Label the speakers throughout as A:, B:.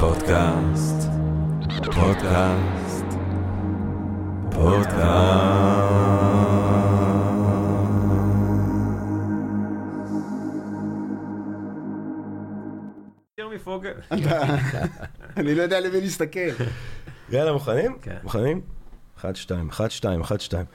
A: פודקאסט, פודקאסט, פודקאסט.
B: ירמי פוגל.
C: אני לא יודע למי להסתכל.
A: יאללה, מוכנים?
B: כן.
A: מוכנים? אחד, שתיים, אחד, שתיים, אחד, שתיים.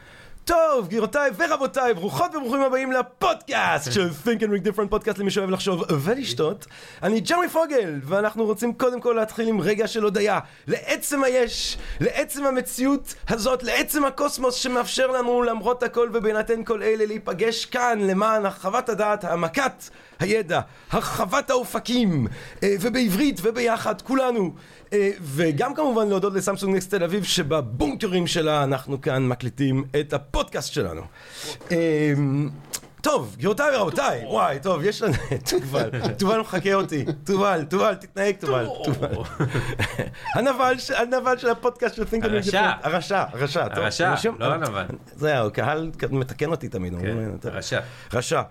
A: טוב, גבירותיי ורבותיי, ברוכות וברוכים הבאים לפודקאסט של Think and Read Different פודקאסט למי שאוהב לחשוב ולשתות. אני ג'רמי פוגל, ואנחנו רוצים קודם כל להתחיל עם רגע של הודיה. לעצם היש, לעצם המציאות הזאת, לעצם הקוסמוס שמאפשר לנו למרות הכל ובהינתן כל אלה להיפגש כאן למען הרחבת הדעת, העמקת הידע, הרחבת האופקים, אה, ובעברית וביחד, כולנו. אה, וגם כמובן להודות לסמסונג נקסט תל אביב שבבונקרים שלה אנחנו כאן מקליטים את הפודקאסט שלנו. אה, טוב, גבירותיי ורבותיי, וואי, טוב, יש לנו... תובל, תובל מחכה אותי. תובל, תובל, תתנהג, תובל. הנבל של הפודקאסט של Think Read
B: הרשע.
A: הרשע, הרשע.
B: הרשע, לא הנבל.
A: זהו, קהל מתקן אותי תמיד. אומרים, אתה-
B: רשע.
A: רשע.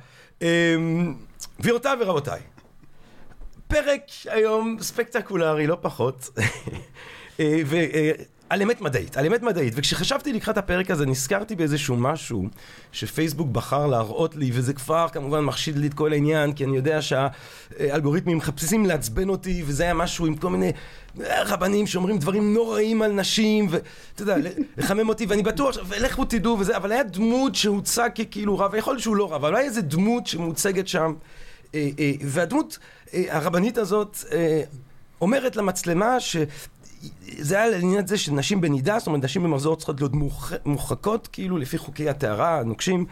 A: אמ, גבירותיי ורבותיי, פרק היום ספקטקולרי, לא פחות, אה, ו- אה, אמת מדעית, על אמת מדעית, וכשחשבתי לקראת הפרק הזה נזכרתי באיזשהו משהו שפייסבוק בחר להראות לי, וזה כבר כמובן מחשיד לי את כל העניין, כי אני יודע שהאלגוריתמים מחפשים לעצבן אותי, וזה היה משהו עם כל מיני אה, רבנים שאומרים דברים נוראים על נשים, ואתה יודע, לחמם אותי, ואני בטוח, ולכו תדעו וזה, אבל היה דמות שהוצג ככאילו רב, ויכול להיות שהוא לא רב, אבל היה איזה דמות שמוצגת שם, והדמות הרבנית הזאת אה, אומרת למצלמה ש... זה היה לעניין זה שנשים בנידה, זאת אומרת נשים במחזור צריכות להיות מורח- מורחקות כאילו לפי חוקי הטהרה הנוקשים,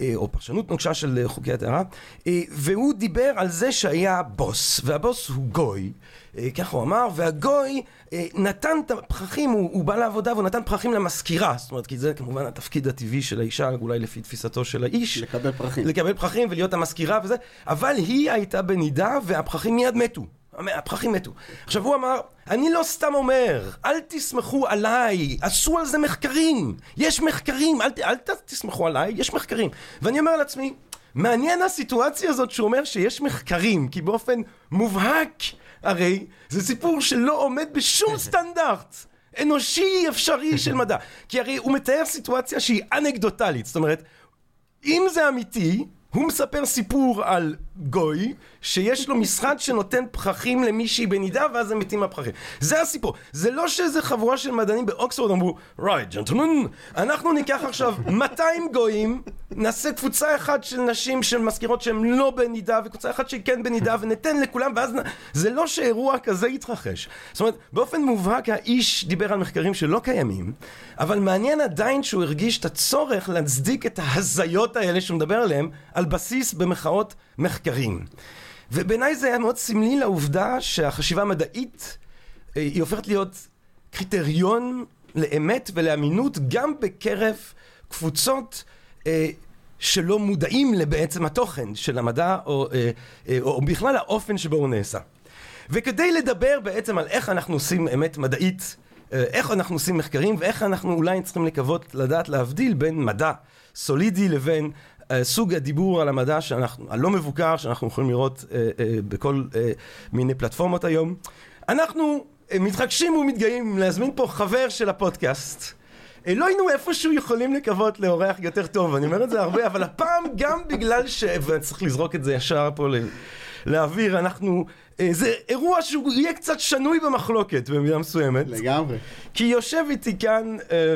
A: אה, או פרשנות נוקשה של אה, חוקי הטהרה, אה, והוא דיבר על זה שהיה בוס, והבוס הוא גוי, כך הוא אמר, והגוי נתן את הפרחים, הוא, הוא בא לעבודה והוא נתן פרחים למזכירה, זאת אומרת כי זה כמובן התפקיד הטבעי של האישה, אולי לפי תפיסתו של האיש.
C: לקבל פרחים.
A: לקבל פרחים ולהיות המזכירה וזה, אבל היא הייתה בנידה והפרחים מיד מתו. הפרחים מתו. עכשיו הוא אמר, אני לא סתם אומר, אל תסמכו עליי, עשו על זה מחקרים, יש מחקרים, אל, ת- אל תסמכו עליי, יש מחקרים. ואני אומר לעצמי, מעניין הסיטואציה הזאת שהוא אומר שיש מחקרים, כי באופן מובהק, הרי זה סיפור שלא עומד בשום סטנדרט. אנושי אפשרי של מדע. כי הרי הוא מתאר סיטואציה שהיא אנקדוטלית, זאת אומרת, אם זה אמיתי, הוא מספר סיפור על גוי שיש לו משרד שנותן פרחים למישהי בנידה ואז הם מתים מהפרחים. זה הסיפור. זה לא שאיזה חבורה של מדענים באוקספורד אמרו, right, gentlemen, אנחנו ניקח עכשיו 200 גויים, נעשה קבוצה אחת של נשים של מזכירות שהן לא בנידה וקבוצה אחת שהיא כן בנידה וניתן לכולם ואז נ... זה לא שאירוע כזה יתרחש. זאת אומרת, באופן מובהק האיש דיבר על מחקרים שלא קיימים, אבל מעניין עדיין שהוא הרגיש את הצורך להצדיק את ההזיות האלה שהוא מדבר עליהן על בסיס במחאות מחקרים. ובעיניי זה היה מאוד סמלי לעובדה שהחשיבה המדעית אה, היא הופכת להיות קריטריון לאמת ולאמינות גם בקרב קבוצות אה, שלא מודעים לבעצם התוכן של המדע או, אה, אה, או בכלל האופן שבו הוא נעשה. וכדי לדבר בעצם על איך אנחנו עושים אמת מדעית, אה, איך אנחנו עושים מחקרים ואיך אנחנו אולי צריכים לקוות לדעת להבדיל בין מדע סולידי לבין סוג הדיבור על המדע שאנחנו, הלא מבוקר שאנחנו יכולים לראות אה, אה, בכל אה, מיני פלטפורמות היום. אנחנו מתרגשים ומתגאים להזמין פה חבר של הפודקאסט. לא היינו איפשהו יכולים לקוות לאורח יותר טוב, אני אומר את זה הרבה, אבל הפעם גם בגלל ש... וצריך לזרוק את זה ישר פה ל... לאוויר, אנחנו... אה, זה אירוע שהוא יהיה קצת שנוי במחלוקת במידה מסוימת.
C: לגמרי.
A: כי יושב איתי כאן, אה,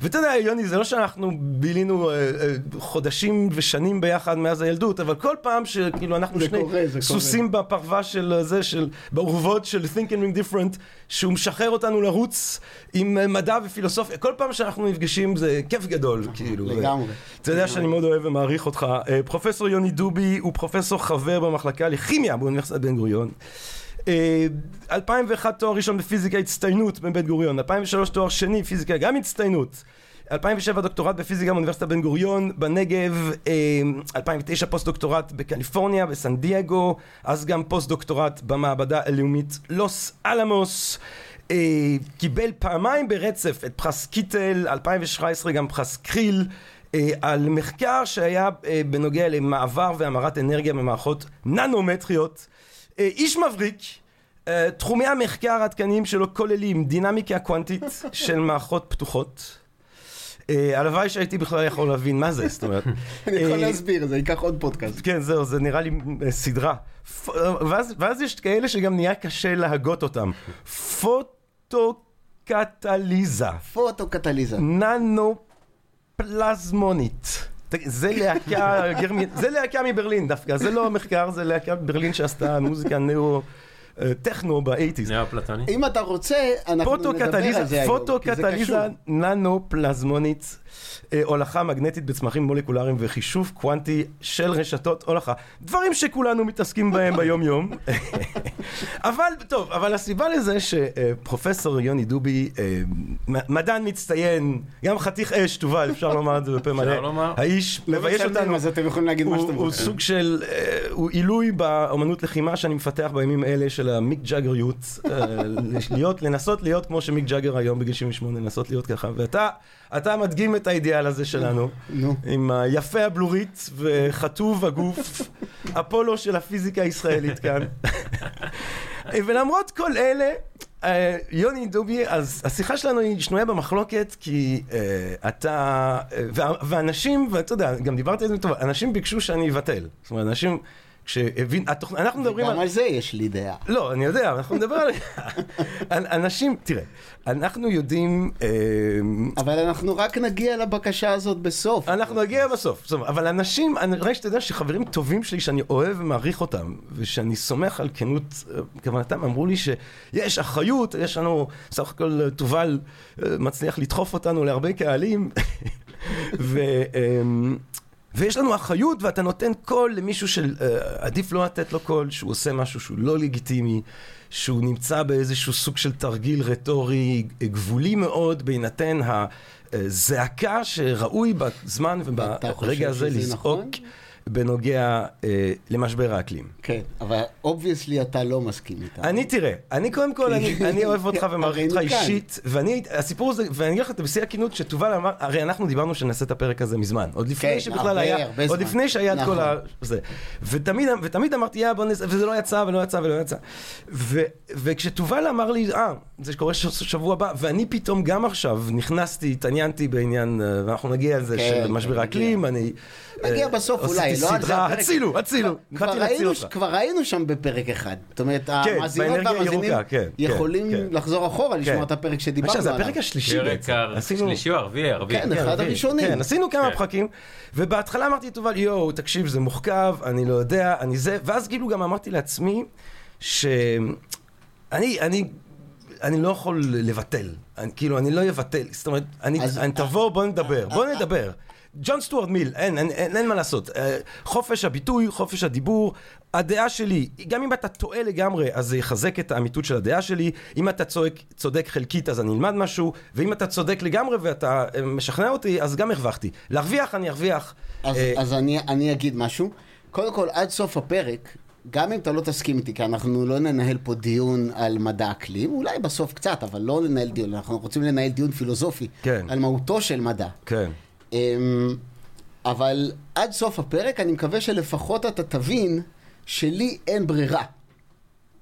A: ואתה יודע, יוני, זה לא שאנחנו בילינו אה, אה, חודשים ושנים ביחד מאז הילדות, אבל כל פעם שכאילו אנחנו שני
C: קורה, זה קורה.
A: סוסים בפרווה של זה, של, באורוות של Think and Different, שהוא משחרר אותנו לרוץ עם מדע ופילוסופיה, כל פעם שאנחנו נפגשים זה כיף גדול, כאילו.
C: לגמרי.
A: אתה יודע שאני מאוד אוהב ומעריך אותך. פרופסור יוני דובי הוא פרופסור חבר במחלקה לכימיה באוניברסיטת בן גוריון. אה, 2001 תואר ראשון בפיזיקה הצטיינות בבן גוריון, 2003 תואר שני פיזיקה גם הצטיינות. 2007 דוקטורט בפיזיקה באוניברסיטת בן גוריון בנגב, אה, 2009 פוסט דוקטורט בקליפורניה בסן דייגו, אז גם פוסט-דוקטורט במעבדה הלאומית לוס אלאמוס. אה, קיבל פעמיים ברצף את פרס קיטל, 2017 גם פרס קריל, אה, על מחקר שהיה אה, בנוגע למעבר והמרת אנרגיה במערכות ננומטריות. אה, איש מבריק, אה, תחומי המחקר העדכניים שלו כוללים דינמיקה קוונטית של מערכות פתוחות. אה, הלוואי שהייתי בכלל יכול להבין מה זה, זאת אומרת.
C: אני יכול להסביר, זה ייקח עוד פודקאסט.
A: כן, זהו, זה נראה לי סדרה. ואז יש כאלה שגם נהיה קשה להגות אותם. פוטוקטליזה,
C: פוטו-קטליזה.
A: ננו פלזמונית. זה להקה גרמנית, זה להקה מברלין דווקא, זה לא המחקר, זה להקה מברלין שעשתה מוזיקה נאו... אה, טכנו באייטיז.
B: נאו-פלטוני.
C: אם אתה רוצה, אנחנו נדבר על זה היום. כי זה
A: פוטוקטליזה
C: קשור.
A: אה, הולכה מגנטית בצמחים מולקולריים וחישוב קוונטי של רשתות הולכה. דברים שכולנו מתעסקים בהם ביום יום. אבל, טוב, אבל הסיבה לזה שפרופסור יוני דובי, אה, מדען מצטיין, גם חתיך אש, תובל, אפשר לומר את זה בפה מלא. האיש
C: לא
A: מבייש אותנו.
C: אז אתם יכולים להגיד מה
A: הוא,
C: שאתם
A: הוא
C: רוצים.
A: סוג של, אה, הוא עילוי באמנות לחימה שאני מפתח בימים אלה של המיק ג'אגריות, אה, להיות, לנסות להיות כמו שמיק ג'אגר היום בגיל 78, לנסות להיות ככה, ואתה אתה מדגים את האידיאל הזה שלנו,
C: נו.
A: עם היפה הבלורית וחטוב הגוף, אפולו של הפיזיקה הישראלית כאן. ולמרות כל אלה, אה, יוני דובי, אז השיחה שלנו היא שנויה במחלוקת, כי אה, אתה, וה- ואנשים, ואתה יודע, גם דיברתי על זה טוב, אנשים ביקשו שאני אבטל. זאת אומרת, אנשים, כשהבין, התוכ- אנחנו מדברים
C: גם על זה יש לי דעה.
A: לא, אני יודע, אנחנו נדבר על... על אנשים, תראה, אנחנו יודעים, אה,
C: אבל אנחנו רק נגיע לבקשה הזאת בסוף.
A: אנחנו נגיע בסוף, אבל אנשים, אני רואה שאתה יודע שחברים טובים שלי שאני אוהב ומעריך אותם, ושאני סומך על כנות אה, כוונתם, אמרו לי שיש אחריות, יש לנו, סך הכל אה, תובל אה, מצליח לדחוף אותנו להרבה קהלים, ו... ויש לנו אחריות, ואתה נותן קול למישהו שעדיף לא לתת לו קול, שהוא עושה משהו שהוא לא לגיטימי, שהוא נמצא באיזשהו סוג של תרגיל רטורי גבולי מאוד, בהינתן הזעקה שראוי בזמן
C: חשוב
A: וברגע הזה
C: שזה
A: לזעוק
C: נכון?
A: בנוגע אה, למשבר האקלים.
C: כן, אבל obviously אתה לא מסכים איתה.
A: אני תראה, אני קודם כל, אני, אני אוהב אותך ומעריך אותך. אישית, ואני, הסיפור הזה, ואני אגיד לך בשיא הכנות, שתובל אמר, הרי אנחנו דיברנו שנעשה את הפרק הזה מזמן, עוד לפני
C: כן,
A: שבכלל
C: הרבה,
A: היה,
C: הרבה
A: עוד
C: זמן.
A: לפני שהיה את כל
C: נכון.
A: ה... זה. ותמיד, ותמיד אמרתי, יא בוא נעשה, וזה לא יצא ולא יצא ולא יצא. ו, וכשתובל אמר לי, אה, זה קורה ש- שבוע הבא, ואני פתאום גם עכשיו נכנסתי, התעניינתי בעניין, אה, ואנחנו נגיע לזה,
C: כן,
A: של
C: כן,
A: משבר
C: נגיע.
A: האקלים, אני...
C: נגיע
A: אה,
C: בסוף אולי,
A: עשיתי
C: לא
A: סדרה. הצילו, הצילו,
C: כבר היינו שם בפרק אחד. זאת אומרת, המאזינות
A: באנרגיה
C: והמאזינים
A: כן, כן,
C: יכולים
A: כן.
C: לחזור אחורה לשמוע
A: כן.
C: את הפרק שדיברנו
A: עכשיו,
C: עליו.
A: זה הפרק השלישי בעצם. עשינו-
B: השלישי או הרביעי? הרביעי.
C: כן, אחד. הראשונים.
A: כן, עשינו כמה
B: כן.
A: פרקים, ובהתחלה אמרתי לתובל, יואו, תקשיב, זה מוחכב, אני לא יודע, אני זה, ואז כאילו גם אמרתי לעצמי, שאני, אני, אני לא יכול לבטל, אני, כאילו, אני לא אבטל, זאת אומרת, אני,
C: אז-
A: אני תבוא, בוא נדבר, בוא נדבר. ג'ון סטוארט מיל, אין, אין, אין, אין מה לעשות. אה, חופש הביטוי, חופש הדיבור, הדעה שלי, גם אם אתה טועה לגמרי, אז זה יחזק את האמיתות של הדעה שלי. אם אתה צועק, צודק חלקית, אז אני אלמד משהו, ואם אתה צודק לגמרי ואתה אה, משכנע אותי, אז גם הרווחתי. להרוויח, אני ארוויח.
C: אז,
A: אה,
C: אז אני, אני אגיד משהו. קודם כל, עד סוף הפרק, גם אם אתה לא תסכים איתי, כי אנחנו לא ננהל פה דיון על מדע אקלים, אולי בסוף קצת, אבל לא ננהל דיון, אנחנו רוצים לנהל דיון פילוסופי
A: כן.
C: על מהותו של מדע.
A: כן.
C: אמ, אבל עד סוף הפרק אני מקווה שלפחות אתה תבין שלי אין ברירה,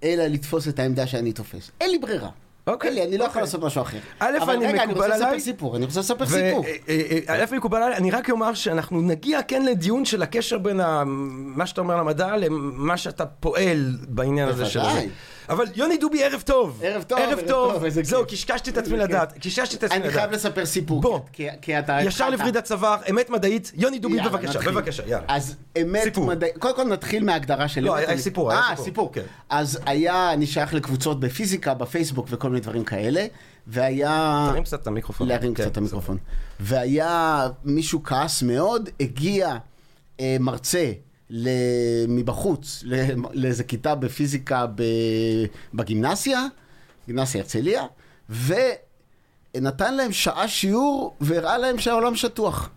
C: אלא לתפוס את העמדה שאני תופס. אין לי ברירה.
A: אוקיי,
C: לי, אני לא יכול
A: אוקיי.
C: לעשות משהו אחר.
A: א',
C: אבל
A: אני
C: רגע, אני
A: מקובל
C: רוצה לספר
A: עליי.
C: סיפור, אני רוצה לספר סיפור.
A: אה, אה, אה, א' מקובל עליי, אני רק אומר שאנחנו נגיע כן לדיון של הקשר בין מה שאתה אומר למדע למה שאתה פועל בעניין הזה של. זה. אבל יוני דובי, ערב טוב.
C: ערב טוב,
A: ערב טוב. זהו. קשקשתי את עצמי לדעת. קשקשתי את עצמי לדעת.
C: אני חייב לספר סיפור,
A: בוא. ישר. לווריד הצוואר, אמת מדעית, יוני דובי, בבקשה. בבקשה, יאללה.
C: אז אמת. מדעית, קודם כל נתחיל מההגדרה של
A: לא. היה סיפור, היה
C: אה,
A: סיפור. כן.
C: אז היה, אני שייך לקבוצות בפיזיקה, בפייסבוק וכל מיני דברים כאלה, והיה...
A: תרים קצת את המיקרופון.
C: להרים
A: כן,
C: קצת את המיקרופון. והיה מישהו כעס מאוד, הגיע אה, מרצה. מבחוץ לאיזה כיתה בפיזיקה. בגימנסיה, גימנסיה הרצליה, ונתן להם שעה שיעור והראה להם שהעולם שטוח.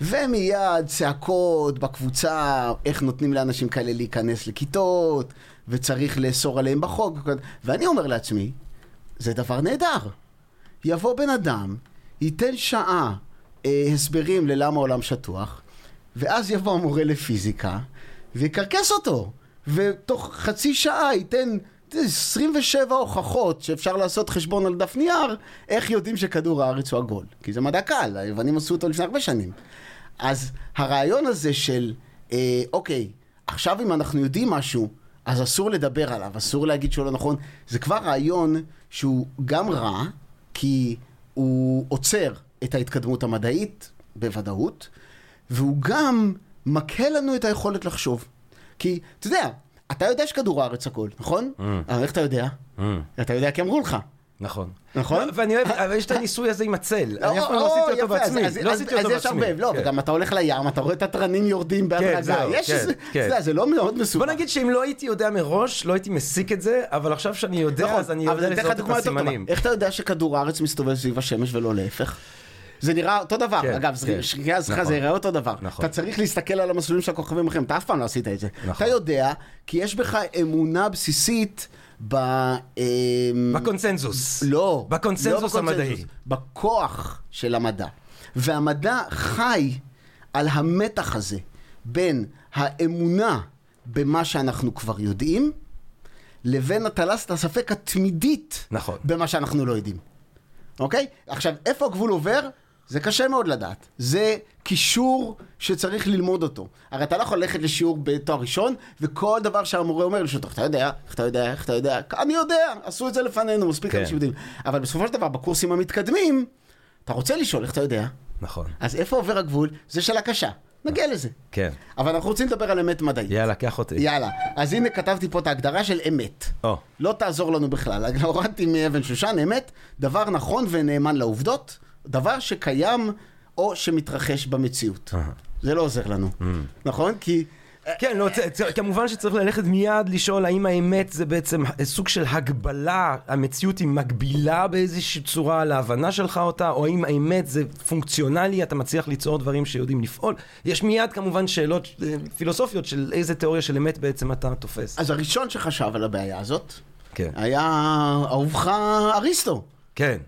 C: ומיד צעקות בקבוצה, איך נותנים לאנשים כאלה להיכנס לכיתות, וצריך לאסור עליהם בחוק. ואני אומר לעצמי, זה דבר נהדר. יבוא בן אדם, ייתן שעה אה, הסברים ללמה העולם שטוח, ואז יבוא המורה לפיזיקה, ויקרקס אותו. ותוך חצי שעה ייתן 27 הוכחות שאפשר לעשות חשבון על דף נייר, איך יודעים שכדור הארץ הוא עגול. כי זה מדע קל, היוונים עשו אותו לפני הרבה שנים. אז הרעיון הזה של, אה, אוקיי, עכשיו אם אנחנו יודעים משהו, אז אסור לדבר עליו, אסור להגיד שהוא לא נכון, זה כבר רעיון שהוא גם רע, כי הוא עוצר את ההתקדמות המדעית, בוודאות, והוא גם מקהה לנו את היכולת לחשוב. כי, אתה יודע, אתה יודע שכדור הארץ הכל, נכון?
A: Mm.
C: אבל איך אתה יודע? אתה יודע כי אמרו לך.
A: נכון.
C: נכון?
A: לא, ואני אוהב, אבל יש את הניסוי הזה עם הצל. אני אף פעם לא
C: או,
A: עשיתי אותו בעצמי. לא עשיתי אותו
C: אז יש
A: בעצמי.
C: הרבה, לא,
A: כן.
C: וגם אתה הולך לים, אתה רואה את התרנים יורדים בהדרגה.
A: זהו,
C: יש
A: כן,
C: איזה,
A: כן.
C: זה לא מאוד מסובך.
A: בוא נגיד שאם לא הייתי יודע מראש, לא הייתי מסיק את זה, אבל עכשיו שאני יודע,
C: נכון,
A: אז אני יודע לזהות את. הסימנים.
C: איך אתה יודע שכדור הארץ מסתובב סביב השמש ולא להפך? זה נראה אותו דבר,
A: כן,
C: אגב,
A: כן.
C: שנייה, סליחה,
A: נכון.
C: זה יראה אותו דבר.
A: נכון.
C: אתה צריך להסתכל על המסלולים של הכוכבים האחרים, אתה אף פעם לא עשית את זה.
A: נכון.
C: אתה יודע, כי יש בך אמונה בסיסית ב... אמ,
A: בקונצנזוס.
C: לא.
A: בקונצנזוס
C: לא
A: המדעי.
C: בכוח של המדע. והמדע חי על המתח הזה בין האמונה במה שאנחנו כבר יודעים, לבין הטלת הספק התמידית
A: נכון.
C: במה שאנחנו לא יודעים. אוקיי? עכשיו, איפה הגבול עובר? זה קשה מאוד לדעת. זה קישור שצריך ללמוד אותו. הרי אתה לא יכול ללכת לשיעור בתואר ראשון, וכל דבר שהמורה אומר לשאול אתה יודע, איך אתה יודע, איך אתה יודע, אני יודע, עשו את זה לפנינו, מספיק
A: כן.
C: אנשים יודעים. אבל בסופו של דבר, בקורסים המתקדמים, אתה רוצה לשאול, איך אתה יודע?
A: נכון.
C: אז איפה עובר הגבול? זו שאלה קשה. נגיע לזה.
A: כן.
C: אבל אנחנו רוצים לדבר על אמת מדעית.
A: יאללה, קח אותי.
C: יאללה. אז הנה כתבתי פה את ההגדרה של אמת.
A: או.
C: לא תעזור לנו בכלל. הורדתי מאבן שושן, אמת, דבר נכון ונאמן לעובדות, דבר שקיים או שמתרחש במציאות. זה לא עוזר לנו, נכון? כי...
A: כן, לא, כמובן שצריך ללכת מיד לשאול האם האמת זה בעצם סוג של הגבלה, המציאות היא מגבילה באיזושהי צורה להבנה שלך אותה, או האם האמת זה פונקציונלי, אתה מצליח ליצור דברים שיודעים לפעול. יש מיד כמובן שאלות אה, פילוסופיות של איזה תיאוריה של אמת בעצם אתה תופס.
C: אז הראשון שחשב על הבעיה הזאת,
A: כן.
C: היה אהובך אריסטו.
A: כן.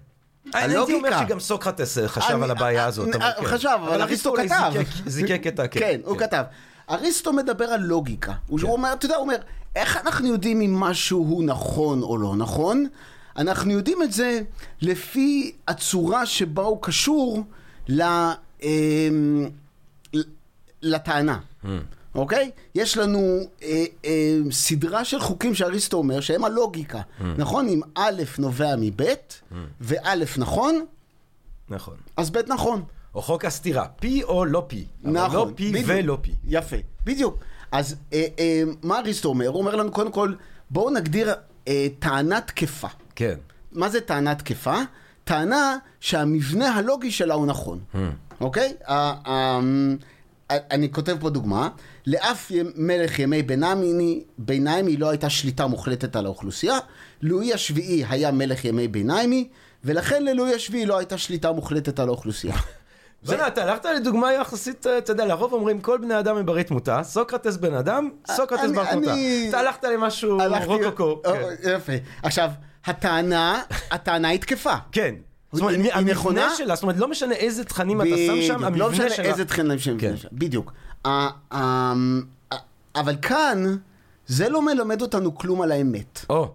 A: אני הייתי
C: הלוגיקה.
A: אומר שגם סוקרטס אה, חשב על הבעיה הזאת. אבל
C: אה,
A: כן.
C: חשב, אבל אריסטו כתב.
A: זיקק- את ה...
C: כן, הוא כתב. אריסטו מדבר על לוגיקה. הוא
A: כן.
C: אומר, אתה יודע, הוא אומר, איך אנחנו יודעים אם משהו הוא נכון או לא נכון? אנחנו יודעים את זה לפי הצורה שבה הוא קשור לטענה.
A: Hmm.
C: אוקיי? יש לנו אה, אה, סדרה של חוקים שאריסטו אומר שהם הלוגיקה.
A: Hmm.
C: נכון? אם א' נובע מב' וא' נכון,
A: נכון.
C: אז ב' נכון.
A: או חוק הסתירה, פי או לא פי. אבל
C: נכון.
A: לא פי
C: בדיוק.
A: ולא פי.
C: יפה, בדיוק. אז אה, אה, מה אריסטו אומר? הוא אומר לנו קודם כל, בואו נגדיר אה, טענה תקפה.
A: כן.
C: מה זה טענה תקפה? טענה שהמבנה הלוגי שלה הוא נכון, אוקיי? ה- ה- אני כותב פה דוגמה, לאף מלך ימי ביניים, ביניימי לא הייתה שליטה מוחלטת על האוכלוסייה, לואי השביעי היה מלך ימי ביניימי, ולכן ללואי השביעי לא הייתה שליטה מוחלטת על האוכלוסייה.
A: בוא'נה, אתה הלכת לדוגמה יחסית, אה, אתה יודע, לרוב אומרים כל בני אדם הם ברי תמותה, סוקרטס בן אדם, סוקרטס
C: אני-
A: בר תמותה.
C: אני-
A: אתה הלכת למשהו רוקוקו.
C: או,
A: כן.
C: יפה. עכשיו, הטענה, הטענה היא תקפה.
A: כן. זאת אומרת,
C: היא-
A: המבנה
C: נכונה?
A: שלה, זאת אומרת, לא משנה איזה תכנים אתה שם שם,
C: בדיוק, לא
A: המבנה
C: משנה
A: שלה.
C: איזה תכנים שהם
A: כן.
C: שם. בדיוק. אבל כאן, זה לא מלמד אותנו כלום על האמת.
A: או.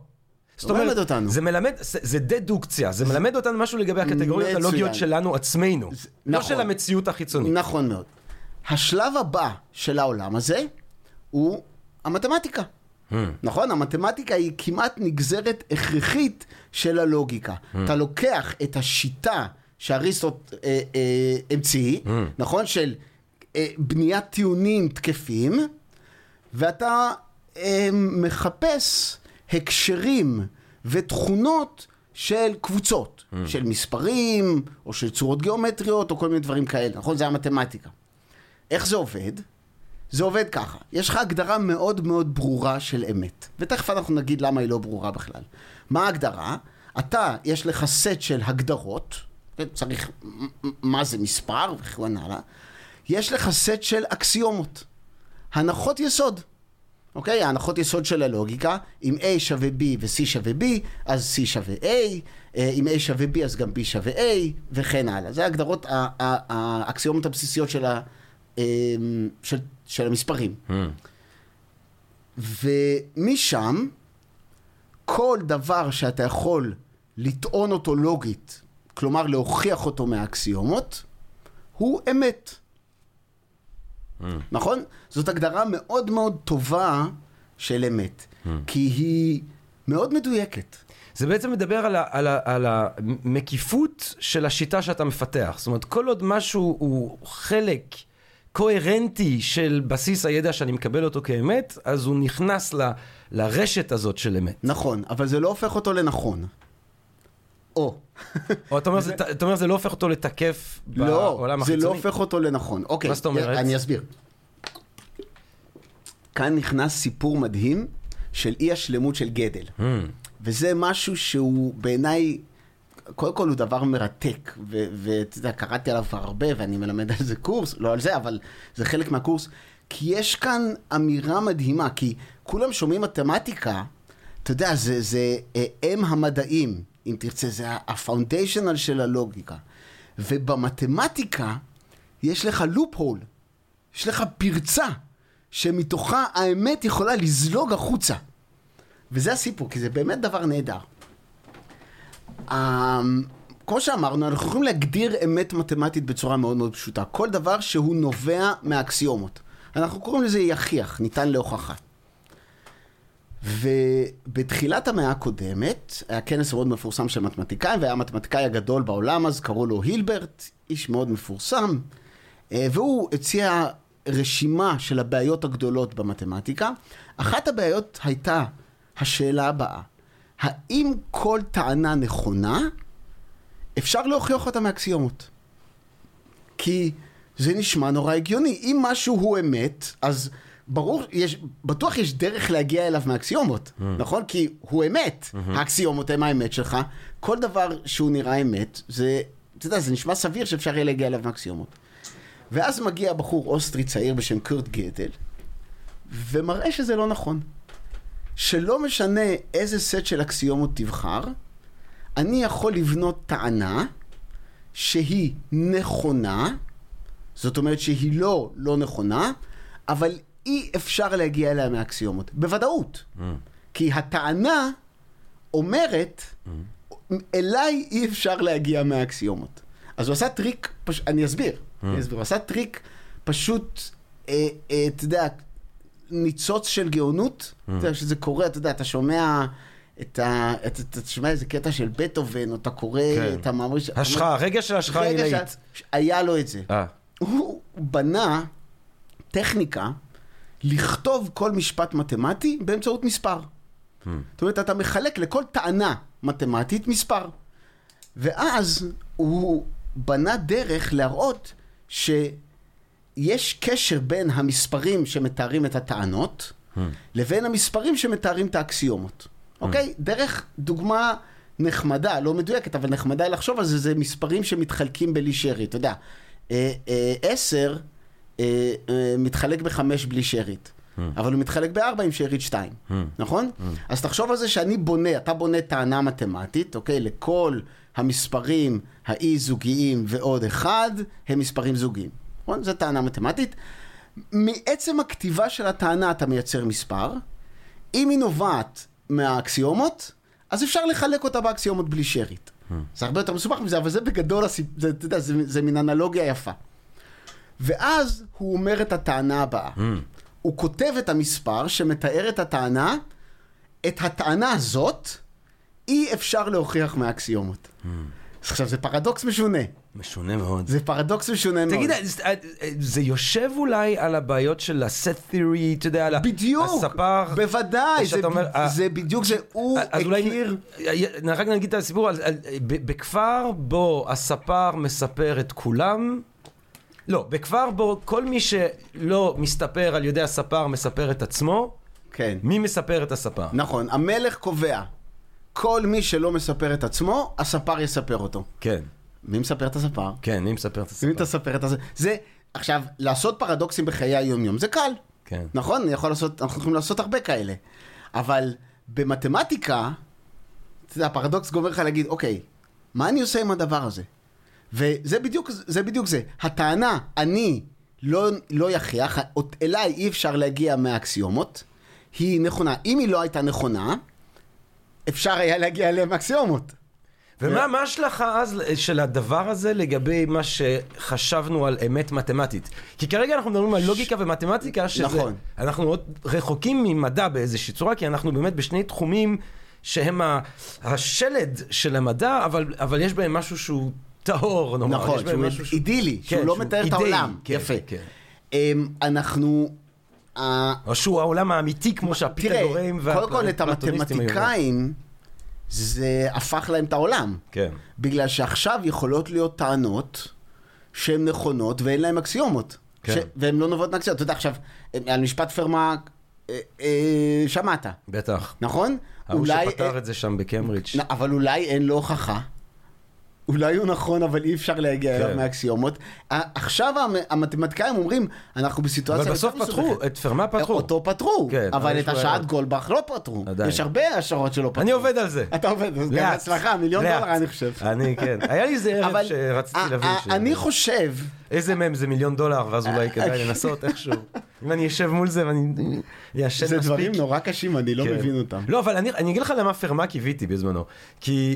A: זאת
C: לא
A: אומרת,
C: מלמד אותנו.
A: זה מלמד, זה זה דדוקציה, זה מלמד אותנו משהו לגבי הקטגוריות. הלוגיות שלנו עצמנו. לא
C: נכון.
A: של המציאות החיצונית.
C: נכון מאוד. השלב הבא של העולם הזה הוא המתמטיקה.
A: Hmm.
C: נכון? המתמטיקה היא כמעט נגזרת הכרחית של הלוגיקה.
A: Hmm.
C: אתה לוקח את השיטה שאריסטו אה, אה, המציא,
A: Hmm.
C: נכון? של אה, בניית טיעונים תקפים, ואתה אה, מחפש הקשרים ותכונות של קבוצות,
A: Hmm.
C: של מספרים, או של צורות גיאומטריות, או כל מיני דברים כאלה, נכון? זה המתמטיקה. איך זה עובד? זה עובד ככה, יש לך הגדרה מאוד מאוד ברורה של אמת, ותכף אנחנו נגיד למה היא לא ברורה בכלל. מה ההגדרה? אתה, יש לך סט של הגדרות, צריך, מה זה מספר וכן הלאה, יש לך סט של אקסיומות, הנחות יסוד. אוקיי? ההנחות יסוד של הלוגיקה, אם A שווה B ו-C שווה B, אז C שווה A, אה, אם A שווה B אז גם B שווה A, וכן הלאה. זה ההגדרות, האקסיומות הבסיסיות של, ה, אה, של, של המספרים.
A: Hmm.
C: ומשם, כל דבר שאתה יכול לטעון אותו לוגית, כלומר להוכיח אותו מהאקסיומות, הוא אמת. נכון? זאת הגדרה מאוד מאוד טובה של אמת, כי היא מאוד מדויקת.
A: זה בעצם מדבר על, ה, על, ה, על המקיפות של השיטה שאתה מפתח. זאת אומרת, כל עוד משהו הוא חלק קוהרנטי של בסיס הידע שאני מקבל אותו כאמת, אז הוא נכנס ל, לרשת הזאת של אמת.
C: נכון, אבל זה לא הופך אותו לנכון. או.
A: או אתה אומר, זה, אתה אומר, זה לא הופך אותו לתקף
C: לא,
A: בעולם
C: זה
A: החיצוני?
C: לא הופך אותו לנכון. אוקיי,
A: מה זאת אומרת?
C: אני אסביר. כאן נכנס סיפור מדהים של אי השלמות של גדל.
A: Hmm.
C: וזה משהו שהוא בעיניי, קודם כל הוא דבר מרתק, ואתה יודע, קראתי עליו כבר הרבה ואני מלמד על זה קורס, לא על זה, אבל זה חלק מהקורס, כי יש כאן אמירה מדהימה, כי כולם שומעים מתמטיקה, אתה יודע, זה, זה אה, אם המדעים, אם תרצה, זה הפאונדיישנל של הלוגיקה. ובמתמטיקה יש לך לופ הול, יש לך פרצה, שמתוכה האמת יכולה לזלוג החוצה. וזה הסיפור, כי זה באמת דבר נהדר. Um, כמו שאמרנו, אנחנו יכולים להגדיר אמת מתמטית בצורה מאוד מאוד פשוטה. כל דבר שהוא נובע מהאקסיומות. אנחנו קוראים לזה יכיח, ניתן להוכחה. ובתחילת המאה הקודמת, היה כנס מאוד מפורסם של מתמטיקאים, והיה המתמטיקאי הגדול בעולם אז, קראו לו הילברט, איש מאוד מפורסם, אה, והוא הציע רשימה של הבעיות הגדולות במתמטיקה. אחת הבעיות הייתה השאלה הבאה, האם כל טענה נכונה, אפשר להוכיח אותה מאקסיומות? כי זה נשמע נורא הגיוני. אם משהו הוא אמת, אז ברור, יש, בטוח יש דרך להגיע אליו מאקסיומות, mm. נכון? כי הוא אמת, mm-hmm. האקסיומות הם האמת שלך. כל דבר שהוא נראה אמת, זה, אתה יודע, זה נשמע סביר שאפשר יהיה להגיע אליו מאקסיומות. ואז מגיע בחור אוסטרי צעיר בשם קורט גדל, ומראה שזה לא נכון. שלא משנה איזה סט של אקסיומות תבחר, אני יכול לבנות טענה שהיא נכונה, זאת אומרת שהיא לא לא נכונה, אבל אי אפשר להגיע אליה מאקסיומות. בוודאות. Mm. כי הטענה אומרת, mm. אליי אי אפשר להגיע מהאקסיומות. אז הוא עשה טריק, פש... אני אסביר, mm. אני אסביר, הוא עשה טריק פשוט, אה, אה, אתה יודע, ניצוץ של גאונות, mm. אתה יודע, שזה קורה, אתה יודע, אתה שומע... את ה... אתה, אתה שומע איזה קטע של בטהובן, או אתה קורא כן. את המאמר...
A: השחאה, רגע של השחאה עילאית.
C: היה לו את זה. 아. אה. הוא בנה טכניקה לכתוב כל משפט מתמטי באמצעות מספר. Hmm. זאת אומרת, אתה מחלק לכל טענה מתמטית מספר. ואז הוא בנה דרך להראות שיש קשר בין המספרים שמתארים את הטענות, hmm. לבין המספרים שמתארים את האקסיומות. Hmm. אוקיי? דרך דוגמה נחמדה, לא מדויקת, אבל נחמדה לחשוב על זה, זה מספרים שמתחלקים בלי שרי. אתה יודע, אה, אה, עשר אה, מתחלק בחמש בלי שארית. Hmm. אבל הוא מתחלק בארבע עם שארית שתיים, hmm. נכון? Hmm. אז תחשוב על זה שאני בונה, אתה בונה טענה מתמטית, אוקיי? לכל המספרים האי-זוגיים ועוד אחד הם מספרים זוגיים. נכון? זו טענה מתמטית. מעצם הכתיבה של הטענה אתה מייצר מספר. אם היא נובעת מהאקסיומות, אז אפשר לחלק אותה באקסיומות בלי שארית. זה הרבה יותר מסובך מזה, אבל זה בגדול, זה, אתה יודע, זה, זה מין אנלוגיה יפה. ואז הוא אומר את הטענה הבאה. Mm. הוא כותב את המספר שמתאר את הטענה, את הטענה הזאת אי אפשר להוכיח מהאקסיומות. Mm. עכשיו, זה פרדוקס משונה.
A: משונה מאוד.
C: זה פרדוקס משונה מאוד.
A: תגיד, זה יושב אולי על הבעיות של ה-set theory, אתה יודע, על
C: בדיוק,
A: הספר?
C: בוודאי, זה, אומר, זה בדיוק, זה הוא
A: אז הכיר... אולי, רק נגיד את הסיפור, בכפר בו הספר מספר את כולם, לא, בכפר בו כל מי שלא מסתפר על ידי הספר מספר את עצמו,
C: כן.
A: מי מספר את הספר?
C: נכון, המלך קובע. כל מי שלא מספר את עצמו, הספר יספר אותו.
A: כן.
C: מי מספר את הספר?
A: כן, מי מספר את הספר?
C: מי מספר את הספר? זה, עכשיו, לעשות פרדוקסים בחיי היום-יום זה קל.
A: כן.
C: נכון? אני יכול לעשות, אנחנו יכולים לעשות הרבה כאלה. אבל במתמטיקה, אתה יודע, הפרדוקס גומר לך להגיד, אוקיי, מה אני עושה עם הדבר הזה? וזה בדיוק זה. בדיוק זה. הטענה, אני לא, לא יכריח, אליי אי אפשר להגיע מהאקסיומות, היא נכונה. אם היא לא הייתה נכונה, אפשר היה להגיע לאקסיומות.
A: ומה מה ההשלכה אז של הדבר הזה לגבי מה שחשבנו על אמת מתמטית? כי כרגע אנחנו מדברים על לוגיקה ומתמטיקה, שזה...
C: נכון.
A: אנחנו עוד רחוקים ממדע באיזושהי צורה, כי אנחנו באמת בשני תחומים שהם ה- השלד של המדע, אבל, אבל יש בהם משהו שהוא טהור, נאמר.
C: נכון, שהוא
A: משהו שהוא-
C: אידילי, שהוא
A: כן,
C: לא מתאר את
A: אידאי,
C: העולם.
A: כן,
C: יפה.
A: כן.
C: אמ, אנחנו...
A: או שהוא העולם האמיתי, כמו
C: תראה,
A: שהפיתגורים
C: קודם כל את
A: והפלטוניסטים היו.
C: המתמטיקאים, זה הפך להם את העולם.
A: כן.
C: בגלל שעכשיו יכולות להיות טענות שהן נכונות ואין להן אקסיומות.
A: כן.
C: ש... והן לא נובעות מאקסיומות. אתה יודע, עכשיו, על משפט פרמה אה, אה, שמעת,
A: בטח.
C: נכון?
A: ההוא
C: אולי...
A: שפתר את זה שם בקיימברידג'.
C: נ- אבל אולי אין לו הוכחה. אולי הוא נכון, אבל אי אפשר להגיע אליו
A: כן.
C: מאקסיומות. ה- עכשיו המ- המתמטיקאים אומרים, אנחנו בסיטואציה...
A: אבל בסוף פתחו,
C: מסובכת."
A: את פרמה פתחו.
C: אותו פתרו,
A: כן, אבל
C: את השעת
A: בעיות.
C: גולדבך לא פתרו. יש הרבה השערות שלא פתרו.
A: אני עובד על זה.
C: אתה עובד, אז גם
A: לאט.
C: בהצלחה, מיליון. דולר אני חושב.
A: אני, כן. היה לי איזה ערב שרציתי להבין.
C: אני חושב,
A: איזה מהם זה מיליון דולר, ואז אולי כדאי לנסות איכשהו. אם אני אשב מול זה ואני אעשן
C: זה
A: מספיק.
C: דברים נורא קשים, אני לא
A: כן.
C: מבין אותם.
A: לא, אבל אני אגיד לך למה פרמה קיוויתי בזמנו. כי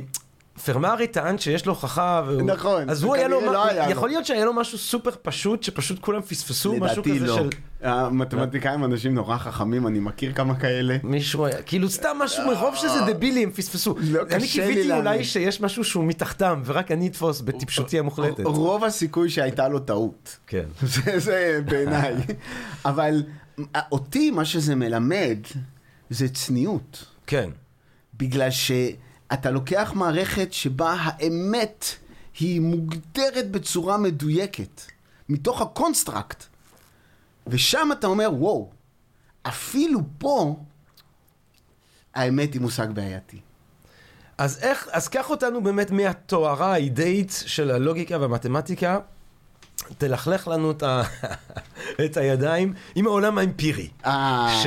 A: פרמה הרי טען שיש לו הוכחה. והוא...
C: נכון,
A: אז הוא היה לו,
C: לא היה לו.
A: יכול להיות שהיה לו משהו סופר פשוט, שפשוט כולם פספסו, משהו
C: לדעתי
A: כזה
C: לא.
A: של...
C: המתמטיקאים אנשים נורא חכמים, אני מכיר כמה כאלה.
A: מישהו היה, כאילו סתם משהו מרוב שזה דבילי הם פספסו.
C: לא,
A: אני קיוויתי. אולי שיש משהו שהוא מתחתם, ורק אני אתפוס בטיפשותי המוחלטת.
C: רוב הסיכוי שהייתה לו טעות.
A: כן.
C: זה, זה בעיניי. אבל אותי, מה שזה מלמד, זה צניעות.
A: כן.
C: בגלל שאתה לוקח מערכת שבה האמת היא מוגדרת בצורה מדויקת, מתוך ה construct. ושם אתה אומר, וואו, אפילו פה האמת היא מושג בעייתי.
A: אז איך, אז קח אותנו באמת מהטהרה האידאית של הלוגיקה והמתמטיקה, תלכלך לנו את, ה... את הידיים עם העולם האמפירי.
C: אה,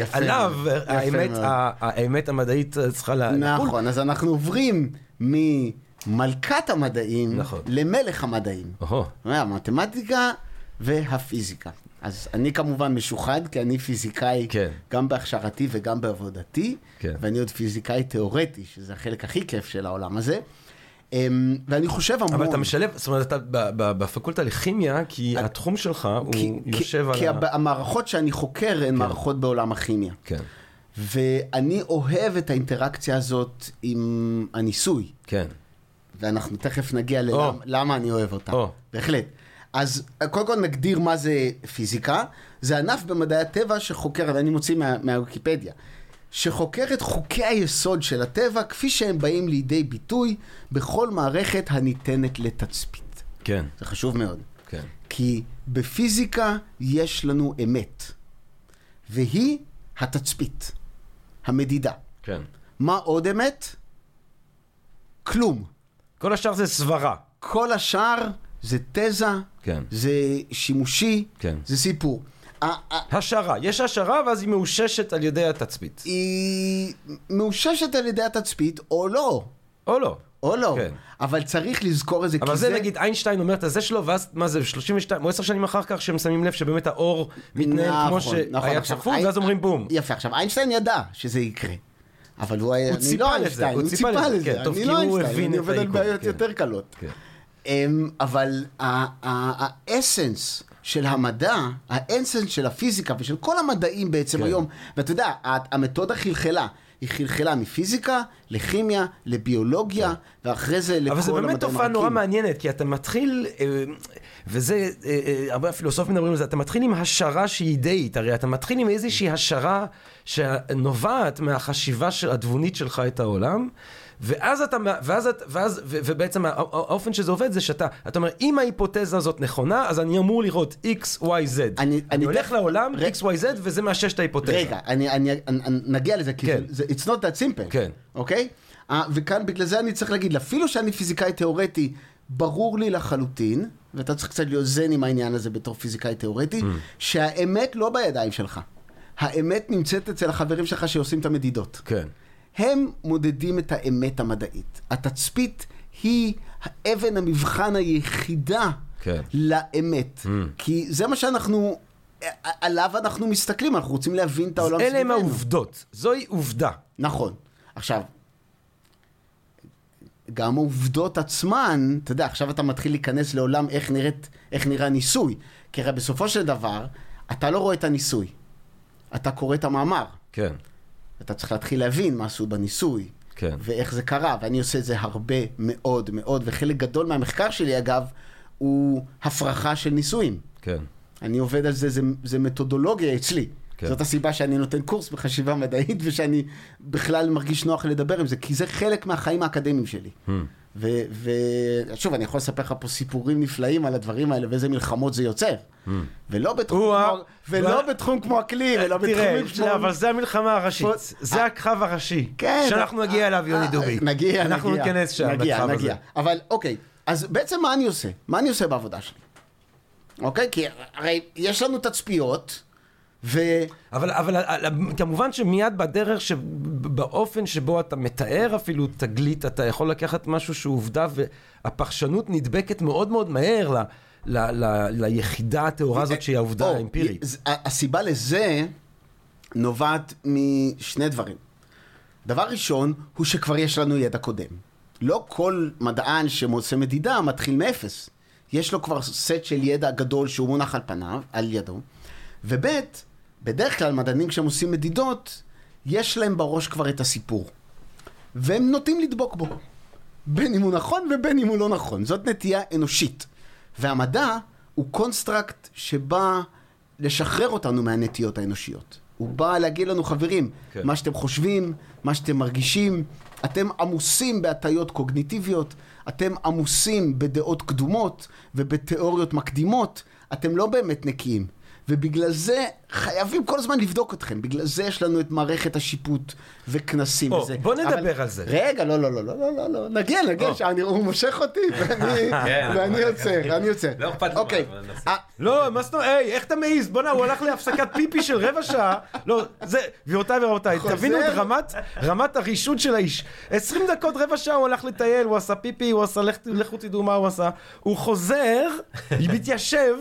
C: יפה
A: שעליו
C: יפה
A: האמת,
C: מאוד.
A: ה- האמת המדעית צריכה לחול.
C: נכון, אז אנחנו עוברים ממלכת המדעים
A: נכון.
C: למלך המדעים.
A: אוהו,
C: המתמטיקה והפיזיקה. אז אני כמובן משוחד, כי אני פיזיקאי
A: כן.
C: גם בהכשרתי וגם בעבודתי,
A: כן.
C: ואני עוד פיזיקאי תיאורטי, שזה החלק הכי כיף של העולם הזה. אמ, ואני חושב המון...
A: אבל אתה משלב, זאת אומרת, אתה בפקולטה לכימיה, כי התחום שלך הוא יושב על
C: כי. המערכות שאני חוקר הן מערכות בעולם הכימיה.
A: כן,
C: ואני אוהב את האינטראקציה הזאת עם הניסוי.
A: כן.
C: ואנחנו תכף נגיע. ללמה למה אני אוהב אותה.
A: או.
C: בהחלט. אז קודם כל נגדיר מה זה פיזיקה. זה ענף במדעי הטבע שחוקר, אני מוציא מה, מהוויקיפדיה, שחוקר את חוקי היסוד של הטבע כפי שהם באים לידי ביטוי בכל מערכת הניתנת לתצפית.
A: כן,
C: זה חשוב מאוד.
A: כן.
C: כי בפיזיקה יש לנו אמת, והיא התצפית, המדידה.
A: כן.
C: מה עוד אמת? כלום.
A: כל השאר זה סברה.
C: כל השאר זה תזה,
A: כן.
C: זה שימושי,
A: כן.
C: זה סיפור.
A: השערה. יש השערה ואז היא מאוששת על ידי התצפית.
C: היא מאוששת על ידי התצפית, או לא.
A: או לא.
C: או לא.
A: כן.
C: אבל צריך לזכור את זה,
A: אבל
C: כי
A: זה נגיד איינשטיין אומר את הזה שלו, ואז מה זה, 32 או 10 שנים אחר כך שהם שמים לב שבאמת האור מתנהל כמו
C: נכון, נכון.
A: שהיה
C: עכשיו,
A: צפוי,
C: איינ-
A: ואז אומרים בום.
C: יפה, עכשיו, איינשטיין ידע שזה יקרה. אבל הוא היה,
A: הוא
C: אני
A: ציפה
C: לא
A: לזה,
C: איינשטיין,
A: הוא ציפה לזה,
C: לזה,
A: כן, טוב,
C: אני לא איינשטיין, אני עובד על בעיות
A: כן.
C: יותר קלות.
A: כן.
C: אמ, אבל האסנס של המדע, האסנס של הפיזיקה ושל כל המדעים בעצם
A: כן.
C: היום, ואתה יודע, המתודה חלחלה. היא חלחלה מפיזיקה, לכימיה, לביולוגיה, ואחרי זה לכל
A: כן. אבל זה
C: המדעים
A: באמת תופעה נורא. מעניינת, כי אתה מתחיל, אה, וזה, אה, אה, הרבה פילוסופים מדברים על זה, אתה מתחיל עם השערה שהיא אידאית, הרי אתה מתחיל עם איזושהי השערה שנובעת מהחשיבה של- התבונית שלך את העולם, ואז אתה, ואז, את- ואז, ו- ובעצם הא- האופן שזה עובד זה שאתה, אתה אומר, אם ההיפותזה הזאת נכונה, אז אני אמור לראות x, y, z.
C: אני-
A: אני
C: אני
A: הולך
C: תכף-
A: לעולם,
C: ר-
A: x, y, z, וזה מאשש את ההיפותזה.
C: רגע, אני, אני, אני, אני נגיע לזה, כי
A: כן.
C: זה, זה, it's not that simple,
A: כן.
C: אוקיי? Uh, וכאן בגלל זה אני צריך להגיד, אפילו שאני פיזיקאי תיאורטי, ברור לי לחלוטין, ואתה צריך קצת להיות זן עם העניין הזה בתור פיזיקאי תיאורטי,
A: Mm.
C: שהאמת לא בידיים שלך. האמת נמצאת אצל החברים שלך שעושים את המדידות.
A: כן.
C: הם מודדים את האמת המדעית. התצפית היא אבן המבחן היחידה
A: כן.
C: לאמת.
A: Mm.
C: כי זה מה שאנחנו, עליו אנחנו מסתכלים, אנחנו רוצים להבין את העולם
A: אלה הם. העובדות, זוהי עובדה.
C: נכון. עכשיו, גם העובדות עצמן, אתה יודע, עכשיו אתה מתחיל להיכנס לעולם איך, נראית, איך נראה ניסוי. כי הרי בסופו של דבר, אתה לא רואה את הניסוי, אתה קורא את המאמר.
A: כן,
C: אתה צריך להתחיל להבין מה עשו בניסוי,
A: כן.
C: ואיך זה קרה, ואני עושה את זה הרבה מאוד מאוד, וחלק גדול מהמחקר שלי, אגב, הוא הפרחה של ניסויים.
A: כן.
C: אני עובד על זה, זה, זה מתודולוגיה אצלי.
A: כן.
C: זאת הסיבה שאני נותן קורס בחשיבה מדעית, ושאני בכלל מרגיש נוח לדבר עם זה, כי זה חלק מהחיים האקדמיים שלי.
A: Hmm.
C: ושוב, אני יכול לספר לך פה סיפורים נפלאים על הדברים האלה, ואיזה מלחמות זה יוצר. ולא בתחום. כמו, ולא בתחום כמו אקלים, ולא
A: תראה,
C: בתחומים
A: שנייה, אבל
C: כמו...
A: זה המלחמה הראשית. זה הקרב הראשי.
C: כן.
A: שאנחנו נגיע אליו, יוני
C: אה,
A: דובי.
C: נגיע,
A: אנחנו
C: נגיע.
A: ניכנס שם,
C: נגיע, נגיע. אבל אוקיי, אז בעצם מה אני עושה? מה אני עושה בעבודה שלי? אוקיי? כי הרי יש לנו תצפיות, ו...
A: אבל, אבל אבל, כמובן שמיד בדרך, באופן שבו אתה מתאר אפילו תגלית, אתה יכול לקחת משהו שהוא עובדה, והפרשנות נדבקת מאוד מאוד מהר ל, ל, ל, ליחידה הטהורה הזאת שהיא העובדה
C: או,
A: האמפירית.
C: ז- הסיבה לזה נובעת משני דברים. דבר ראשון, הוא שכבר יש לנו ידע קודם. לא כל מדען שעושה מדידה מתחיל מאפס. יש לו כבר סט של ידע גדול שהוא מונח על פניו, על ידו. וב', בדרך כלל מדענים כשהם עושים מדידות, יש להם בראש כבר את הסיפור. והם נוטים לדבוק בו. בין אם הוא נכון ובין אם הוא לא נכון. זאת נטייה אנושית. והמדע הוא construct שבא לשחרר אותנו מהנטיות האנושיות. הוא בא להגיד לנו, חברים,
A: כן.
C: מה שאתם חושבים, מה שאתם מרגישים, אתם עמוסים בהטיות קוגניטיביות, אתם עמוסים בדעות קדומות ובתיאוריות מקדימות, אתם לא באמת נקיים. ובגלל זה חייבים כל הזמן לבדוק אתכם. בגלל זה יש לנו את מערכת השיפוט וכנסים
A: או,
C: וזה.
A: בוא נדבר
C: אבל-
A: על זה.
C: רגע, לא, לא, לא, לא, לא, לא, לא, נגיע, נגיע. שאני- הוא מושך אותי, ואני
B: כן,
C: ואני עוצר, אני עוצר.
B: לא אכפת לי,
C: אוקיי,
A: לא, מה זאת אומרת, היי, איך אתה מעז? בוא'נה, הוא הלך להפסקת פיפי של רבע שעה. לא, זה, גבירותיי ורבותיי. תבינו את רמת, רמת הרישות של האיש. 20 דקות, רבע שעה הוא הלך לטייל, הוא עשה פיפי, הוא עשה, לכ- לכו תדעו מה הוא עשה. הוא חוזר, מתיישב.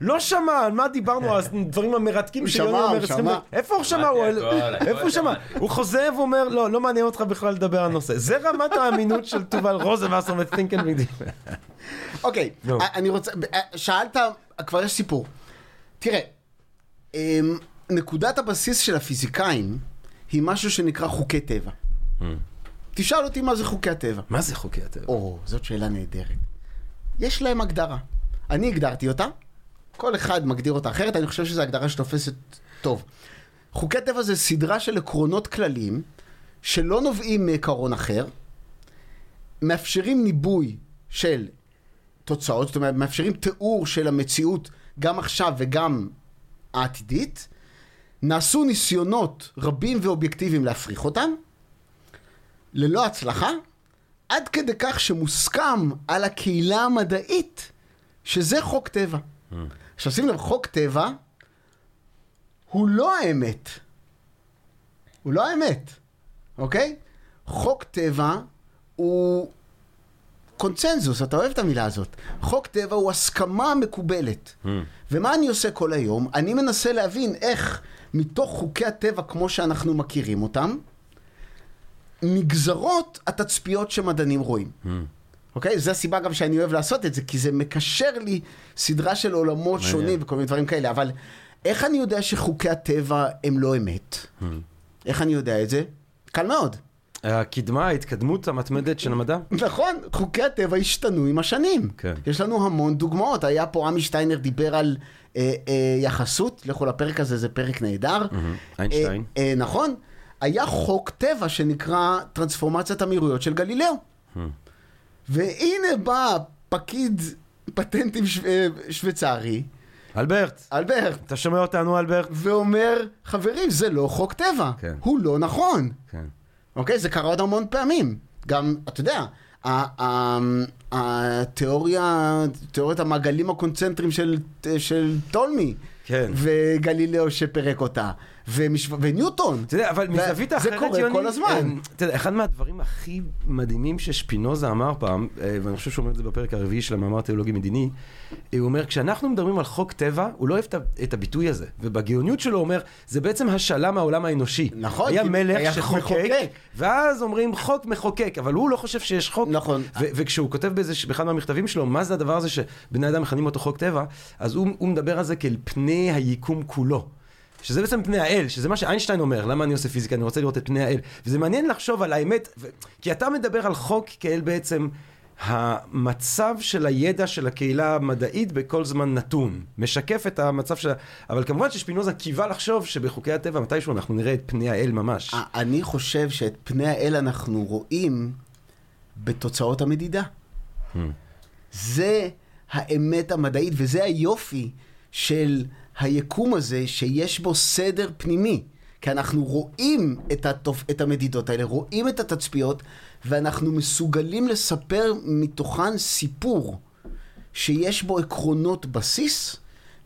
A: לא שמע על מה דיברנו, על הדברים המרתקים שיוני אומר
C: הוא
A: 20
C: שמע.
A: איפה הוא שמע? איפה הוא שמע? הוא חוזר ואומר, לא, לא מעניין אותך בכלל לדבר על נושא. זה רמת האמינות של תובל רוזנבסר ו-think and read.
C: אוקיי, אני רוצה, שאלת, כבר יש סיפור. תראה, אמ, נקודת הבסיס של הפיזיקאים היא משהו שנקרא חוקי טבע. תשאל אותי מה זה חוקי הטבע.
A: מה זה חוקי הטבע?
C: או, זאת שאלה נהדרת. יש להם הגדרה. אני הגדרתי אותה, כל אחד מגדיר אותה אחרת, אני חושב שזו הגדרה שתופסת טוב. חוקי טבע זה סדרה של עקרונות כלליים שלא נובעים מעיקרון אחר, מאפשרים ניבוי של תוצאות, זאת אומרת, מאפשרים תיאור של המציאות גם עכשיו וגם העתידית. נעשו ניסיונות רבים ואובייקטיביים להפריך אותם, ללא הצלחה, עד כדי כך שמוסכם על הקהילה המדעית שזה חוק טבע. עכשיו שים לב, חוק טבע הוא לא האמת. הוא לא האמת, אוקיי? חוק טבע הוא קונצנזוס, אתה אוהב את המילה הזאת. חוק טבע הוא הסכמה מקובלת. ומה אני עושה כל היום? אני מנסה להבין איך מתוך חוקי הטבע כמו שאנחנו מכירים אותם, נגזרות התצפיות שמדענים רואים. אוקיי? זו הסיבה גם שאני אוהב לעשות את זה, כי זה מקשר לי סדרה של עולמות. שונים וכל מיני דברים כאלה. אבל איך אני יודע שחוקי הטבע הם לא אמת? איך אני יודע את זה? קל מאוד.
A: הקדמה, ההתקדמות המתמדת של המדע?
C: נכון, חוקי הטבע השתנו עם השנים.
A: כן.
C: יש לנו המון דוגמאות. היה פה עמי שטיינר דיבר על אה, אה, יחסות, לכו לפרק הזה, זה פרק נהדר.
A: איינשטיין.
C: אה, אה, נכון. היה חוק טבע שנקרא טרנספורמציית המהירויות של גלילאו. והנה בא פקיד פטנטים שו- אה, שוויצרי,
A: אלברט,
C: אלברט,
A: אתה שומע אותנו, אלברט?
C: ואומר, חברים, זה לא חוק טבע.
A: כן.
C: הוא לא נכון.
A: כן.
C: אוקיי? זה קרה עוד המון פעמים. גם, אתה יודע, התיאוריה, תיאוריית המעגלים הקונצנטריים של, של טולמי,
A: כן.
C: וגלילאו שפירק אותה, ומש... וניוטון.
A: אתה יודע, אבל מזווית
C: זה
A: אחרת,
C: קורה
A: יוני,
C: כל הזמן.
A: אה, אתה יודע, אחד מהדברים הכי מדהימים ששפינוזה אמר פעם, אה, ואני חושב שהוא אומר את זה בפרק הרביעי של המאמר תיאולוגי מדיני, הוא אומר, כשאנחנו מדברים על חוק טבע, הוא לא אוהב את הביטוי הזה, ובגאוניות שלו הוא אומר, זה בעצם השאלה מהעולם האנושי.
C: נכון,
A: היה מלך שחוקק. ואז אומרים חוק מחוקק, אבל הוא לא חושב שיש חוק.
C: נכון.
A: וכשהוא כותב באיזה, באחד מהמכתבים שלו, מה זה הדבר הזה שבני אדם מכנים אותו חוק טבע, אז הוא, הוא מדבר על זה כאל פני היקום כולו. שזה בעצם פני האל, שזה מה שאיינשטיין אומר, למה אני עושה פיזיקה, אני רוצה לראות את פני האל. וזה מעניין לחשוב על האמת, ו... כי אתה מדבר על חוק כאל בעצם המצב של הידע של הקהילה המדעית בכל זמן נתון. משקף את המצב של... אבל כמובן ששפינוזה קיווה לחשוב שבחוקי הטבע מתישהו אנחנו נראה את פני האל ממש.
C: אני חושב שאת פני האל אנחנו רואים בתוצאות המדידה. זה האמת המדעית וזה היופי של היקום הזה שיש בו סדר פנימי. כי אנחנו רואים את, התופ... את המדידות האלה, רואים את התצפיות, ואנחנו מסוגלים לספר מתוכן סיפור שיש בו עקרונות בסיס,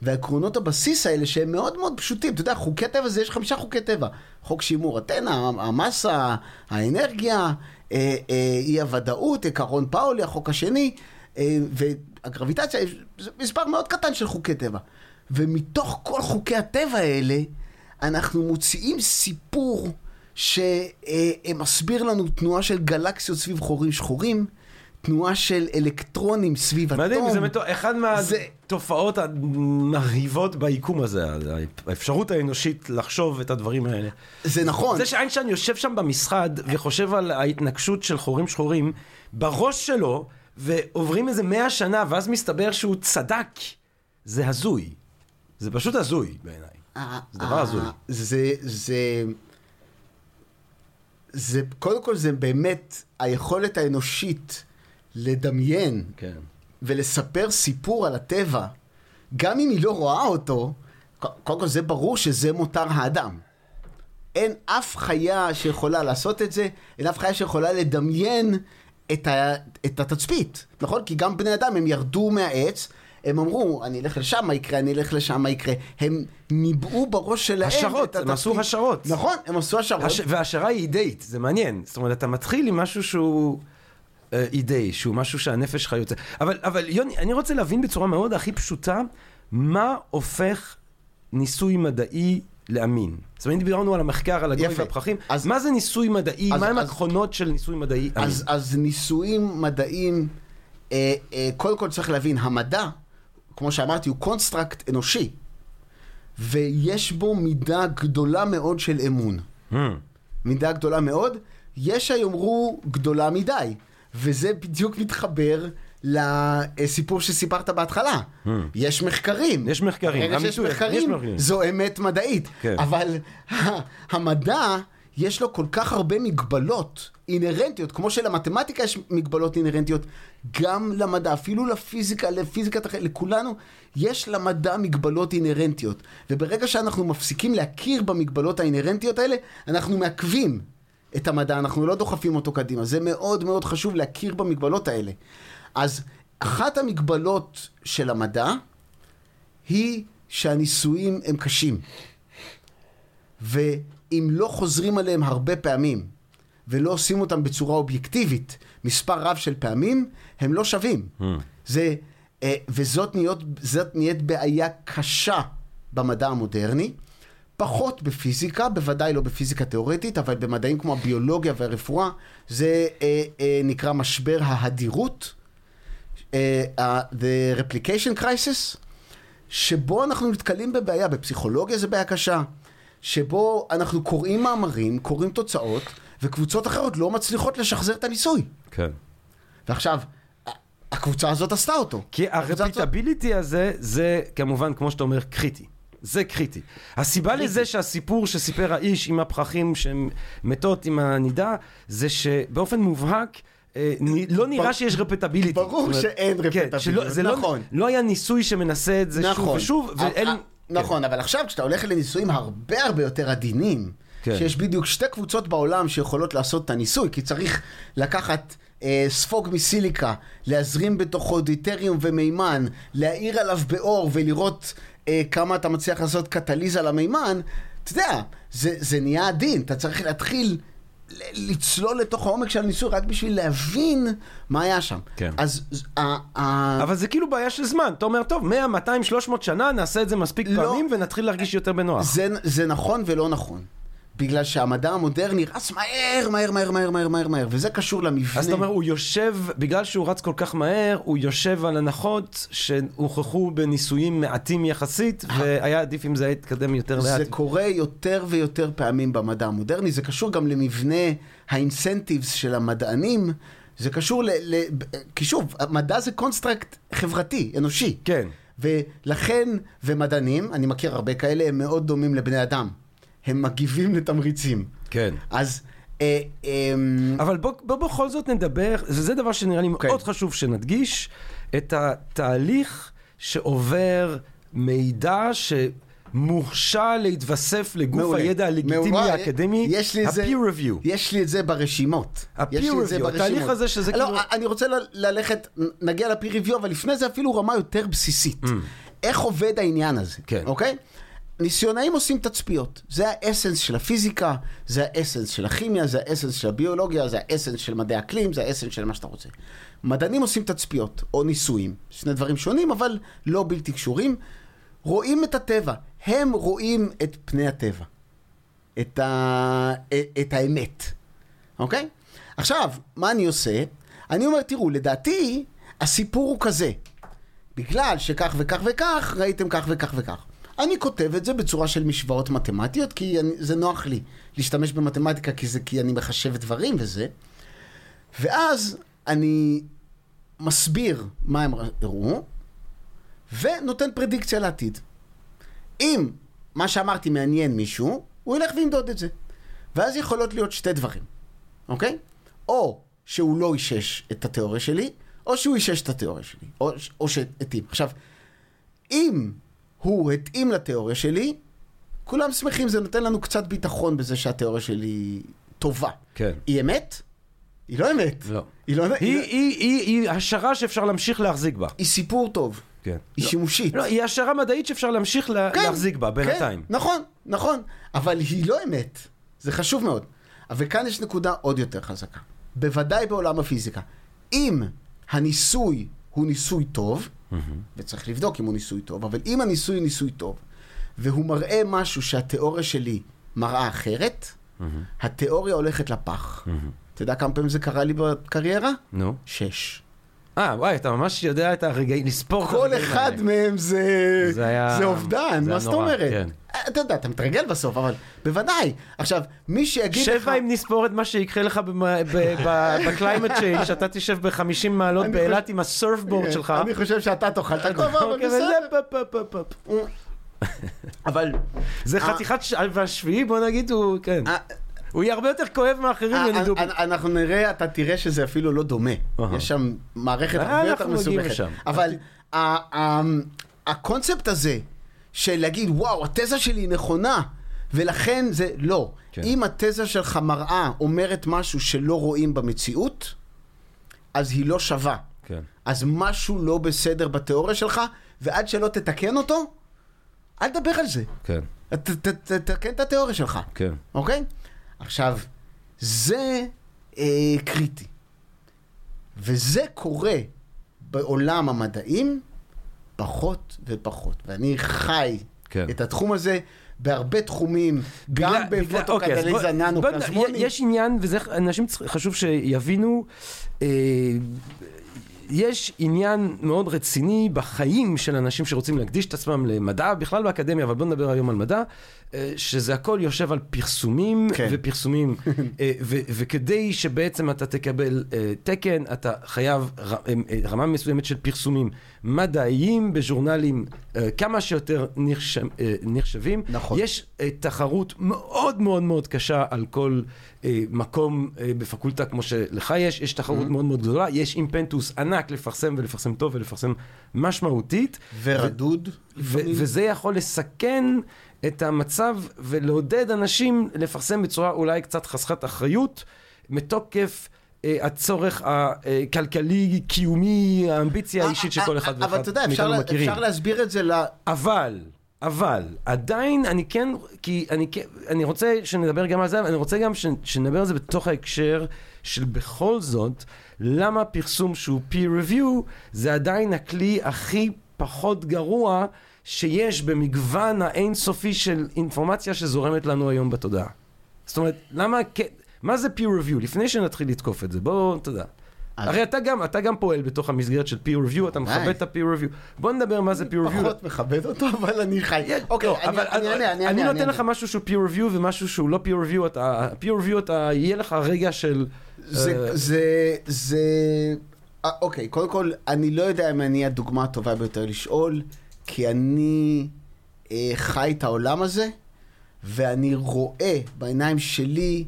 C: ועקרונות הבסיס האלה שהם מאוד מאוד פשוטים. אתה יודע, חוקי טבע זה, יש חמישה חוקי טבע. חוק שימור אתנה, המסה, האנרגיה, אה, אה, אי הוודאות, עקרון פאולי, החוק השני, אה, והגרביטציה, זה מספר מאוד קטן של חוקי טבע. ומתוך כל חוקי הטבע האלה, אנחנו מוציאים סיפור שמסביר לנו תנועה של גלקסיות סביב חורים שחורים, תנועה של אלקטרונים סביב אטום.
A: מדהים, זה מטו... אחד
C: זה-
A: מהתופעות המרהיבות ביקום הזה, האפשרות האנושית לחשוב את הדברים האלה.
C: זה נכון.
A: זה שאיינשטיין יושב שם במשרד וחושב על ההתנגשות של חורים שחורים, בראש שלו, ועוברים איזה מאה שנה, ואז מסתבר שהוא צדק, זה הזוי. זה פשוט הזוי בעיניי. זה דבר הזוי.
C: אה, זה, זה, זה, קודם כל זה באמת היכולת האנושית לדמיין
A: כן.
C: ולספר סיפור על הטבע, גם אם היא לא רואה אותו, קודם כל זה ברור שזה מותר האדם. אין אף חיה שיכולה לעשות את זה, אין אף חיה שיכולה לדמיין את, ה, את התצפית, נכון? כי גם בני אדם, הם ירדו מהעץ, הם אמרו, אני אלך לשם, מה יקרה, אני אלך לשם, מה יקרה. הם ניבאו בראש שלהם
A: השערות, הם. עשו השערות.
C: נכון, הם עשו השערות.
A: הש... וההשערה היא אידאית, זה מעניין. זאת אומרת, אתה מתחיל עם משהו שהוא אה, אידאי, שהוא משהו שהנפש שלך יוצא. אבל, אבל יוני, אני רוצה להבין בצורה מאוד הכי פשוטה, מה הופך ניסוי מדעי לאמין. זאת אומרת, דיברנו על המחקר, על הגוי. והפרחים,
C: אז-
A: מה זה ניסוי מדעי?
C: אז-
A: מה הם העקרונות של ניסוי מדעי אמין?
C: אז, אז ניסויים מדעיים, אה, אה, קודם כל צריך להבין, המדע, כמו שאמרתי, הוא construct אנושי, ויש בו מידה גדולה מאוד של אמון.
A: Hmm.
C: מידה גדולה מאוד, יש היאמרו גדולה מדי, וזה בדיוק מתחבר לסיפור שסיפרת בהתחלה. יש מחקרים.
A: Hmm. יש מחקרים,
C: ברגע שיש
A: אמיתוי, יש
C: מחקרים,
A: מחקרים.
C: זו אמת מדעית.
A: כן.
C: אבל המדע, יש לו כל כך הרבה מגבלות אינהרנטיות, כמו שלמתמטיקה יש מגבלות אינהרנטיות, גם למדע, אפילו לפיזיקה, לפיזיקת החיים, לכולנו, יש למדע מגבלות אינהרנטיות. וברגע שאנחנו מפסיקים להכיר במגבלות האינהרנטיות האלה, אנחנו מעכבים את המדע, אנחנו לא דוחפים אותו קדימה. זה מאוד מאוד חשוב להכיר במגבלות האלה. אז אחת המגבלות של המדע היא שהניסויים הם קשים. ואם לא חוזרים עליהם הרבה פעמים, ולא עושים אותם בצורה אובייקטיבית, מספר רב של פעמים, הם לא שווים. זה, אה, וזאת נהיות, נהיית בעיה קשה במדע המודרני. פחות בפיזיקה, בוודאי לא בפיזיקה תיאורטית, אבל במדעים כמו הביולוגיה והרפואה, זה אה, אה, נקרא משבר ההדירות, אה, The Replication Crisis, שבו אנחנו נתקלים בבעיה, בפסיכולוגיה זה בעיה קשה, שבו אנחנו קוראים מאמרים, קוראים תוצאות, וקבוצות אחרות לא מצליחות לשחזר את הניסוי.
A: כן.
C: ועכשיו, הקבוצה הזאת עשתה אותו.
A: כי
C: הקבוצה הזאת-
A: הרפיטביליטי הזה, זה כמובן, כמו שאתה אומר, קריטי. זה קריטי. הסיבה לזה שהסיפור שסיפר האיש עם הפרחים שהן מתות עם הנידה, זה שבאופן מובהק, אה, לא נראה שיש רפטביליטי.
C: ברור שאין רפטביליות,
A: זה לא-
C: נכון.
A: לא היה ניסוי שמנסה את זה שוב
C: נכון.
A: ושוב, ואין...
C: אה, נכון, אבל עכשיו כשאתה הולך לניסויים הרבה הרבה יותר עדינים,
A: כן.
C: שיש בדיוק שתי קבוצות בעולם שיכולות לעשות את הניסוי, כי צריך לקחת אה, ספוג מסיליקה, להזרים בתוכו דיטריום ומימן, להאיר עליו באור ולראות אה, כמה אתה מצליח לעשות קטליזה למימן, אתה יודע, זה, זה נהיה עדין, אתה צריך להתחיל לצלול לתוך העומק של הניסוי רק בשביל להבין מה היה שם.
A: כן.
C: אז
A: אבל זה כאילו בעיה של זמן. אתה אומר, טוב, 100, 200, 300 שנה, נעשה את זה מספיק
C: לא.
A: פעמים ונתחיל להרגיש יותר בנוח.
C: זה, זה נכון ולא נכון. בגלל שהמדע המודרני רץ מהר, מהר, מהר, מהר, מהר, מהר, מהר, וזה קשור למבנה.
A: אז אתה אומר, הוא יושב, בגלל שהוא רץ כל כך מהר, הוא יושב על הנחות שהוכחו בניסויים מעטים יחסית, והיה עדיף אם זה היה יתקדם יותר לאט.
C: זה קורה יותר ויותר פעמים במדע המודרני, זה קשור גם למבנה ה incentives של המדענים, זה קשור ל... ל... כי שוב, מדע זה construct חברתי, אנושי.
A: כן.
C: ולכן, ומדענים, אני מכיר הרבה כאלה, הם מאוד דומים לבני אדם. הם מגיבים לתמריצים.
A: כן.
C: אז... אה, אה,
A: אבל בוא, בוא בכל זאת נדבר, וזה דבר שנראה לי
C: אוקיי.
A: מאוד חשוב שנדגיש, את התהליך שעובר מידע שמורשה להתווסף לגוף
C: מעולה.
A: הידע הלגיטימי
C: מעולה.
A: האקדמי,
C: יש לי את זה-
A: ה-peer review.
C: יש לי את זה ברשימות.
A: ה-peer
C: יש לי את זה
A: review,
C: ברשימות.
A: התהליך הזה שזה
C: לא,
A: כאילו-
C: אני רוצה ל- ללכת, נגיע ל-peer review, אבל לפני זה אפילו רמה יותר בסיסית. איך עובד העניין הזה,
A: Mm. כן.
C: אוקיי? ניסיונאים עושים תצפיות, זה האסנס של הפיזיקה, זה האסנס של הכימיה, זה האסנס של הביולוגיה, זה האסנס של מדעי אקלים, זה האסנס של מה שאתה רוצה. מדענים עושים תצפיות, או ניסויים, שני דברים שונים, אבל לא בלתי קשורים. רואים את הטבע, הם רואים את פני הטבע, את, ה... את האמת, אוקיי? עכשיו, מה אני עושה? אני אומר, תראו, לדעתי, הסיפור הוא כזה. בגלל שכך וכך וכך, ראיתם כך וכך וכך. אני כותב את זה בצורה של משוואות מתמטיות, כי אני, זה נוח לי להשתמש במתמטיקה, כי, זה, כי אני מחשב דברים וזה. ואז אני מסביר מה הם הראו, ונותן פרדיקציה לעתיד. אם מה שאמרתי מעניין מישהו, הוא ילך וימדוד את זה. ואז יכולות להיות שתי דברים, אוקיי? או שהוא לא אישש את התיאוריה שלי, או שהוא אישש את התיאוריה שלי, או, או שהתאים. עכשיו, אם הוא התאים לתיאוריה שלי, כולם שמחים, זה נותן לנו קצת ביטחון בזה שהתיאוריה שלי טובה.
A: כן.
C: היא אמת? היא לא אמת.
A: לא.
C: היא לא...
A: היא,
C: היא,
A: היא, היא, היא השערה שאפשר להמשיך להחזיק בה.
C: היא סיפור טוב.
A: כן.
C: היא
A: לא.
C: שימושית.
A: לא, היא השערה מדעית שאפשר להמשיך לה,
C: כן,
A: להחזיק בה בינתיים.
C: כן, נכון, נכון. אבל היא לא אמת. זה חשוב מאוד. אבל כאן יש נקודה עוד יותר חזקה. בוודאי בעולם הפיזיקה. אם הניסוי הוא ניסוי טוב, וצריך לבדוק אם הוא ניסוי טוב, אבל אם הניסוי הוא ניסוי טוב, והוא מראה משהו שהתיאוריה שלי מראה אחרת, התיאוריה הולכת לפח. אתה יודע כמה פעמים זה קרה לי בקריירה?
A: נו.
C: שש.
A: אה, וואי, אתה ממש יודע את הרגעים, לספור
C: כל
A: הרגעים
C: אחד
A: האלה.
C: מהם זה,
A: זה היה-
C: זה אובדן,
A: זה
C: מה זאת אומרת?
A: כן.
C: אתה יודע, אתה מתרגל בסוף, אבל בוודאי. עכשיו, מי שיגיד לך...
A: שבע אם נספור את מה שיקרה לך ב climate change, שאתה תשב ב-50 מעלות באילת עם ה surfboard שלך.
C: אני חושב שאתה תאכל את הכובע, אבל
A: אוקיי,
C: בסדר. אבל...
A: זה חתיכת, ש- והשביעי בוא נגיד הוא, כן.
C: אה,
A: הוא יהיה הרבה יותר כואב מאחרים,
C: אה,
A: ינידו.
C: אה, אנחנו נראה, אתה תראה שזה אפילו לא דומה. יש שם מערכת
A: אה,
C: הרבה יותר מסובכת. אבל הקונספט הזה של להגיד, וואו, התזה שלי היא נכונה, ולכן זה לא.
A: כן.
C: אם התזה שלך מראה אומרת משהו שלא רואים במציאות, אז היא לא שווה.
A: כן.
C: אז משהו לא בסדר בתיאוריה שלך, ועד שלא תתקן אותו, אל תדבר על זה.
A: כן,
C: תתקן את התיאוריה שלך.
A: כן.
C: אוקיי? עכשיו, זה אה, קריטי. וזה קורה בעולם המדעים פחות ופחות. ואני חי
A: כן.
C: את התחום הזה בהרבה תחומים, גם
A: אוקיי,
C: בפוטוקטליזה
A: בוא-
C: ננו
A: בוא-
C: פלזמוני.
A: יש עניין, וזה אנשים חשוב שיבינו, אה, יש עניין מאוד רציני בחיים של אנשים שרוצים להקדיש את עצמם למדע, בכלל באקדמיה, אבל בוא נדבר היום על מדע, שזה הכל יושב על פרסומים
C: כן.
A: ופרסומים, אה, ו- וכדי שבעצם אתה תקבל אה, תקן, אתה חייב ר- אה, אה, רמה מסוימת של פרסומים מדעיים בז'ורנלים אה, כמה שיותר נחשב- אה, נחשבים.
C: נכון.
A: יש אה, תחרות מאוד מאוד מאוד קשה על כל אה, מקום אה, בפקולטה כמו שלך יש, יש תחרות מאוד מאוד גדולה, יש אימפנטוס ענק לפרסם ולפרסם טוב ולפרסם משמעותית.
C: ורדוד.
A: ו-
C: לפעמים.
A: וזה יכול לסכן את המצב ולעודד אנשים לפרסם בצורה אולי קצת חסכת אחריות, מתוקף אה, הצורך הכלכלי, קיומי, האמביציה האישית שכל אחד
C: אבל
A: ואחד
C: אתה יודע, אפשר
A: מאיתנו
C: לה-
A: מכירים.
C: אפשר להסביר את זה ל...
A: אבל אבל עדיין אני כן, כי אני, כן- אני רוצה שנדבר גם על זה, אבל אני רוצה גם ש, שנדבר על זה בתוך ההקשר של בכל זאת, למה פרסום שהוא peer review זה עדיין הכלי הכי פחות גרוע שיש במגוון האינסופי של אינפורמציה שזורמת לנו היום בתודעה. זאת אומרת, למה, כן- מה זה peer review? לפני שנתחיל לתקוף את זה, בואו, אתה יודע. הרי אתה גם, אתה גם פועל בתוך המסגרת של peer review, אתה מכבד את ה-peer review. בוא נדבר מה זה peer review.
C: פחות מכבד אותו, אבל אני חי. אוקיי,
A: לא,
C: אני.
A: נותן לך משהו שהוא peer review ומשהו שהוא לא peer review, אתה, peer review אתה, יהיה לך רגע של...
C: זה,
A: אה,
C: זה, זה... אה, אוקיי, קודם כל, אני לא יודע אם אני הדוגמה הטובה ביותר לשאול, כי אני אה, חי את העולם הזה, ואני רואה בעיניים שלי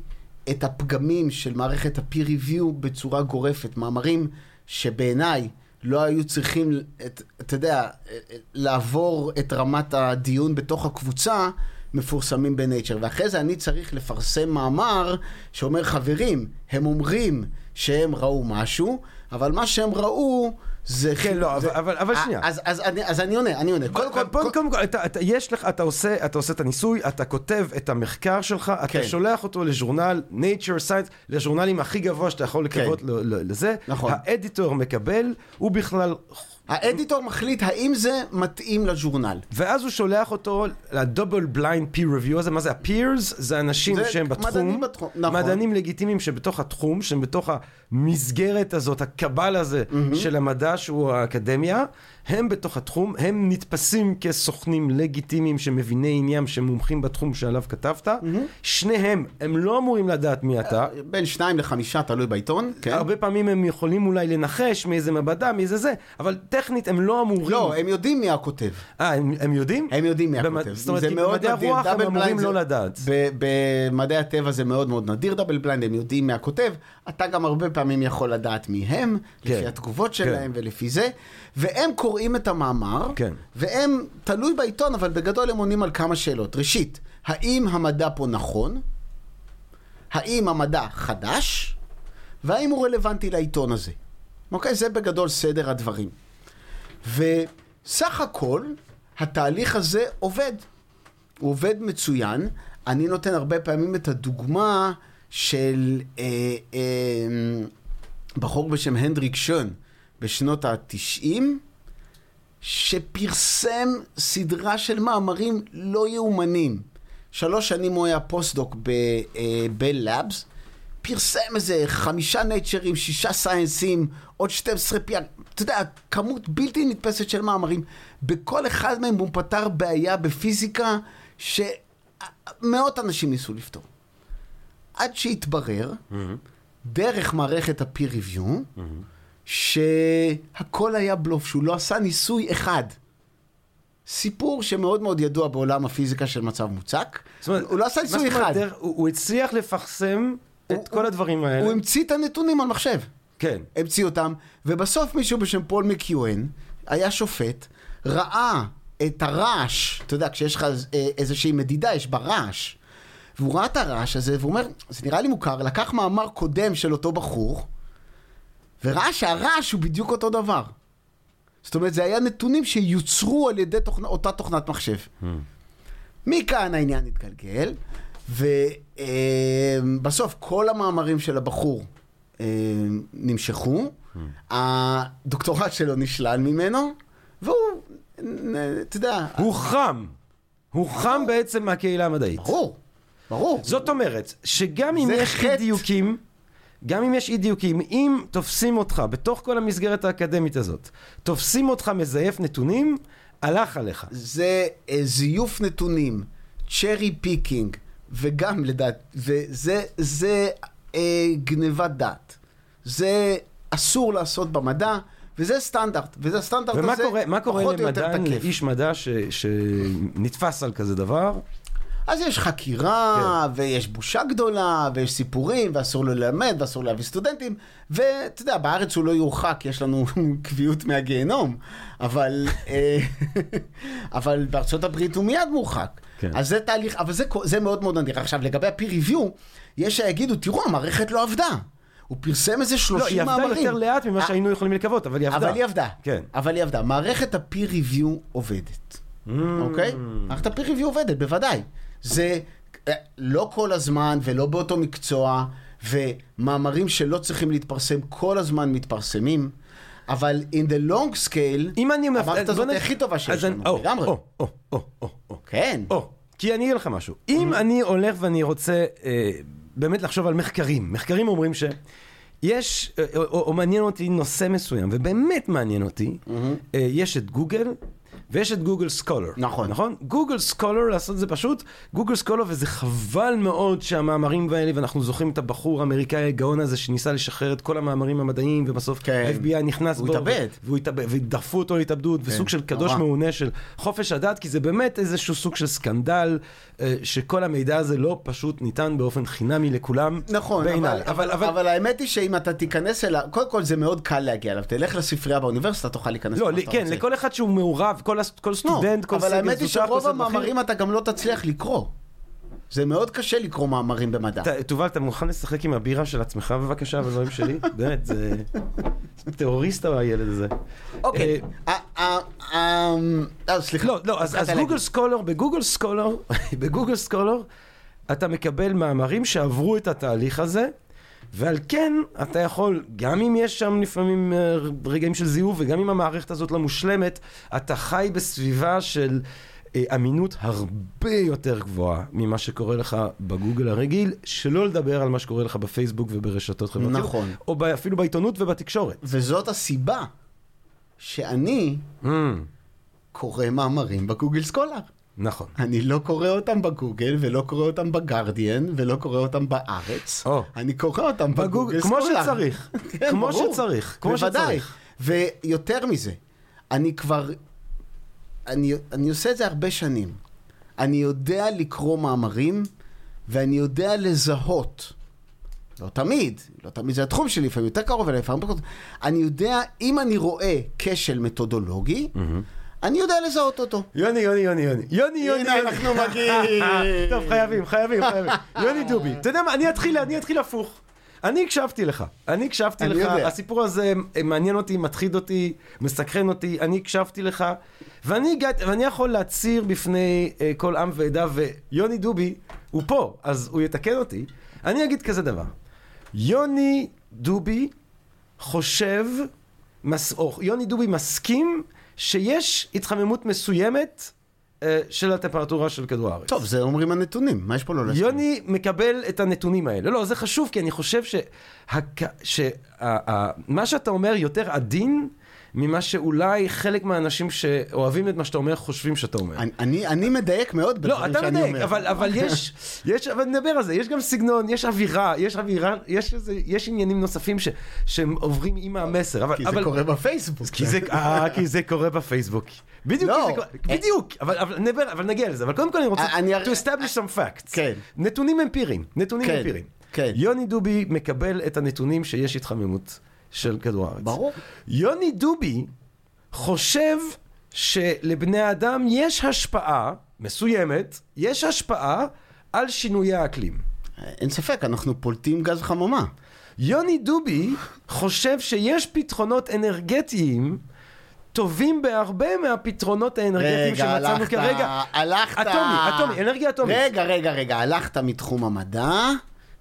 C: את הפגמים של מערכת ה-peer review בצורה גורפת. מאמרים שבעיניי לא היו צריכים, את, אתה יודע, אה, אה, לעבור את רמת הדיון בתוך הקבוצה, מפורסמים בנייצ'ר. ואחרי זה אני צריך לפרסם מאמר שאומר, חברים, הם אומרים שהם ראו משהו, אבל מה שהם ראו זה...
A: כן, לא,
C: זה-
A: אבל- אבל- אבל שנייה.
C: אז, אז, אני, אז אני עונה, אני עונה. קודם כל,
A: קודם קודם כל, אתה, אתה, יש לך, אתה עושה, אתה עושה את הניסוי, אתה כותב את המחקר שלך, אתה
C: כן.
A: שולח אותו לז'ורנל nature science, לז'ורנלים הכי גבוה שאתה יכול לקוות
C: כן.
A: לזה.
C: נכון.
A: האדיטור מקבל, הוא בכלל,
C: האדיטור מחליט האם זה מתאים לז'ורנל.
A: ואז הוא שולח אותו לדובל בליינד peer review הזה, מה זה ה-peers? זה אנשים
C: זה
A: שהם בתחום,
C: מדענים בתחום, נכון.
A: מדענים לגיטימיים שבתוך התחום, שהם בתוך המסגרת הזאת, הקבל הזה של המדע שהוא האקדמיה, הם בתוך התחום, הם נתפסים כסוכנים לגיטימיים שמביני עניין, שמומחים בתחום שעליו כתבת, שניהם, הם לא אמורים לדעת מי אתה.
C: בין שניים לחמישה, תלוי בעיתון, כן?
A: הרבה פעמים הם יכולים אולי לנחש מאיזה מעבדה, מאיזה זה, אבל טכנית הם לא אמורים.
C: לא, הם יודעים מי הכותב.
A: אה, הם, הם יודעים?
C: הם יודעים מי
A: במד-
C: הכותב.
A: זאת אומרת, במדעי הרוח הם אמורים לא
C: זה-
A: לדעת.
C: ב- במדעי הטבע זה מאוד מאוד נדיר דאבל בליינד, הם יודעים מי הכותב. אתה גם הרבה פעמים יכול לדעת מי הם,
A: כן.
C: לפי התגובות שלהם
A: כן.
C: ולפי זה. והם קוראים את המאמר,
A: כן.
C: והם, תלוי בעיתון, אבל בגדול הם עונים על כמה שאלות. ראשית, האם המדע פה נכון? האם המדע חדש? והאם הוא רלוונטי לעיתון הזה? אוקיי? זה בגדול סדר הדברים. וסך הכל, התהליך הזה עובד. הוא עובד מצוין. אני נותן הרבה פעמים את הדוגמה של אה, אה, בחור בשם הנדריק שון בשנות ה-90, שפרסם סדרה של מאמרים לא יאומנים. שלוש שנים הוא היה post-doc בבל לאבס, פרסם איזה חמישה נייצ'רים, שישה סיינסים, עוד 12 פי... אתה יודע, כמות בלתי נתפסת של מאמרים. בכל אחד מהם הוא פתר בעיה בפיזיקה שמאות אנשים ניסו לפתור. עד שהתברר, דרך מערכת ה-peer review, שהכל היה בלוף, שהוא לא עשה ניסוי אחד. סיפור שמאוד מאוד ידוע בעולם הפיזיקה של מצב מוצק.
A: זאת אומרת,
C: הוא לא עשה ניסוי אחד.
A: דרך- הוא הוא הצליח לפרסם
C: הוא-
A: את כל הדברים האלה.
C: הוא המציא את הנתונים על מחשב.
A: כן.
C: המציא אותם, ובסוף מישהו בשם פול מקיואן, היה שופט, ראה את הרעש, אתה יודע, כשיש לך אה, איזושהי מדידה, יש בה רעש. והוא ראה את הרעש הזה, והוא אומר, זה נראה לי מוכר, לקח מאמר קודם של אותו בחור, וראה שהרעש הוא בדיוק אותו דבר. זאת אומרת, זה היה נתונים שיוצרו על ידי תוכנ... אותה תוכנת מחשב. מכאן העניין התגלגל, ובסוף כל המאמרים של הבחור אה, נמשכו, הדוקטורט שלו נשלל ממנו, והוא, נ- אתה יודע,
A: הוא חם. הוא חם בעצם מהקהילה המדעית.
C: ברור, ברור.
A: זאת אומרת, שגם אם יש. אי דיוקים, גם אם יש אי דיוקים, אם תופסים אותך בתוך כל המסגרת האקדמית הזאת, תופסים אותך מזייף נתונים, הלך עליך.
C: זה אה, זיוף נתונים, cherry picking, וגם לדעת, וזה זה, אה, גנבת דעת. זה אסור לעשות במדע, וזה סטנדרט, וזה הסטנדרט
A: ומה
C: הזה
A: קורה, מה קורה
C: פחות או יותר
A: למדען,
C: תקף.
A: לאיש מדע ש, שנתפס על כזה דבר?
C: אז יש חקירה,
A: כן.
C: ויש בושה גדולה, ויש סיפורים, ואסור ללמד, ואסור להביא סטודנטים, ואתה יודע, בארץ הוא לא יורחק, יש לנו קביעות מהגיהנום, אבל, אה, אבל בארצות הברית הוא מיד מורחק.
A: כן.
C: אז זה תהליך, אבל זה, זה מאוד מאוד נדיר. עכשיו, לגבי ה-peer review, יש שיגידו, תראו, המערכת לא עבדה. הוא פרסם איזה
A: לא,
C: 30
A: היא
C: מאמרים.
A: עבדה יותר לאט ממה
C: אה,
A: שהיינו יכולים לקוות, אבל היא עבדה.
C: אבל היא עבדה.
A: כן.
C: אבל היא עבדה. מערכת ה-peer review עובדת. אוקיי? מערכת ה-peer review עובדת, בוודאי. זה אה, לא כל הזמן ולא באותו מקצוע, ומאמרים שלא צריכים להתפרסם כל הזמן מתפרסמים, אבל in the long scale,
A: אם אני... מפ-
C: המערכת הזאת היא הכי טובה שיש
A: אני-
C: לנו,
A: או,
C: לגמרי.
A: או, או, או, או, או.
C: כן.
A: או, כי אני אגיד לך משהו. אם אני הולך ואני רוצה אה, באמת לחשוב על מחקרים, מחקרים אומרים שיש, אה, או, או, או מעניין אותי נושא מסוים, ובאמת מעניין אותי, אה, יש את גוגל. ויש את גוגל סקולר.
C: נכון.
A: נכון? גוגל סקולר, לעשות את זה פשוט, גוגל סקולר, וזה חבל מאוד שהמאמרים האלה, ואנחנו זוכרים את הבחור האמריקאי הגאון הזה שניסה לשחרר את כל המאמרים המדעיים, ובסוף
C: כן.
A: ה-FBI נכנס
C: הוא
A: בו.
C: התאבד.
A: והוא התאבד, ודחפו אותו להתאבדות, וסוג של קדוש
C: נורא.
A: מעונה של חופש הדת, כי זה באמת איזשהו סוג של סקנדל, אה, שכל המידע הזה לא פשוט ניתן באופן חינמי לכולם,
C: נכון,
A: בעיניי.
C: אבל, אבל, אבל, אבל האמת היא שאם אתה תיכנס אליו, קודם כל זה מאוד קל להגיע אליו, תלך לספרייה באוניברסיטה, תוכל להיכנס
A: לא, כן. לכל אחד שהוא מעורב, כל הס- כל
C: לא,
A: סטודנט, כל
C: אבל
A: סגל
C: האמת היא
A: זוטר, כל
C: שרוב
A: סגל בכיר.
C: המאמרים אתה גם לא תצליח לקרוא. זה מאוד קשה לקרוא מאמרים במדע.
A: תובל, אתה מוכן לשחק עם הבירה של עצמך בבקשה, בדברים שלי? באמת, זה... טרוריסט הילד הזה.
C: אוקיי.
A: אה,
C: אה, סליחה.
A: לא, לא, אז. Google
C: Scholar,
A: ב Google Scholar, ב Google Scholar, אתה מקבל מאמרים שעברו את התהליך הזה, ועל כן אתה יכול, גם אם יש שם לפעמים אה, רגעים של זיוף, וגם אם המערכת הזאת לא מושלמת, אתה חי בסביבה של אה, אמינות הרבה יותר גבוהה ממה שקורה לך בגוגל הרגיל, שלא לדבר על מה שקורה לך בפייסבוק וברשתות חברתיות.
C: נכון.
A: או ב- אפילו בעיתונות ובתקשורת.
C: וזאת הסיבה שאני
A: Mm,
C: קורא מאמרים בגוגל סקולר.
A: נכון.
C: אני לא קורא אותם בגוגל, ולא קורא אותם בגרדיאן, ולא קורא אותם בארץ.
A: או.
C: אני קורא אותם
A: בגוגל, כמו
C: סקולר.
A: שצריך.
C: כן,
A: כמו
C: ברור.
A: שצריך. כמו
C: בוודאי.
A: שצריך.
C: ויותר מזה, אני כבר... אני, אני עושה את זה הרבה שנים. אני יודע לקרוא מאמרים, ואני יודע לזהות. לא תמיד, לא תמיד זה התחום שלי, לפעמים יותר קרוב אליי, לפעמים פחות. אני יודע, אם אני רואה כשל מתודולוגי, אני יודע לזהות אותו.
A: יוני, יוני, יוני, יוני. יוני, יוני,
C: הנה. אנחנו מגיעים.
A: טוב, חייבים, חייבים, חייבים. יוני דובי. אתה יודע מה, אני אתחיל, אני אתחיל הפוך. אני הקשבתי לך. אני הקשבתי
C: אני
A: לך.
C: יודע.
A: הסיפור הזה אה, מעניין אותי, מטחיד אותי, מסקרן אותי. אני הקשבתי לך. ואני הגעתי, ואני יכול להצהיר בפני אה, כל עם ועדה, ויוני דובי, הוא פה, אז הוא יתקן אותי. אני אגיד כזה דבר. יוני דובי חושב, מס, או יוני דובי מסכים שיש התחממות מסוימת אה, של הטמפרטורה של כדור הארץ.
C: טוב, זה אומרים הנתונים, מה יש פה לא להסכים?
A: יוני מקבל את הנתונים האלה. לא, זה חשוב, כי אני חושב שמה שאתה אומר יותר עדין ממה שאולי חלק מהאנשים שאוהבים את מה שאתה אומר חושבים שאתה אומר.
C: אני, אני, אני מדייק מאוד
A: לא,
C: בדברים
A: אתה
C: שאני
A: מדייק,
C: אומר.
A: אבל, אבל יש, יש, אבל נדבר על זה, יש גם סגנון, יש אווירה, יש אווירה, יש, איזה, יש עניינים נוספים ש, שהם עוברים עם המסר, אבל...
C: כי זה
A: אבל,
C: קורה בפייסבוק.
A: כי זה, אה, כי זה קורה בפייסבוק. בדיוק,
C: לא,
A: זה בדיוק, אבל, אבל נדבר, אבל נגיע לזה, אבל קודם כל אני רוצה,
C: אני-
A: to establish some facts.
C: כן.
A: נתונים אמפיריים, נתונים
C: כן,
A: אמפיריים.
C: כן.
A: יוני דובי מקבל את הנתונים שיש התחממות של כדור הארץ.
C: ברור.
A: יוני דובי חושב שלבני האדם יש השפעה מסוימת, יש השפעה על שינויי האקלים.
C: אין ספק, אנחנו פולטים גז חממה.
A: יוני דובי חושב שיש פתרונות אנרגטיים טובים בהרבה מהפתרונות האנרגטיים שמצאנו
C: הלכת,
A: כרגע.
C: הלכת...
A: אטומי, אטומי, אנרגיה אטומית.
C: רגע, רגע, רגע, הלכת מתחום המדע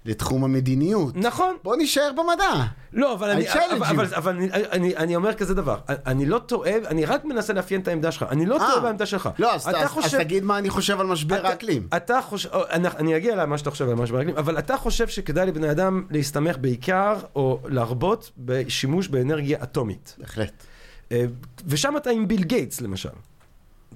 C: לתחום המדיניות.
A: נכון.
C: בוא נישאר במדע.
A: לא, אבל אני, אבל. אבל, אבל אני, אני, אני אומר כזה דבר, אני לא טועה, אני רק מנסה לאפיין את העמדה שלך, אני לא
C: אה.
A: טועה בעמדה שלך.
C: לא, אז, אז, אז תגיד מה אני חושב על משבר
A: אתה-
C: האקלים.
A: אתה חושב, אני, אני אגיע למה שאתה חושב על משבר האקלים, אבל אתה חושב שכדאי לבני אדם להסתמך בעיקר, או להרבות בשימוש באנרגיה אטומית.
C: בהחלט.
A: אה, ושם אתה עם ביל גייטס למשל.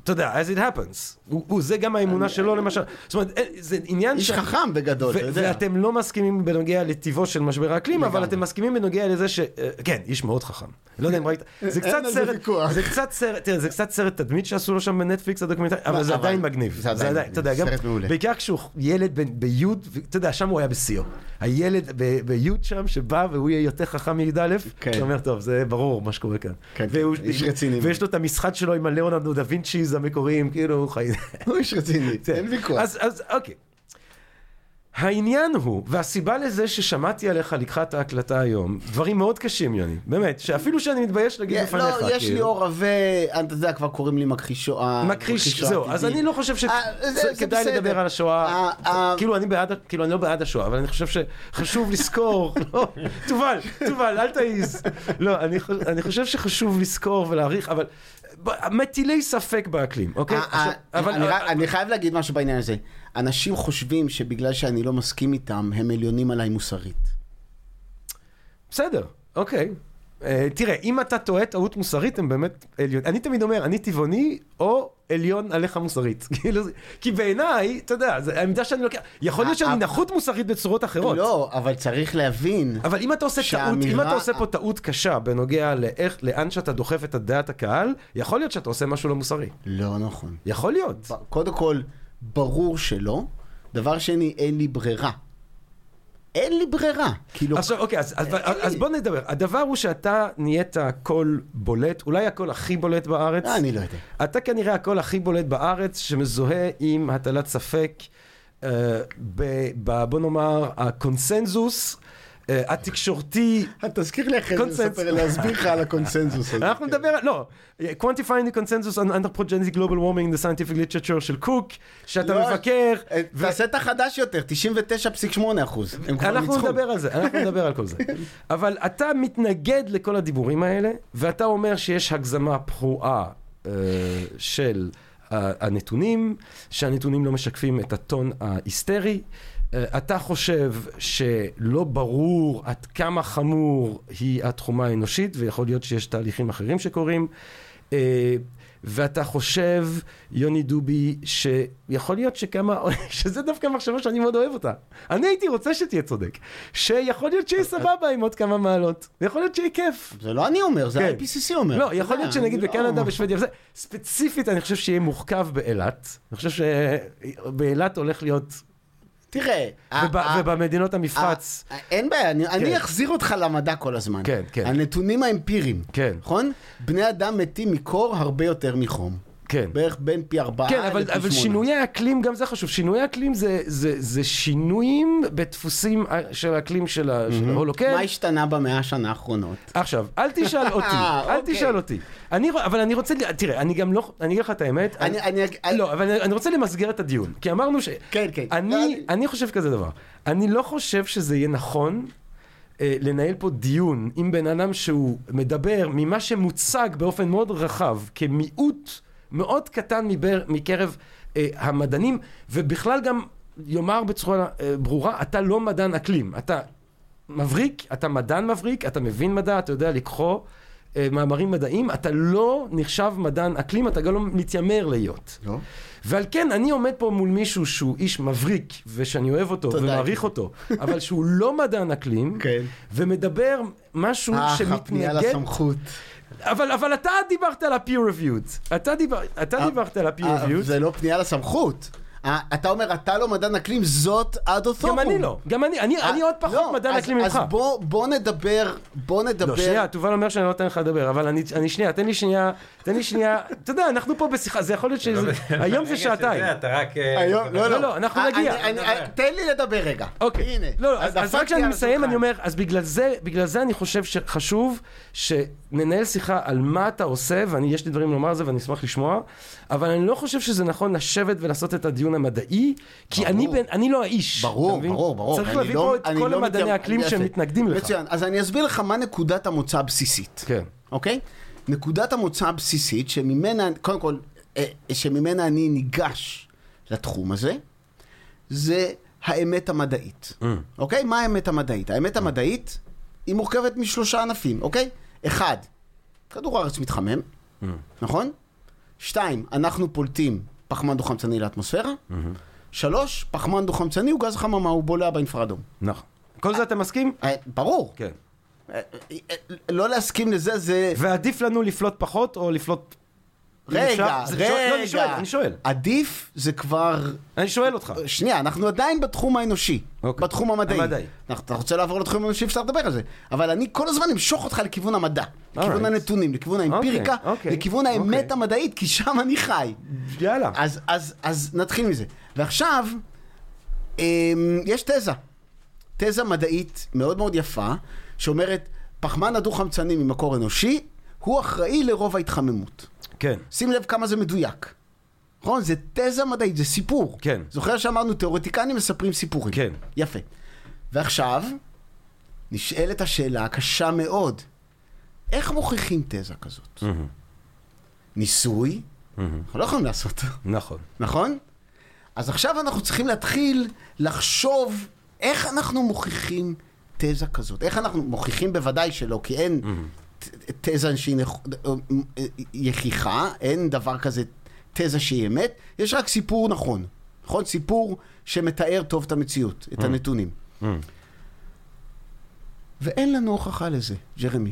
A: אתה יודע, as it happens. הוא, הוא, זה גם האמונה שלו למשל. זאת אומרת, אה, זה עניין
C: איש חכם בגדול, אתה יודע.
A: ואתם לא מסכימים בנוגע לטיבו של משבר האקלים, אבל. אתם מסכימים בנוגע לזה ש... אה, כן, איש מאוד חכם. לא יודע אם ראית... זה קצת
C: זה
A: סרט... זה קצת סרט... תראה, זה קצת סרט תדמית שעשו לו שם בנטפליקס הדוקומנטרי, אבל זה
C: אבל
A: עדיין מגניב.
C: זה עדיין
A: אתה יודע, גם... בעיקר כשהוא ילד ביוד, אתה יודע, שם הוא היה בשיאו. הילד ביוד שם, שבא והוא יהיה יותר חכם מי"א,
C: כן.
A: אתה אומר, טוב, זה ברור מה שקורה כאן.
C: כן,
A: והוא-
C: איש רציני.
A: ויש לו את המשחק שלו עם הליאונרדו דה וינצ'יז המקוריים, כאילו, הוא חי...
C: הוא איש רציני,
A: כן.
C: אין ויכוח.
A: אז, אז אוקיי. העניין הוא, והסיבה לזה ששמעתי עליך לקראת ההקלטה היום, דברים מאוד קשים, יוני, באמת, שאפילו שאני מתבייש להגיד בפניך.
C: לא, יש לי
A: כאילו.
C: אור עבה, אתה יודע, כבר קוראים לי מכחישו... אה,
A: מכחיש, זהו. אז אני לא חושב
C: אה,
A: שכדאי
C: בסדר.
A: לדבר על השואה,
C: אה, אה,
A: כאילו אני בעד, כאילו אני לא בעד השואה, אבל אני חושב שחשוב לזכור, לא, תובל, תובל, אל תעיז, לא, אני חוש- אני חושב שחשוב לזכור ולהעריך, אבל מטילי ספק באקלים, אוקיי?
C: אה, אה, אני חייב להגיד משהו בעניין הזה. אנשים חושבים שבגלל שאני לא מסכים איתם, הם עליונים עליי מוסרית.
A: בסדר, אוקיי. אה, תראה, אם אתה טועה טעות מוסרית, הם באמת עליון. אני תמיד אומר, אני טבעוני או עליון עליך מוסרית. כאילו, כי בעיניי, אתה יודע, זו העמדה שאני לוקח. יכול להיות שאני
C: אה,
A: נחות מוסרית בצורות אחרות.
C: לא, אבל צריך להבין.
A: אבל אם אתה עושה טעות, אם
C: שהאמירה-
A: אתה עושה פה טעות קשה בנוגע לאיך, לאן שאתה דוחף את דעת הקהל, יכול להיות שאתה עושה משהו לא מוסרי.
C: לא נכון.
A: יכול להיות.
C: קודם כל, ברור שלא. דבר שני, אין לי ברירה. אין לי ברירה. כאילו,
A: עכשיו, אוקיי, אז, אז, אז בוא נדבר. הדבר הוא שאתה נהיית קול בולט, אולי הקול הכי בולט בארץ.
C: אה, אני לא יודע.
A: אתה כנראה הקול הכי בולט בארץ שמזוהה עם הטלת ספק, אה, ב, ב, בוא נאמר, הקונסנזוס התקשורתי.
C: תזכיר לי אחרי
A: קונצנזוס.
C: לספר, להסביר לך על הקונסנזוס הזה.
A: אנחנו נדבר, על- לא, quantifying the consensus on anthropogenic global warming in the scientific literature של קוק, שאתה
C: לא,
A: מבקר.
C: אה, תעשה את החדש יותר, 99.8 אחוז. הם כבר
A: אנחנו. נדבר על זה, אנחנו נדבר על כל זה. אבל אתה מתנגד לכל הדיבורים האלה, ואתה אומר שיש הגזמה פרועה אה, של אה, הנתונים, שהנתונים לא משקפים את הטון ההיסטרי. אה, אתה חושב שלא ברור עד כמה חמור היא התחומה האנושית, ויכול להיות שיש תהליכים אחרים שקורים. אה, ואתה חושב, יוני דובי, שיכול להיות שכמה, שזה דווקא מחשבה שאני מאוד אוהב אותה. אני הייתי רוצה שתהיה צודק. שיכול להיות שיהיה סבבה עם עוד כמה מעלות. ויכול להיות שיהיה כיף.
C: זה לא אני אומר, זה
A: כן.
C: ה-IPCC אומר.
A: לא, יכול להיות שנגיד
C: לא-
A: בקנדה, בשוודיה, ספציפית אני חושב שיהיה מורכב באילת. אני חושב שבאילת הולך להיות,
C: תראה,
A: ובמדינות המפרץ,
C: אין בעיה, אני- אני אחזיר אותך למדע כל הזמן.
A: כן, כן.
C: הנתונים האמפיריים,
A: כן.
C: נכון? בני אדם מתים מקור הרבה יותר מחום.
A: כן.
C: בערך בין פי ארבעה
A: כן, אבל,
C: לפי
A: אבל. שינויי האקלים, גם זה חשוב. שינויי האקלים זה, זה, זה שינויים בדפוסים של האקלים של, ה- של ההולוקן.
C: מה השתנה במאה השנה האחרונות?
A: עכשיו, אל תשאל אותי, אל
C: אוקיי.
A: תשאל אותי. אני, אבל אני רוצה, תראה, אני גם לא, אני אגיד לך את האמת.
C: אני- אני-
A: לא, אבל אני, אני רוצה למסגר את הדיון. כי אמרנו ש...
C: כן, כן.
A: אני,
C: אני-
A: אני חושב כזה דבר. אני לא חושב שזה יהיה נכון אה, לנהל פה דיון עם בן אדם שהוא מדבר ממה שמוצג באופן מאוד רחב כמיעוט מאוד קטן מבר, מקרב אה, המדענים, ובכלל גם יאמר בצורה אה, ברורה, אתה לא מדען אקלים, אתה מבריק, אתה מדען מבריק, אתה מבין מדע, אתה יודע לקרוא אה, מאמרים מדעיים, אתה לא נחשב מדען אקלים, אתה גם לא מתיימר להיות.
C: לא.
A: ועל כן, אני עומד פה מול מישהו שהוא איש מבריק, ושאני אוהב אותו,
C: תודה.
A: ומעריך אותו, אבל שהוא לא מדען אקלים,
C: כן.
A: ומדבר משהו
C: אך, הפנייה
A: שמתנגד...
C: לסמכות.
A: אבל, אבל אתה דיברת על ה-peer reviewed. אתה, דיבר, אתה דיברת על ה-peer
C: אה,
A: reviewed.
C: זה לא פנייה לסמכות. אה, אתה אומר, אתה לא מדען אקלים, זאת עד אותו.
A: גם אני לא. גם אני. אני, אני עוד פחות
C: לא,
A: מדען
C: אז-
A: אקלים ממך.
C: אז בוא- בוא נדבר, בוא נדבר.
A: לא, שנייה, תובל אומר שאני לא נותן לך לדבר, אבל אני, אני שנייה, תן לי שנייה, תן לי שנייה, אתה יודע, אנחנו פה בשיחה, זה יכול להיות שזה, היום זה שעתיים.
B: שזה, אתה רק... אה,
C: היום, לא,
A: לא,
C: לא,
A: לא, אנחנו
C: אה,
A: נגיע.
C: תן לי לדבר רגע.
A: אוקיי.
C: הנה.
A: לא, לא, אז, אז רק כשאני מסיים. אני אומר, אז בגלל זה, בגלל זה אני חושב שחשוב שננהל שיחה על מה אתה עושה, ואני, יש לי דברים לומר על זה ואני אשמח לשמוע, אבל אני לא חושב שזה נכון לשבת ולעשות את הדיון המדעי, כי
C: ברור.
A: אני, בן, אני לא האיש.
C: ברור? ברור, ברור.
A: צריך להביא
C: לא-
A: פה את כל
C: לא
A: המדעני האקלים
C: יפה.
A: שמתנגדים לך.
C: מצוין. אז אני אסביר לך מה נקודת המוצא הבסיסית.
A: כן.
C: אוקיי? נקודת המוצא הבסיסית, שממנה, קודם כל, אה, שממנה אני ניגש לתחום הזה, זה האמת המדעית.
A: Mm.
C: אוקיי? מה האמת המדעית? האמת המדעית היא מורכבת משלושה ענפים, אוקיי? אחד, כדור הארץ מתחמם,
A: Mm.
C: נכון? שתיים, אנחנו פולטים פחמן דו-חמצני לאטמוספירה. שלוש, פחמן דו-חמצני הוא גז חממה, הוא בולע באינפרדום.
A: נכון. כל זה אתה מסכים?
C: אה, ברור.
A: כן.
C: אה, אה, לא להסכים לזה זה...
A: ועדיף לנו לפלוט פחות או לפלוט...
C: רגע,
A: לא, אני שואל,
C: רגע.
A: אני שואל.
C: עדיף זה כבר...
A: אני שואל אותך.
C: שנייה, אנחנו עדיין בתחום האנושי.
A: אוקיי.
C: בתחום המדעי.
A: המדעי.
C: אנחנו- אתה רוצה לעבור לתחום האנושי, אפשר לדבר על זה. אבל אני כל הזמן אמשוך אותך לכיוון המדע. לכיוון. הנתונים, לכיוון האמפיריקה,
A: אוקיי, אוקיי,
C: לכיוון האמת
A: אוקיי.
C: המדעית, כי שם אני חי.
A: יאללה.
C: אז, אז, אז נתחיל מזה. ועכשיו, אמ, יש תזה, תזה מדעית מאוד מאוד יפה, שאומרת, פחמן הדו-חמצני ממקור אנושי, הוא אחראי לרוב ההתחממות.
A: כן.
C: שים לב כמה זה מדויק. נכון? זה תזה מדעית, זה סיפור.
A: כן.
C: זוכר שאמרנו, תיאורטיקנים מספרים סיפורים.
A: כן.
C: יפה. ועכשיו, נשאלת השאלה הקשה מאוד, איך מוכיחים תזה כזאת? ניסוי, אנחנו לא יכולים לעשות,
A: נכון.
C: נכון? אז עכשיו אנחנו צריכים להתחיל לחשוב איך אנחנו מוכיחים תזה כזאת. איך אנחנו מוכיחים בוודאי שלא, כי אין ת- תזה שהיא נכ- יחיכה, אין דבר כזה תזה שהיא אמת, יש רק סיפור נכון. נכון? סיפור שמתאר טוב את המציאות, את הנתונים. ואין לנו הוכחה לזה, ג'רמי.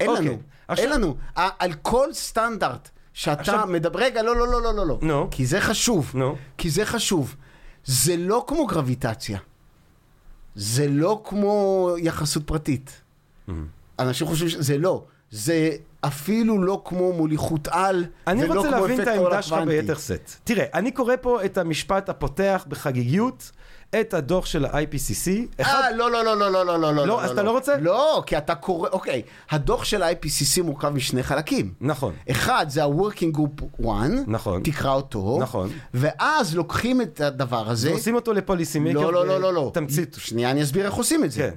C: אין
A: אוקיי,
C: לנו.
A: עכשיו-
C: אין לנו. על כל סטנדרט שאתה
A: עכשיו-
C: מדבר... רגע, לא, לא, לא, לא, לא, לא.
A: נו.
C: כי זה חשוב.
A: נו.
C: כי זה חשוב. זה לא כמו גרביטציה. זה לא כמו יחסות פרטית. אנשים חושבים שזה לא. זה אפילו לא כמו מוליכות על,
A: אני
C: ולא
A: רוצה
C: כמו
A: להבין את העמדה שלך. ביתר שאת. תראה, אני קורא פה את המשפט הפותח בחגיגיות, את הדוח של ה-IPCC. אחד,
C: אה, לא, לא, לא, לא, לא, לא, לא, לא.
A: לא, אז אתה לא רוצה?
C: לא, כי אתה קורא, אוקיי, הדוח של ה-IPCC מורכב משני חלקים.
A: נכון.
C: אחד זה ה-Working Group 1,
A: נכון.
C: תקרא אותו,
A: נכון.
C: ואז לוקחים את הדבר הזה,
A: ועושים אותו לפוליסי מייקר.
C: לא, לא, לא, לא, לא,
A: תמצית.
C: שנייה אני אסביר איך עושים את זה.
A: כן.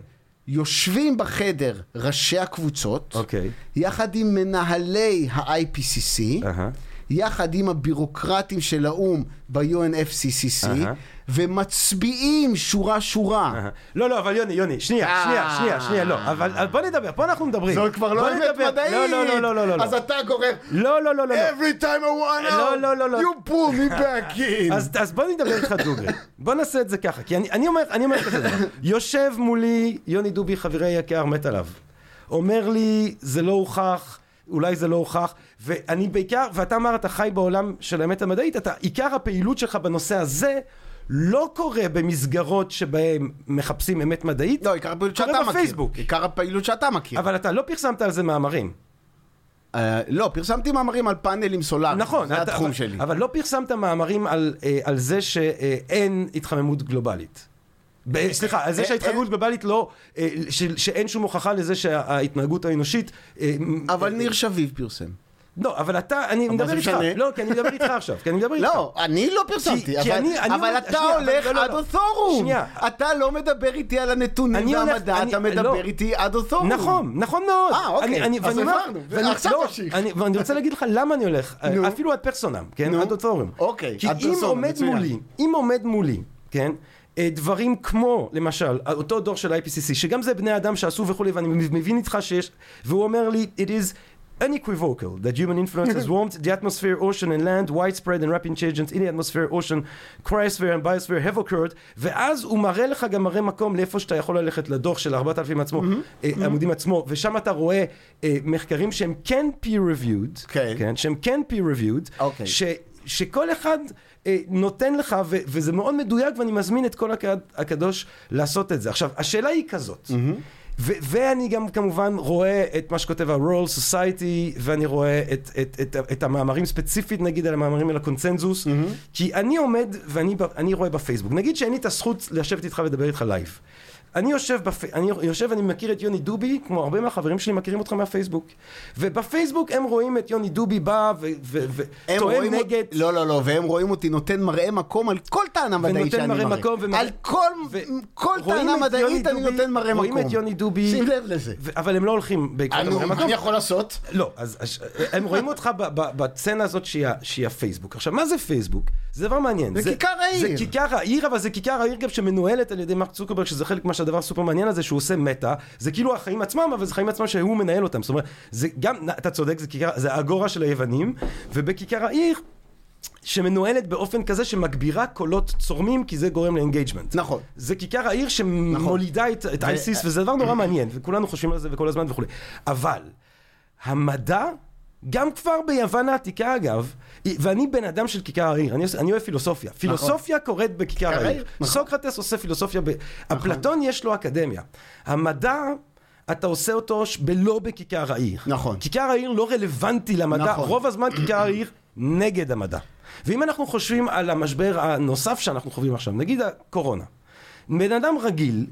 C: יושבים בחדר ראשי הקבוצות,
A: אוקיי.
C: יחד עם מנהלי ה-IPCC,
A: אהה.
C: יחד עם הבירוקרטים של האו"ם ב-UNFCCC,
A: אהה.
C: ומצביעים שורה-שורה.
A: אהה. לא, לא, אבל יוני, יוני, שנייה,
C: אה.
A: שנייה, שנייה, שנייה, לא, אבל בוא נדבר, פה אנחנו מדברים.
C: זאת כבר לא אמת. מדעית.
A: לא, לא, לא, לא, לא, לא.
C: אז אתה גורר,
A: לא, לא, לא, לא. לא.
C: every time I want out,
A: לא, לא, לא, לא.
C: you pull me back in.
A: אז, אז בוא נדבר איתך דוגרי. בוא נעשה את זה ככה, כי אני, אני אומר, אני אומר כזה דבר. יושב מולי יוני דובי, חברי היקר, מת עליו. אומר לי, זה לא הוכח, אולי זה לא הוכח, ואני בעיקר, ואתה אמר, אתה חי בעולם של האמת המדעית, אתה, עיקר הפעילות שלך בנושא הזה לא קורה במסגרות שבהן מחפשים אמת מדעית,
C: לא, עיקר הפעילות
A: קורה
C: שאתה מכיר.
A: בפייסבוק.
C: עיקר הפעילות שאתה מכיר.
A: אבל אתה לא פרסמת על זה מאמרים.
C: אה, לא, פרסמתי מאמרים על פאנלים סולאריים.
A: נכון,
C: זה
A: אתה-
C: התחום
A: אבל,
C: שלי.
A: אבל לא פרסמת מאמרים על, אה, על זה שאין התחממות גלובלית. ב- סליחה, על זה
C: אה,
A: שההתחממות
C: אה.
A: גלובלית לא, אה, ש- שאין שום הוכחה לזה שההתנהגות האנושית... אה,
C: אבל
A: אה,
C: ניר שביב פרסם.
A: לא, אבל אתה, אני מדבר איתך. לא, כי אני מדבר איתך עכשיו, כי אני מדבר איתך.
C: לא, אני לא פרסמתי,
A: כי
C: אבל אתה הולך
A: לא, לא,
C: עד
A: לא.
C: אותורום.
A: שנייה.
C: אתה לא מדבר איתי על הנתונים והמדע, אתה מדבר
A: לא.
C: איתי עד אותורום.
A: נכון, נכון מאוד.
C: אה, אוקיי, אז הבנו, ועכשיו
A: לא,
C: תמשיך.
A: אני- ואני רוצה להגיד לך למה אני הולך. אפילו עד פרסונם, כן? עד אוטוריום.
C: אוקיי,
A: כי
C: עד
A: אם
C: פרסונם,
A: עומד
C: מצוין.
A: מולי, אם עומד מולי, כן? אה, דברים כמו, למשל, אותו דוח של ה-IPCC, שגם זה בני אדם שעשו וכולי, ואני מבין איתך שיש, והוא אומר לי, it is unequivocal that human influence has warmed the atmosphere, ocean and land, widespread and rapid changes in the atmosphere, ocean, cryosphere and biosphere have occurred, ואז הוא מראה לך גם מראה מקום לאיפה שאתה יכול ללכת לדוח של 4,000 עצמו, אה, עמודים עצמו, ושם אתה רואה אה, מחקרים שהם כן peer reviewed,
C: כן.
A: כן, שהם כן peer reviewed,
C: אוקיי.
A: ש, שכל אחד אה, נותן לך, ו, וזה מאוד מדויק, ואני מזמין את כל הקד, הקדוש לעשות את זה. עכשיו, השאלה היא כזאת, ו- ואני גם כמובן רואה את מה שכותב ה-Royal Society, ואני רואה את, את, את, את המאמרים ספציפית, נגיד על המאמרים על הקונצנזוס, כי אני עומד ואני אני רואה בפייסבוק, נגיד שאין לי את הזכות לשבת איתך ולדבר איתך לייב. אני יושב, בפ... אני יושב, אני מכיר את יוני דובי, כמו הרבה מהחברים שלי מכירים אותך מהפייסבוק. ובפייסבוק הם רואים את יוני דובי בא ו- ו- ו-
C: הם
A: טוען
C: רואים
A: נגד...
C: לא, לא, לא, והם רואים אותי נותן מראה מקום על כל טענה מדעית
A: ונותן
C: שאני
A: מראה
C: מראה.
A: מקום ומראה-
C: על כל,
A: ו-
C: כל
A: רואים
C: טענה מדעית אני נותן מראה מקום.
A: רואים את יוני דובי...
C: שים לב לזה.
A: ו- אבל הם לא הולכים בעקבות המראה
C: מה
A: מקום.
C: אני יכול לעשות?
A: לא, אז, אז הם רואים אותך ב- ב- בסצנה הזאת שהיא, שהיא הפייסבוק. עכשיו, מה זה פייסבוק? זה דבר מעניין.
C: זה כיכר העיר.
A: זה כיכר העיר, אבל זה כיכר העיר גם שמנוהלת על ידי מרק צוקרברג, שזה חלק מהדבר הסופר מעניין הזה, שהוא עושה מטא. זה כאילו החיים עצמם, אבל זה חיים עצמם שהוא מנהל אותם. זאת אומרת, זה גם, אתה צודק, זה כיכר, זה האגורה של היוונים, ובכיכר העיר... שמנוהלת באופן כזה שמגבירה קולות צורמים כי זה גורם ל engagement.
C: נכון.
A: זה כיכר העיר שמולידה את, את ISIS וזה דבר נורא מעניין וכולנו חושבים על זה וכל הזמן וכולי. אבל המדע, גם כבר ביוון העתיקה אגב, ואני בן אדם של כיכר העיר, אני, אני אוהב פילוסופיה. פילוסופיה קורית בכיכר העיר.
C: נכון.
A: סוקרטס עושה פילוסופיה, ב... אפלטון יש לו אקדמיה. המדע... אתה עושה אותו בלא בכיכר העיר.
C: נכון.
A: כיכר העיר לא רלוונטי למדע,
C: נכון.
A: רוב הזמן כיכר העיר נגד המדע. ואם אנחנו חושבים על המשבר הנוסף שאנחנו חווים עכשיו, נגיד הקורונה, בן אדם רגיל,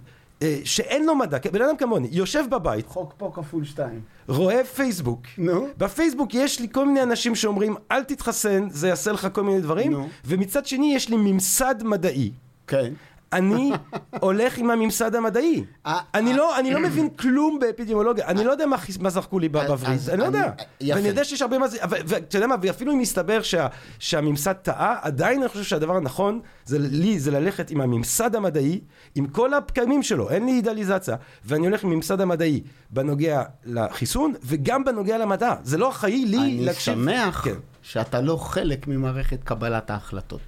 A: שאין לו מדע, בן אדם כמוני, יושב בבית,
C: חוק פה כפול שתיים.
A: רואה פייסבוק.
C: נו.
A: בפייסבוק יש לי כל מיני אנשים שאומרים אל תתחסן, זה יעשה לך כל מיני דברים,
C: נו.
A: ומצד שני יש לי ממסד מדעי.
C: כן.
A: אני הולך עם הממסד המדעי.
C: אה,
A: אני
C: אה,
A: לא, אני לא מבין כלום באפידמיולוגיה, אני לא יודע מה זרקו לי
C: אז
A: אני לא
C: אני-
A: יודע. ואני יודע שיש הרבה מה זה, ואתה יודע מה, ואפילו אם יסתבר שה- שהממסד טעה, עדיין אני חושב שהדבר הנכון, זה לי, זה ללכת עם הממסד המדעי, עם כל הפקמים שלו, אין לי אידאליזציה, ואני הולך עם הממסד המדעי בנוגע לחיסון, וגם בנוגע למדע. זה לא אחראי לי
C: אני
A: להקשיב.
C: שמח
A: כן,
C: שאתה לא חלק ממערכת קבלת ההחלטות.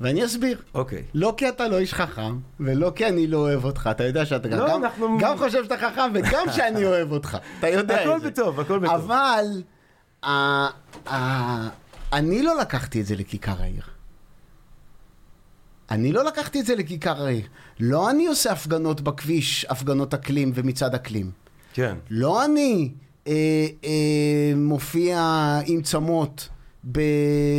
C: ואני אסביר.
A: אוקיי.
C: לא כי אתה לא איש חכם, ולא כי אני לא אוהב אותך, אתה יודע שאתה
A: לא,
C: גם,
A: אנחנו-
C: גם חושב שאתה חכם וגם שאני אוהב אותך, אתה יודע
A: הכל
C: את זה.
A: בטוב, הכל בטוב.
C: אבל אה, אה, אני לא לקחתי את זה לכיכר העיר. אני לא לקחתי את זה לכיכר העיר. לא אני עושה הפגנות בכביש, הפגנות אקלים ומצעד אקלים.
A: כן.
C: לא אני אה, אה, מופיע עם צמות ב-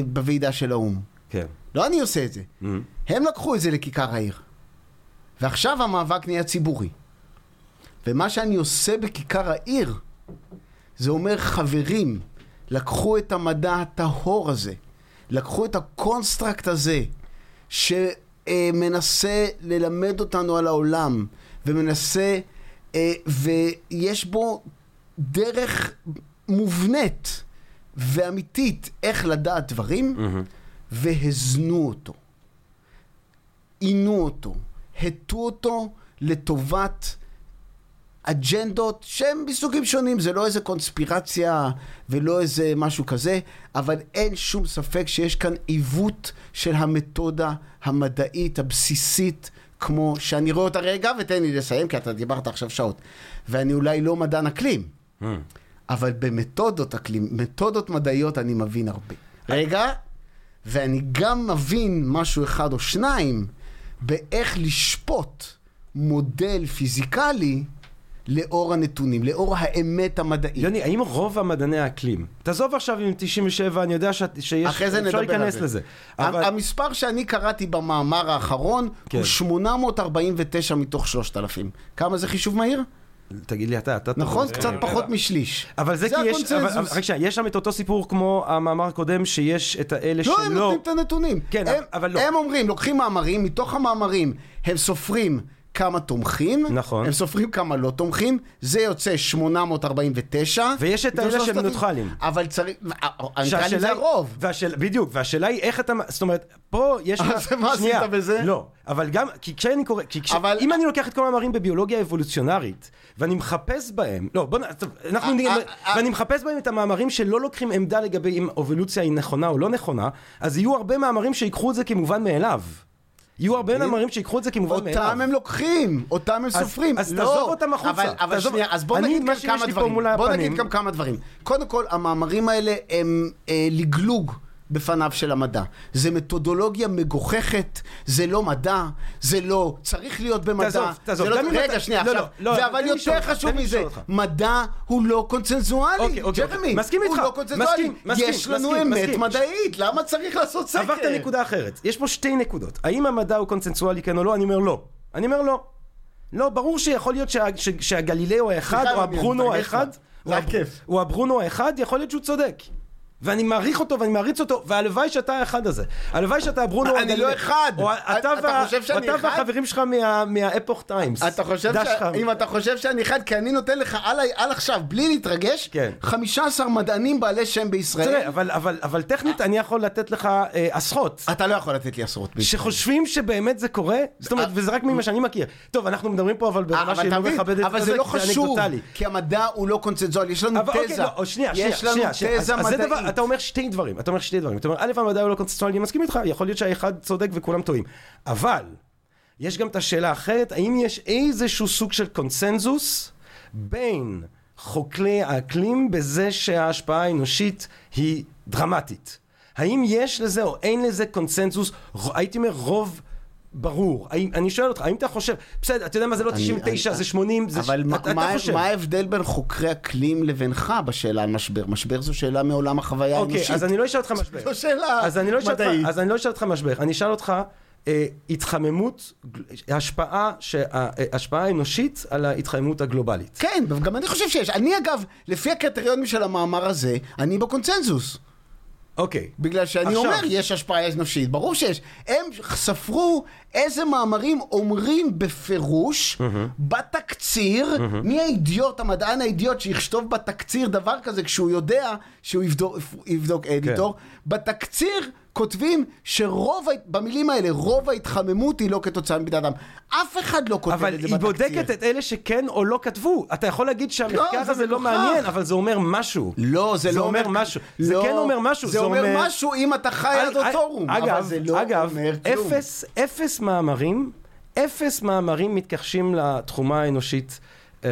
C: בוועידה של האו"ם.
A: כן.
C: לא אני עושה את זה.
A: Mhm.
C: הם לקחו את זה לכיכר העיר. ועכשיו המאבק נהיה ציבורי. ומה שאני עושה בכיכר העיר, זה אומר, חברים, לקחו את המדע הטהור הזה, לקחו את ה construct הזה, שמנסה ללמד אותנו על העולם, ומנסה, אה, ויש בו דרך מובנית ואמיתית איך לדעת דברים,
A: מהמם.
C: והזנו אותו. עינו אותו. הטו אותו לטובת אג'נדות שהן מסוגים שונים, זה לא איזה קונספירציה ולא איזה משהו כזה, אבל אין שום ספק שיש כאן עיוות של המתודה המדעית הבסיסית, כמו שאני רואה אותה רגע, ותן לי לסיים, כי אתה דיברת עכשיו שעות. ואני אולי לא מדען אקלים,
A: מהמם.
C: אבל במתודות אקלים, מתודות מדעיות אני מבין הרבה. רגע, ואני גם מבין משהו אחד או שניים באיך לשפוט מודל פיזיקלי לאור הנתונים, לאור האמת המדעית.
A: יוני, האם רוב המדעני האקלים, תעזוב עכשיו עם 97, אני יודע ש- שיש,
C: אחרי זה
A: אפשר
C: נדבר על
A: להיכנס
C: זה.
A: לזה.
C: אבל...
A: אבל,
C: המספר שאני קראתי במאמר האחרון
A: כן.
C: הוא 849 מתוך 3,000. כמה זה חישוב מהיר?
A: תגיד לי אתה, אתה...
C: נכון?
A: טוב.
C: קצת פחות משליש.
A: אבל זה כי יש, אבל, אבל,
C: הקונצנזוס.
A: רק שנייה, יש שם את אותו סיפור כמו המאמר הקודם, שיש את האלה
C: לא, הם
A: שלא...
C: נותנים את הנתונים.
A: כן,
C: הם,
A: אבל לא.
C: הם אומרים, לוקחים מאמרים, מתוך המאמרים הם סופרים כמה תומכים,
A: נכון.
C: הם סופרים כמה לא תומכים, זה יוצא 849.
A: ויש את האלה שהם
C: 3,000.
A: נוטרלים.
C: אבל צריך, הנטרלים
A: שהשאלה
C: זה הרוב.
A: והשאלה, בדיוק, והשאלה היא איך אתה, זאת אומרת, פה יש...
C: אז מה
A: שנייה,
C: עשית בזה?
A: לא, אבל גם, כי כשאני קורא, כי כש,
C: אבל-
A: אם אני לוקח את כל המאמרים בביולוגיה אבולוציונרית, ואני מחפש בהם, לא, בוא, נ- אנחנו,
C: אה, אה, אה.
A: ואני מחפש בהם את המאמרים שלא לוקחים עמדה לגבי אם אבולוציה היא נכונה או לא נכונה, אז יהיו הרבה מאמרים שיקחו את זה כמובן מאליו. יהיו הרבה מאמרים שיקחו את זה כמובן מאליו.
C: אותם הם לוקחים, אותם הם סופרים.
A: אז
C: לא,
A: תעזוב אותם החוצה.
C: אבל, שנייה, אז בוא נגיד כמה דברים. בוא נגיד גם כמה דברים. קודם כל, המאמרים האלה הם אה, לגלוג. בפניו של המדע. זה מתודולוגיה מגוחכת, זה לא מדע, זה לא צריך להיות במדע.
A: תעזוב, תעזוב,
C: זה לא, רגע,
A: אתה-
C: שנייה,
A: לא,
C: עכשיו.
A: לא, לא,
C: אבל
A: לי לשאול
C: יותר חשוב מזה. מדע הוא לא קונצנזואלי.
A: אוקיי, אוקיי,
C: ג'רמי.
A: מסכים איתך.
C: הוא לא קונצנזואלי.
A: מסכים, מסכים,
C: יש לנו
A: מסכים,
C: אמת
A: מסכים.
C: מדעית, למה צריך לעשות סקר?
A: עברת נקודה אחרת. יש פה שתי נקודות. האם המדע הוא קונצנזואלי כן או לא? אני אומר לא. אני אומר לא. לא, ברור שיכול להיות שה, ש, שהגלילאו האחד, או הברונו האחד,
C: זה
A: הב-. או הברונו האחד, יכול להיות שהוא צודק. ואני מעריך אותו ואני מעריץ אותו, והלוואי שאתה האחד הזה. הלוואי שאתה הברונו
C: אני. לא אחד.
A: או
C: אתה?
A: והחברים שלך מה, מהאפוך טיימס.
C: אתה חושב ש... אם אתה חושב שאני אחד, כי אני נותן לך על, עכשיו, בלי להתרגש,
A: כן.
C: 15 מדענים בעלי שם בישראל.
A: תראה, אבל, טכנית אני יכול לתת לך אה, עשרות.
C: אתה לא יכול לתת לי עשרות.
A: שחושבים שבאמת זה קורה, זאת אומרת, וזה רק ממה שאני מכיר. טוב, אנחנו מדברים פה אבל ברמה
C: אבל
A: שהיא לא מכבדת
C: אבל זה לא חשוב. כי המדע הוא לא קונצנזואלי, יש לנו
A: אוקיי,
C: תזה.
A: לא,
C: יש לנו. תזה מדעית.
A: אתה אומר שתי דברים, אתה אומר שתי דברים. אתה אומר, א', המדע הוא לא קונצנזואלי, אני מסכים איתך, יכול להיות שהאחד צודק וכולם טועים. אבל, יש גם את השאלה האחרת, האם יש איזשהו סוג של קונצנזוס בין חוקרי האקלים בזה שההשפעה האנושית היא דרמטית? האם יש לזה או אין לזה קונצנזוס, ר- הייתי אומר רוב ברור. האם, אני שואל אותך, האם אתה חושב, בסדר, אתה יודע מה זה לא
C: אני-
A: 99,
C: אני-
A: זה 80, זה...
C: אבל מה-
A: אתה,
C: מה-
A: אתה חושב.
C: מה ההבדל בין חוקרי אקלים לבינך בשאלה על משבר? משבר זו שאלה מעולם החוויה
A: אוקיי,
C: האנושית.
A: אז אני לא אשאל אותך משבר.
C: זו שאלה
A: אז אני לא
C: מדעית.
A: אז אני לא אשאל אותך משבר, אני אשאל אותך אה, התחממות, השפעה, אה, השפעה אנושית על ההתחממות הגלובלית.
C: כן, וגם אני חושב שיש. אני אגב, לפי הקריטריונים של המאמר הזה, אני בקונצנזוס.
A: אוקיי.
C: בגלל שאני
A: עכשיו-
C: אומר, יש השפעה אנושית, ברור שיש. הם ספרו איזה מאמרים אומרים בפירוש, בתקציר, מי האידיוט, המדען האידיוט שיכתוב בתקציר דבר כזה כשהוא יודע שהוא יבדוק, יבדוק אדיטור, בתקציר כותבים שרוב, במילים האלה, רוב ההתחממות היא לא כתוצאה מבני אדם. אף אחד לא כותב
A: אבל
C: את זה
A: היא
C: בתקציר.
A: בודקת את אלה שכן או לא כתבו. אתה יכול להגיד שהמחקר
C: זה
A: הזה לא. מעניין, אבל זה אומר משהו.
C: לא, זה,
A: זה
C: לא
A: אומר משהו. זה
C: לא,
A: כן אומר משהו,
C: זה
A: זה
C: אומר
A: אומר-
C: משהו אם אתה חי עד
A: אג-
C: אוטורום, אבל
A: אגב,
C: זה לא
A: אגב,
C: אומר כלום.
A: אפס, אפס מאמרים, אפס מאמרים מתכחשים לתחומה האנושית, אה,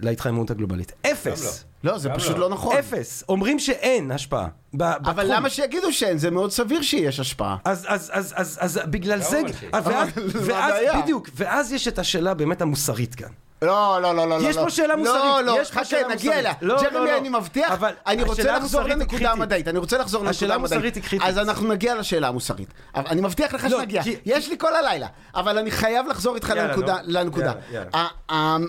A: להתחממות הגלובלית. אפס.
C: לא, זה פשוט
B: לא.
C: לא נכון.
A: אפס. אומרים שאין השפעה. ב-
C: אבל
A: בתחום.
C: למה שיגידו שאין? זה מאוד סביר שיש השפעה.
A: אז, אז, אז, אז, אז בגלל זה,
B: אבל.
A: ואז, ואז,
C: הבעיה?
A: בדיוק, ואז יש את השאלה באמת המוסרית כאן.
C: לא, לא, לא, לא.
A: יש
C: לא.
A: פה שאלה מוסרית,
C: לא, לא,
A: יש
C: חכה, נגיע. אליה.
A: לא, לא,
C: ג'רמי,
A: לא.
C: אני מבטיח, אני רוצה
A: השאלה
C: לחזור לנקודה. המדעית. אני רוצה לחזור לנקודה
A: השאלה
C: המדעית.
A: המוסרית היא קריטית.
C: אז אנחנו נגיע לשאלה המוסרית. אני מבטיח לך
A: לא,
C: שנגיע. יש לי כל הלילה. אבל אני חייב לחזור איתך לנקודה. ה-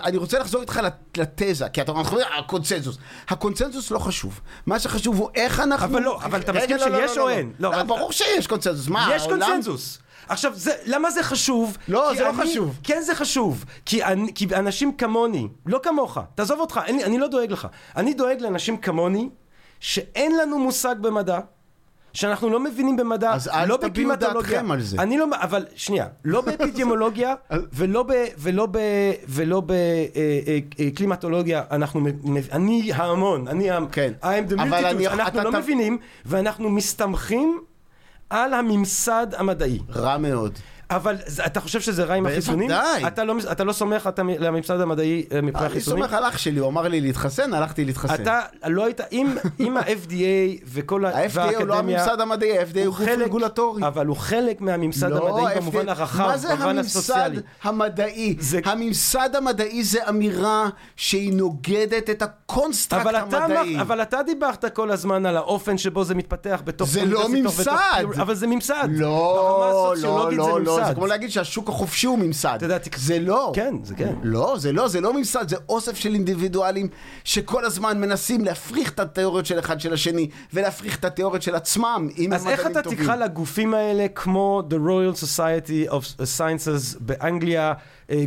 C: אני רוצה לחזור איתך לת- לתזה, כי אתה אנחנו אומרים, הקונצנזוס. הקונצנזוס לא חשוב. מה שחשוב הוא איך אנחנו...
A: אבל לא, אבל אתה מסכים
C: לא, לא,
A: שיש
C: לא,
A: או
C: לא.
A: אין? לא,
C: לא, ברור שיש קונצנזוס. מה,
A: יש
C: העולם-
A: קונצנזוס. עכשיו, זה, למה זה חשוב?
C: לא, זה לא
A: אני-
C: חשוב.
A: כן זה חשוב. כי, אני, כי אנשים כמוני, לא כמוך, תעזוב אותך, אין, לי- אני לא דואג לך. אני דואג לאנשים כמוני, שאין לנו מושג במדע, שאנחנו לא מבינים במדע,
C: אז אל
A: לא
C: תביעו
A: בקלימטולוגיה.
C: דעתכם על זה.
A: אני לא, אבל שנייה, לא באפידמיולוגיה, ולא ב... ולא ב... ולא בקלימטולוגיה, אנחנו, מ- מ- אני ההמון, אני ה...
C: כן.
A: I'm the
C: אבל
A: multitude,
C: אני-
A: אנחנו
C: אתה-
A: לא
C: אתה-
A: מבינים, ואנחנו מסתמכים על הממסד המדעי.
C: רע מאוד.
A: אבל אתה חושב שזה רע עם
C: בוודאי.
A: החיסונים? אתה לא, אתה לא סומך אתה, על הממסד המדעי אה, מבחינת
C: אני
A: חיסונים?
C: סומך על אח שלי, הוא אמר לי להתחסן, הלכתי להתחסן.
A: אתה לא היית, אם, אם ה-FDA וכל ה...
C: ה-FDA הוא לא הממסד המדעי, ה-FDA הוא גוף
A: חלק-
C: רגולטורי.
A: אבל הוא חלק מהממסד
C: לא,
A: המדעי במובן הרחב,
C: מה זה
A: במובן
C: הממסד
A: הסוציאלי.
C: המדעי?
A: זה-
C: הממסד המדעי זה אמירה שהיא נוגדת את
A: ה construct
C: המדעי.
A: אבל אתה דיברת כל הזמן על האופן שבו זה מתפתח בתוך
C: זה לא ממסד.
A: אבל זה ממסד.
C: לא, לא, לא, לא,
A: ממסד.
C: זה כמו להגיד שהשוק החופשי הוא ממסד.
A: אתה יודע, תק-
C: זה לא.
A: כן, זה כן.
C: לא, זה לא, זה לא ממסד, זה אוסף של אינדיבידואלים שכל הזמן מנסים להפריך את התיאוריות של אחד של השני ולהפריך את התיאוריות של עצמם. אם
A: אז איך אתה. תקרא לגופים האלה כמו The Royal Society of Sciences באנגליה,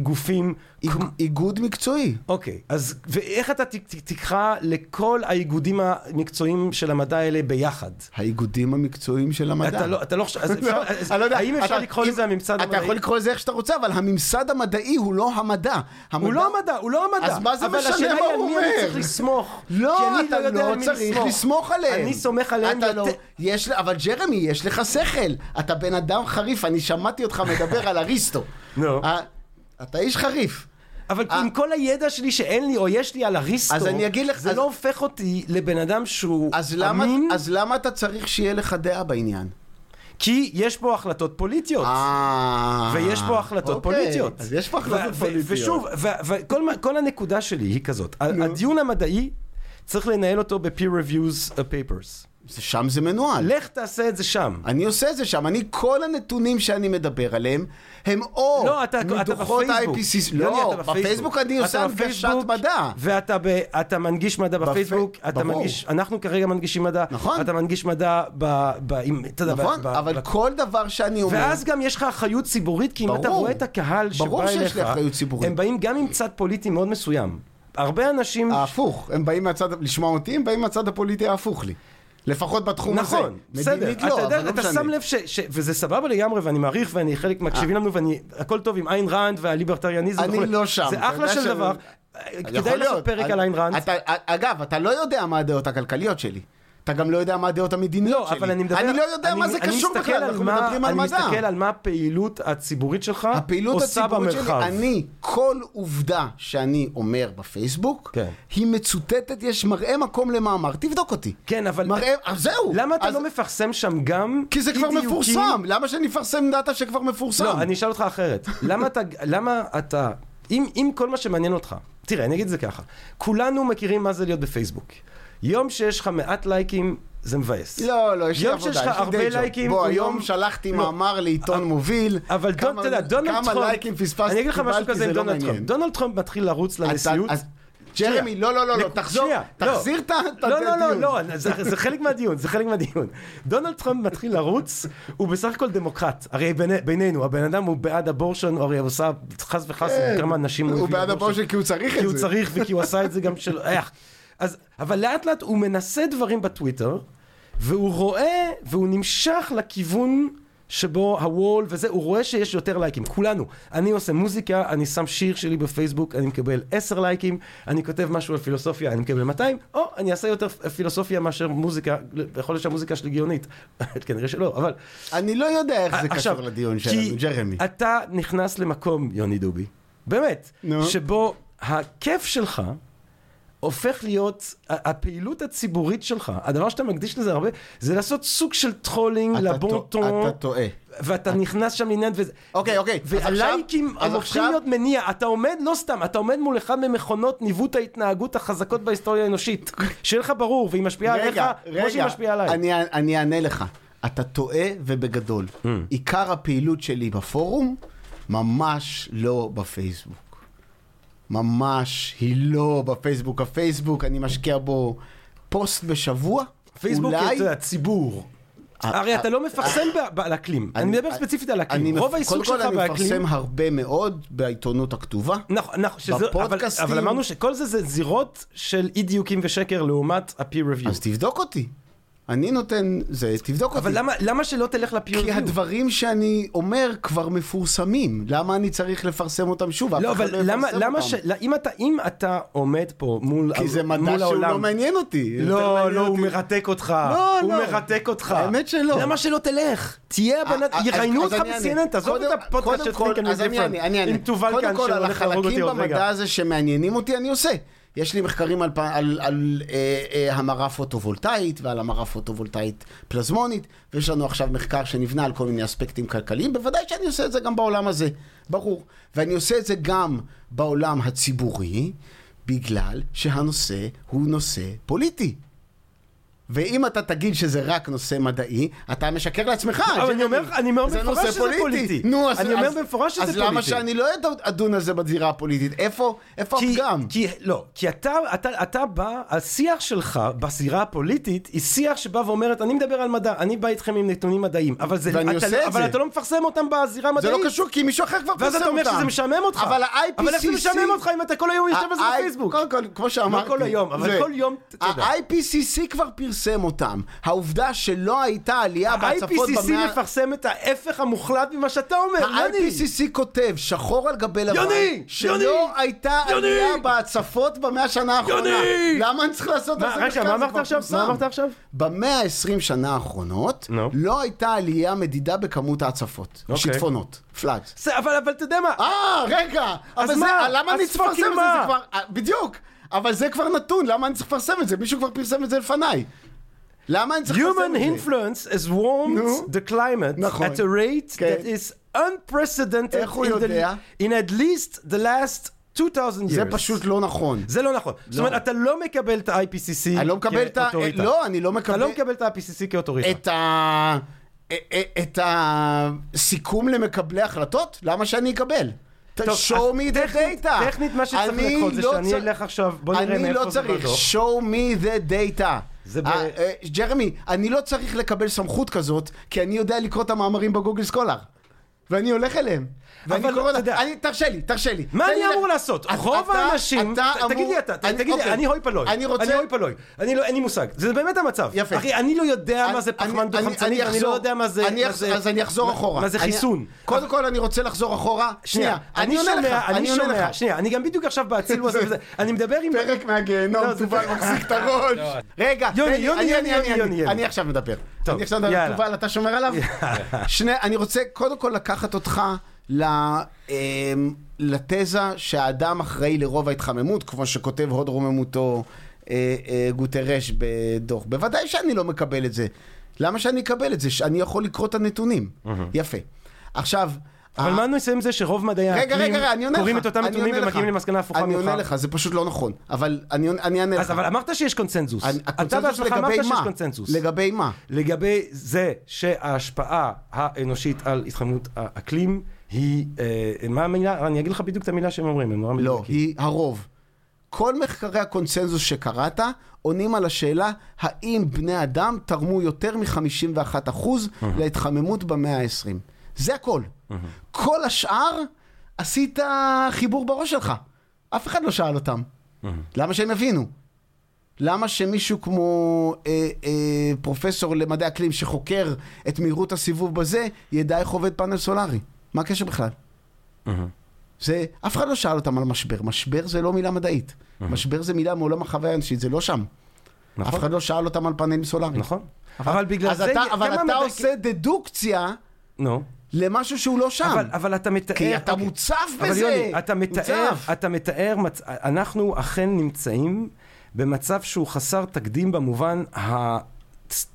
A: גופים...
C: איג-
A: כמו-
C: איגוד מקצועי.
A: אוקיי, אז ואיך אתה ת- ת- תקרא לכל האיגודים המקצועיים של המדע האלה ביחד?
C: האיגודים המקצועיים של המדע.
A: אתה לא, אתה לא חושב, אז
C: אני לא יודע,
A: האם אפשר
C: אתה-
A: לקרוא לזה הממסד
C: אתה
A: המדעי?
C: יכול לקרוא לזה איך שאתה רוצה, אבל הממסד המדעי הוא לא המדע.
A: הוא לא המדע, הוא לא המדע.
C: אז מה זה
A: אבל
C: משנה
A: השאלה
C: מה
A: היא על
C: הוא
A: מי אני
C: אומר?
A: צריך לסמוך.
C: לא, אתה לא
A: מי
C: צריך לסמוך עליהם.
A: אני סומך עליהם
C: אתה. לא, ל- אבל ג'רמי, יש לך שכל. אתה בן אדם חריף, אני שמעתי אותך מדבר על אריסטו.
A: נו.
C: אתה איש חריף.
A: אבל
C: אה.
A: עם כל הידע שלי שאין לי, או יש לי על אריסטו,
C: אז אני אגיד לך-
A: זה
C: אז-
A: לא הופך אותי לבן אדם שהוא
C: אז למה,
A: אמין,
C: אז למה אתה צריך שיהיה לך דעה בעניין?
A: כי יש פה החלטות פוליטיות.
C: אה...
A: ויש פה החלטות
C: אוקיי,
A: פוליטיות.
C: אז יש פה החלטות פוליטיות.
A: ושוב, וכל הנקודה שלי היא כזאת, הדיון המדעי, צריך לנהל אותו ב-peer reviews of papers.
C: זה- שם זה מנוהל.
A: לך תעשה את זה שם.
C: אני עושה את זה שם. אני, כל הנתונים שאני מדבר עליהם, הם או
A: לא, אתה, אתה
C: מדוחות
A: בפייסבוק.
C: ה-IPCC.
A: יוני,
C: לא,
A: אתה
C: בפייסבוק אני
A: אתה
C: עושה הנגשת
A: בפייסבוק,
C: מדע.
A: ואתה ב, אתה מנגיש מדע
C: בפי-
A: בפייסבוק, אתה
C: ברור.
A: מנגיש, אנחנו כרגע מנגישים מדע,
C: נכון.
A: אתה מנגיש מדע ב... ב עם, אתה יודע, ב-
C: נכון,
A: ב-
C: אבל
A: ב-
C: כל דבר שאני אומר...
A: ואז גם יש לך אחריות ציבורית, כי אם אתה
C: ברור.
A: רואה את הקהל שבא
C: ברור
A: אליך,
C: שיש לי אחריות ציבורית.
A: הם באים גם עם צד פוליטי מאוד מסוים. הרבה אנשים...
C: ההפוך, הם באים מהצד, לשמוע אותי, הם באים מהצד הפוליטי ההפוך לי. לפחות בתחום הזה.
A: נכון, בסדר,
C: לא,
A: אתה יודע,
C: לא
A: אתה
C: משנה.
A: שם לב ש, ש... וזה סבבה לגמרי, ואני מעריך, ואני חלק מקשיבים לנו, ואני... הכל טוב עם איין ראנד והליברטריאניזם
C: אני. לא שם,
A: זה
C: אתה
A: אחלה של דבר. כדאי לעשות. פרק על איין ראנד.
C: אתה- אגב, אתה לא יודע מה הדעות הכלכליות שלי. אתה גם לא יודע מה הדעות המדיניות
A: לא,
C: שלי.
A: אבל אני מדבר...
C: אני לא יודע מה זה
A: אני
C: קשור בכלל, אנחנו
A: מה-
C: מדברים על
A: אני
C: מדע.
A: מסתכל על מה הפעילות הציבורית שלך
C: הפעילות
A: עושה
C: הציבורית שלי,
A: במרחב.
C: אני, כל עובדה שאני אומר בפייסבוק,
A: כן.
C: היא מצוטטת, יש מראה מקום למאמר, תבדוק אותי.
A: כן, אבל...
C: מראה, אז זהו.
A: למה אתה
C: אז-
A: לא מפרסם שם גם
C: כי זה כבר
A: אי-דיוקים?
C: מפורסם, למה שאני אפרסם דאטה שכבר מפורסם?
A: לא, אני אשאל אותך אחרת. למה אתה... למה אתה... אם, אם כל מה שמעניין אותך... תראה, אני אגיד את זה ככה. כולנו מכירים מה זה להיות בפייסבוק. יום שיש לך מעט לייקים, זה מבאס.
C: לא, לא, יש לי
A: יום
C: עבודה,
A: שיש
C: יש לי day job.
A: לייקים,
C: בוא,
A: הוא
C: היום
A: יום-
C: שלחתי
A: לא.
C: מאמר לעיתון מוביל.
A: אבל
C: כמה-
A: אתה יודע, דונלד טראמפ...
C: כמה לייקים פספסתי,
A: אני אגיד לך משהו כזה עם
C: לא
A: דונלד טראמפ. דונלד טראמפ מתחיל לרוץ לנשיאות.
C: ג'רמי, לא, לא, לא, לא, תחזור,
A: לא.
C: תחזיר את ה- את
A: לא, לא, לא,
C: הדיון.
A: זה, חלק מהדיון, זה חלק מהדיון. דונלד טראמפ מתחיל לרוץ, הוא בסך הכל דמוקרט. הרי ביני, בינינו, הבן אדם הוא בעד אבורשן, הוא הרי עושה חס וחס כמה נשים
C: כן. הוא בעד
A: לאבורשן.
C: הבושל כי הוא צריך
A: כי
C: את
A: הוא
C: זה.
A: צריך וכי הוא עשה את זה גם של... איך. אז, אבל לאט לאט הוא מנסה דברים בטוויטר, והוא רואה, והוא נמשך לכיוון שבו הוול וזה, הוא רואה שיש יותר לייקים, כולנו. אני עושה מוזיקה, אני שם שיר שלי בפייסבוק, אני מקבל 10 לייקים, אני כותב משהו על פילוסופיה, אני מקבל 200, או אני אעשה יותר פילוסופיה מאשר מוזיקה, יכול להיות שהמוזיקה שלי גאונית, כנראה שלא, אבל...
C: אני לא יודע איך זה קשור לדיון שלנו, ג'רמי.
A: אתה נכנס למקום, יוני דובי, באמת. שבו הכיף שלך הופך להיות, הפעילות הציבורית שלך, הדבר שאתה מקדיש לזה הרבה, זה לעשות סוג של טרולינג
C: אתה
A: לבון טון,
C: אתה טועה.
A: ואתה נכנס שם לעניין וזה.
C: אוקיי, אוקיי,
A: והלייקים הופכים להיות מניע, אתה עומד, לא סתם, אתה עומד מול אחד ממכונות ניווט ההתנהגות החזקות בהיסטוריה האנושית. שיהיה לך ברור, והיא משפיעה עליך, כמו שהיא משפיעה עליי.
C: אני- אני אענה לך. אתה טועה ובגדול.
A: Hmm.
C: עיקר הפעילות שלי בפורום, ממש לא בפייסבוק. ממש היא לא בפייסבוק. הפייסבוק, אני משקיע בו פוסט בשבוע.
A: פייסבוק,
C: אולי...
A: אתה יודע, ציבור. הרי אתה לא מפרסם על אקלים, אני מדבר ספציפית על אקלים, רוב העיסוק
C: קודם
A: שלך
C: כל אני
A: באקלים,
C: מפרסם הרבה מאוד בעיתונות הכתובה.
A: נכון, נכון,
C: בפודקאסטים.
A: אבל אמרנו שכל זה זה זירות של אי דיוקים ושקר לעומת ה-peer review.
C: אז תבדוק אותי. אני נותן זה, תבדוק אותי.
A: אבל למה- למה שלא תלך ל-peer
C: כי? הדברים שאני אומר כבר מפורסמים. למה אני צריך לפרסם אותם שוב?
A: לא, אבל
C: לא
A: למה, למה. ש... לא, אם אתה, אם אתה עומד פה מול,
C: כי זה מדע שהוא
A: העולם...
C: לא מעניין אותי. יותר
A: לא,
C: מעניין
A: לא, הוא
C: אותי-
A: מרתק אותך.
C: לא,
A: הוא
C: לא.
A: מרתק אותך.
C: האמת שלא.
A: למה שלא תלך? תהיה
C: אה,
A: אדם,
C: אז-
A: יראיינו אותך. ב-CNN, תעזוב
C: קודם-
A: את הפודקאסט
C: קודם
A: של
C: כל,
A: Different.
C: אענה.
A: עם תובל
C: קודם
A: כאן
C: כל, על
A: שהולך להרוג אותי
C: החלקים
A: עוד רגע.
C: במדע הזה שמעניינים אותי, אני עושה. יש לי מחקרים על, על, על אה, אה, המרה פוטו-וולטאית ועל המרה פוטו-וולטאית פלזמונית, ויש לנו עכשיו מחקר שנבנה על כל מיני אספקטים כלכליים, בוודאי שאני עושה את זה גם בעולם הזה, ברור. ואני עושה את זה גם בעולם הציבורי, בגלל שהנושא הוא נושא פוליטי. ואם אתה תגיד שזה רק נושא מדעי, אתה משקר לעצמך.
A: אבל. אני אומר- אני אומר
C: זה
A: במפורש שזה פוליטי.
C: נו, אז,
A: אני אומר במפורש שזה
C: אז למה
A: פוליטי.
C: שאני לא אד- אדון על זה בזירה הפוליטית? איפה, איפה
A: כי,
C: הפגם?
A: כי, לא, כי אתה, אתה, אתה בא, השיח שלך בזירה הפוליטית היא שיח שבא ואומרת, אני מדבר על מדע, אני בא איתכם עם נתונים מדעיים, אבל, זה,
C: ואני
A: אתה,
C: עושה
A: לא-
C: את
A: אבל
C: זה.
A: אתה לא מפרסם אותם בזירה
C: זה
A: המדעית.
C: לא קשור, כי מישהו אחר כבר
A: ואז
C: פרסם
A: אתה אומר
C: אותם.
A: שזה משעמם אותך.
C: אבל
A: אבל איך זה
C: ה-IPCC...
A: משעמם אותך אם אתה כל היום יושב על זה בפייסבוק?
C: קודם כל, כמו שאמרתי...
A: לא כל היום, אבל
C: זה-
A: כל יום.
C: ה-IPCC כבר פרסם אותם. העובדה שלא הייתה עלייה בהצפות
A: ה-IPCC
C: במאה...
A: מפרסם את ההפך המוחלט ממה שאתה אומר, יוני.
C: ה-IPCC כותב, שחור על גבי לבן,
A: יוני!
C: שלא! הייתה! עלייה בהצפות במאה השנה האחרונה. למה אני צריך לעשות על
A: מה,
C: זה מחקר?
A: מה אמרת עכשיו? מה אמרת עכשיו?
C: במאה ה-20 שנה האחרונות,
A: נו.
C: לא הייתה עלייה מדידה בכמות ההצפות.
A: אוקיי.
C: שיטפונות.
A: זה- אבל אתה יודע מה,
C: אה, רגע, זה,
A: מה?
C: למה אני
A: אז
C: צריך לפרסם את זה? אה, בדיוק, אבל זה כבר נתון, למה אני צריך לפרסם את זה? מישהו כבר פרסם את זה לפניי. למה אני צריך
A: Human
C: את זה?
A: influence has warmed
C: נו.
A: the climate
C: נכון.
A: at a rate
C: כן.
A: that is unprecedented
C: איך הוא
A: in,
C: יודע?
A: the, in at least the last 2,000 years.
C: זה פשוט לא נכון.
A: זה לא נכון. זאת אומרת, אתה לא מקבל את ה-IPCC
C: אני לא מקבל את ה...
A: כאוטוריטה.
C: לא, אני לא
A: אתה
C: מקבל
A: לא מקבל את ה-IPCC כאוטוריטה.
C: את ה... את הסיכום למקבלי החלטות? למה שאני אקבל?
A: טוב,
C: show
A: אז
C: me the data.
A: טכנית מה שצריך
C: אני
A: לקרות זה
C: לא
A: שאני אלך עכשיו, בוא נראה
C: אני
A: מאיפה
C: לא
A: זה
C: צריך,
A: בדוח.
C: show me the data.
A: ב-
C: אה, אה, ג'רמי, אני לא צריך לקבל סמכות כזאת, כי אני יודע לקרוא את המאמרים בגוגל סקולר. ואני הולך אליהם. ואני קורא
A: אתה יודע-
C: לה, אני, תרשה לי, תרשה לי.
A: מה אני אמור לעשות? רוב האנשים, תגיד לי אתה, תגיד לי,
C: אוקיי.
A: אני הוי פלוי.
C: אני רוצה...
A: אני הוי פלוי. אני לא, אין לי מושג. זה באמת המצב.
C: יפה.
A: אחי, אני לא יודע מה זה
C: אני-
A: פחמן
C: אני-
A: דו-חמצני,
C: אני
A: לא יודע מה זה...
C: אז אני אחזור אחורה.
A: מה זה
C: אני-
A: חיסון.
C: קודם כל אני רוצה לחזור אחורה. שנייה,
A: אני
C: עונה
A: שומע,
C: לך,
A: אני
C: עונה
A: שומע,
C: לך.
A: שנייה, אני גם בדיוק עכשיו באצילו הזה אני מדבר עם...
C: פרק מהגיהנום,
A: לא,
C: תובל מחזיק את הראש.
A: לא.
C: רגע,
A: יוני, יוני,
C: אני-
A: יוני,
C: אני-
A: יוני,
C: אני- עכשיו מדבר.
A: טוב,
C: אני עכשיו מדבר. תובל, אתה שומר עליו? שני, אני רוצה קודם כל לקחת אותך ל- אמ, לתזה שהאדם אחראי לרוב ההתחממות, כמו שכותב הוד רוממותו אה, אה, גוטרש בדוח. בוודאי שאני לא מקבל את זה. למה שאני אקבל את זה? שאני יכול לקרוא את הנתונים. יפה. עכשיו...
A: אבל
C: ה-
A: מה נעשה עם זה שרוב מדעי האקלים. קוראים את אותם נתונים. ומגיעים למסקנה הפוכה ממך?
C: אני עונה לך, זה פשוט לא נכון. אבל אני אענה לך.
A: אז אבל אמרת שיש קונצנזוס. אתה בעצמך אמרת שיש? קונצנזוס.
C: לגבי מה?
A: לגבי זה שההשפעה האנושית על התחממות האקלים היא, אה, מה המילה? אני אגיד לך בדיוק את המילה שהם אומרים, הם נורא
C: לא,
A: מדויקים.
C: היא הרוב. כל מחקרי הקונצנזוס שקראת עונים על השאלה האם בני אדם תרמו יותר מ-51% להתחממות במאה ה-20. זה הכל. כל השאר עשית חיבור בראש שלך. אף אחד לא שאל אותם. למה שהם יבינו? למה שמישהו כמו אה, אה, פרופסור למדעי אקלים שחוקר את מהירות הסיבוב בזה, ידע איך עובד פאנל סולארי? מה הקשר בכלל? זה, אף אחד לא שאל אותם על משבר. משבר זה לא מילה מדעית. משבר זה מילה מעולם החוויה האנושית, זה לא שם.
A: נכון.
C: אף אחד לא שאל אותם על פאנלים סולאריים.
A: נכון. אבל בגלל
C: אז
A: זה...
C: אתה, אבל אתה
A: המדע-
C: עושה דדוקציה
A: נו.
C: למשהו שהוא לא שם.
A: אבל, אבל אתה מתאר...
C: כי אתה
A: אוקיי.
C: מוצף
A: אבל
C: בזה.
A: יוני, אתה מתאר,
C: מוצף.
A: אתה מתאר, מצ... אנחנו אכן נמצאים במצב שהוא חסר תקדים במובן ה...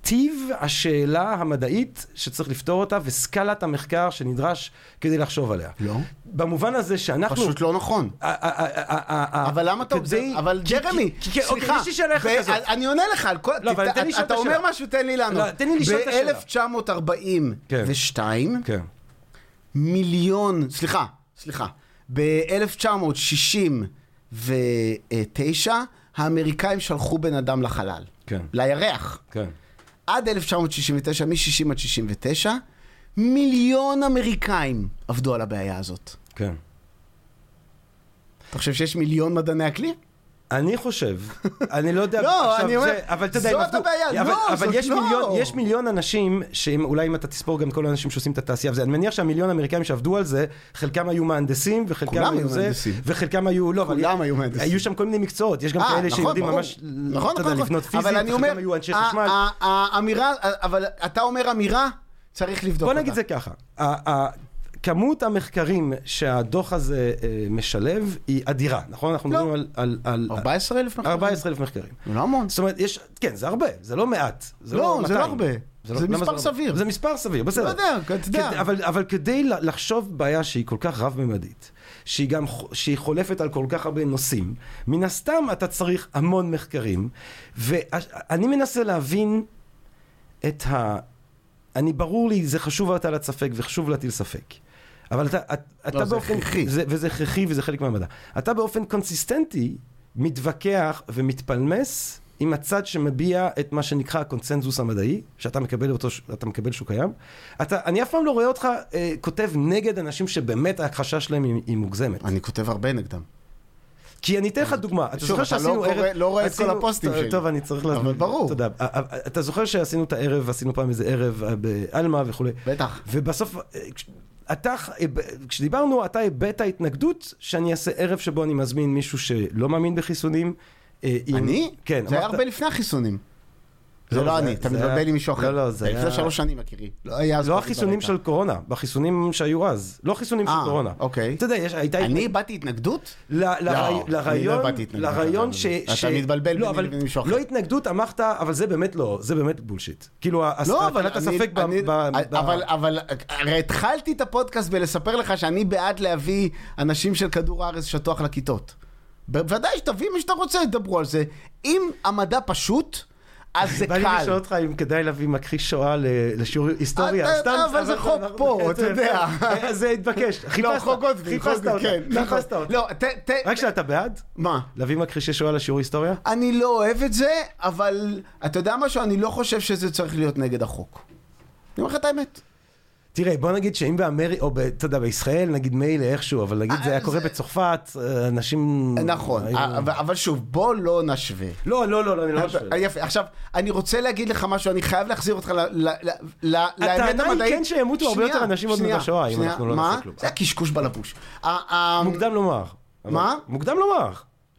A: טיב השאלה המדעית שצריך לפתור אותה וסקלת המחקר שנדרש כדי לחשוב עליה.
C: לא.
A: במובן הזה שאנחנו...
C: פשוט לא נכון. אבל למה אתה... אבל ג'רמי, סליחה. אני עונה לך על כל...
A: לא,
C: אתה- אומר. משהו, תן לי לענות.
A: לא, תן לי לשאול את השאלה.
C: ב-1942,
A: כן.
C: מיליון, סליחה, סליחה, ב-1969 האמריקאים שלחו בן אדם לחלל,
A: כן.
C: לירח.
A: כן.
C: עד 1969, מ-60 עד 69, מיליון אמריקאים עבדו על הבעיה הזאת.
A: כן.
C: אתה חושב שיש מיליון מדעני אקלים?
A: אני חושב, אני לא יודע,
C: לא,
A: עכשיו
C: אני אומר,
A: זה- אבל אתה יודע,
C: זאת
A: עבדו-
C: הבעיה,
A: אבל,
C: לא,
A: אבל
C: זאת
A: יש
C: לא.
A: מיליון, יש מיליון אנשים, שאם, אולי אם אתה תספור גם כל האנשים שעושים את התעשייה וזה, אני מניח שהמיליון האמריקאים שעבדו על זה, חלקם היו מהנדסים, וחלקם
C: היו
A: זה,
C: מהנדסים.
A: וחלקם היו, לא,
C: כולם היו מהנדסים.
A: היו שם כל מיני מקצועות, יש גם
C: אה,
A: כאלה
C: נכון,
A: שיודעים
C: ברור.
A: ממש,
C: נכון,
A: אתה יודע,
C: נכון,
A: לבנות
C: נכון.
A: פיזית,
C: אבל אני אומר,
A: היו אנשי חשמל.
C: האמירה, אבל אתה אומר אמירה, צריך לבדוק
A: בוא
C: אותה.
A: נגיד זה ככה, כמות המחקרים שהדוח הזה אה, משלב היא אדירה, נכון? אנחנו
C: לא.
A: מדברים על- על... על
C: 14,000 מחקרים?
A: 14,000 מחקרים.
C: זה לא המון.
A: זאת אומרת, יש, כן, זה הרבה, זה לא מעט. זה
C: לא, זה
A: 200.
C: לא הרבה.
A: לא-
C: זה
A: למה
C: מספר
A: לא?
C: סביר.
A: זה מספר סביר, בסדר.
C: לא יודע, אתה יודע.
A: כדי- אבל, אבל כדי לחשוב בעיה שהיא כל כך רב-ממדית, שהיא גם, שהיא חולפת על כל כך הרבה נושאים, מן הסתם אתה צריך המון מחקרים, ואני מנסה להבין את ה... אני, ברור לי, זה חשוב להטלת ספק וחשוב להטיל ספק. אבל אתה, אתה, אתה
C: לא, זה
A: באופן...
C: הכרחי.
A: זה, וזה הכרחי וזה חלק מהמדע. אתה באופן קונסיסטנטי מתווכח ומתפלמס עם הצד שמביע את מה שנקרא הקונצנזוס המדעי, שאתה מקבל אותו, אתה מקבל שהוא קיים. אתה, אני אף פעם לא רואה אותך אה, כותב נגד אנשים שבאמת ההכחשה שלהם היא, היא מוגזמת.
C: אני כותב הרבה נגדם.
A: כי אני אתן לך דוגמה. אתה זוכר
C: אתה
A: שעשינו
C: לא
A: ערב...
C: לא רואה את כל הפוסטים שלי.
A: טוב, אני צריך להסביר.
C: אבל ברור.
A: תודה. אה, אה, אתה זוכר שעשינו את הערב, עשינו פעם איזה ערב אה, בעלמה וכולי.
C: בטח.
A: ובסוף, אתה, אה, כשדיברנו, אתה הבעת התנגדות שאני אעשה ערב שבו אני מזמין מישהו שלא מאמין בחיסונים. אה, עם-
C: אני?
A: כן.
C: זה היה
A: אמרת-
C: הרבה לפני החיסונים. זה
A: לא,
C: לא אני, אתה מתבלבל עם מישהו אחר.
A: לא, לא, זה
C: לפני
A: היה-
C: שלוש שנים, יקירי. לא היה אז
A: לא החיסונים. של קורונה, בחיסונים שהיו אז. לא חיסונים של
C: אה,
A: קורונה.
C: אוקיי.
A: אתה יודע, הייתה...
C: אני הבעתי התנגדות? לא, אני לא
A: לרעיון,
C: הבעתי התנגדות.
A: לרעיון ש...
C: אתה מתבלבל
A: לא,
C: לבין מישהו אחר.
A: לא התנגדות, אמרת, אבל זה באמת לא, זה באמת בולשיט. כאילו, הטלת הספק ב...
C: אני-
A: ב-
C: אבל, אבל, הרי התחלתי את הפודקאסט בלספר לך שאני בעד להביא אנשים של כדור הארץ שטוח לכיתות. בוודאי שתביא מי שאתה רוצה, ידברו על זה. אם המדע פשוט, אז זה
A: בא לי
C: קל.
A: לשאול אותך אם כדאי להביא מכחיש שואה לשיעור היסטוריה.
C: אתה-
A: סתם,
C: אבל זה חוק פה, אתה יודע.
A: זה התבקש.
C: לא,
A: חיפשת,
C: חוק
A: חיפשת אותה.
C: כן.
A: אותה.
C: לא,
A: רק שאתה בעד?
C: מה?
A: להביא מכחישי שואה לשיעור היסטוריה?
C: אני לא אוהב את זה, אבל אתה יודע משהו? אני לא חושב שזה צריך להיות נגד החוק. אני אומר לך את האמת.
A: תראה, בוא נגיד שאם באמריקה, או אתה יודע, בישראל, נגיד מילא איכשהו, אבל נגיד זה היה
C: אה,
A: קורה בצרפת, אה, אנשים...
C: נכון,
A: היו-
C: אבל- שוב, בוא לא נשווה.
A: לא, לא, לא, לא, אני לא משווה.
C: אה, יפה, עכשיו, אני רוצה להגיד לך משהו, אני חייב להחזיר אותך לאמת
A: הטענה היא
C: המדעית.
A: כן שימותו הרבה יותר אנשים עוד בשואה, אם אנחנו לא? נעשה כלום.
C: זה הקשקוש בלבוש.
A: מוקדם לומר.
C: מה?
A: מוקדם לומר.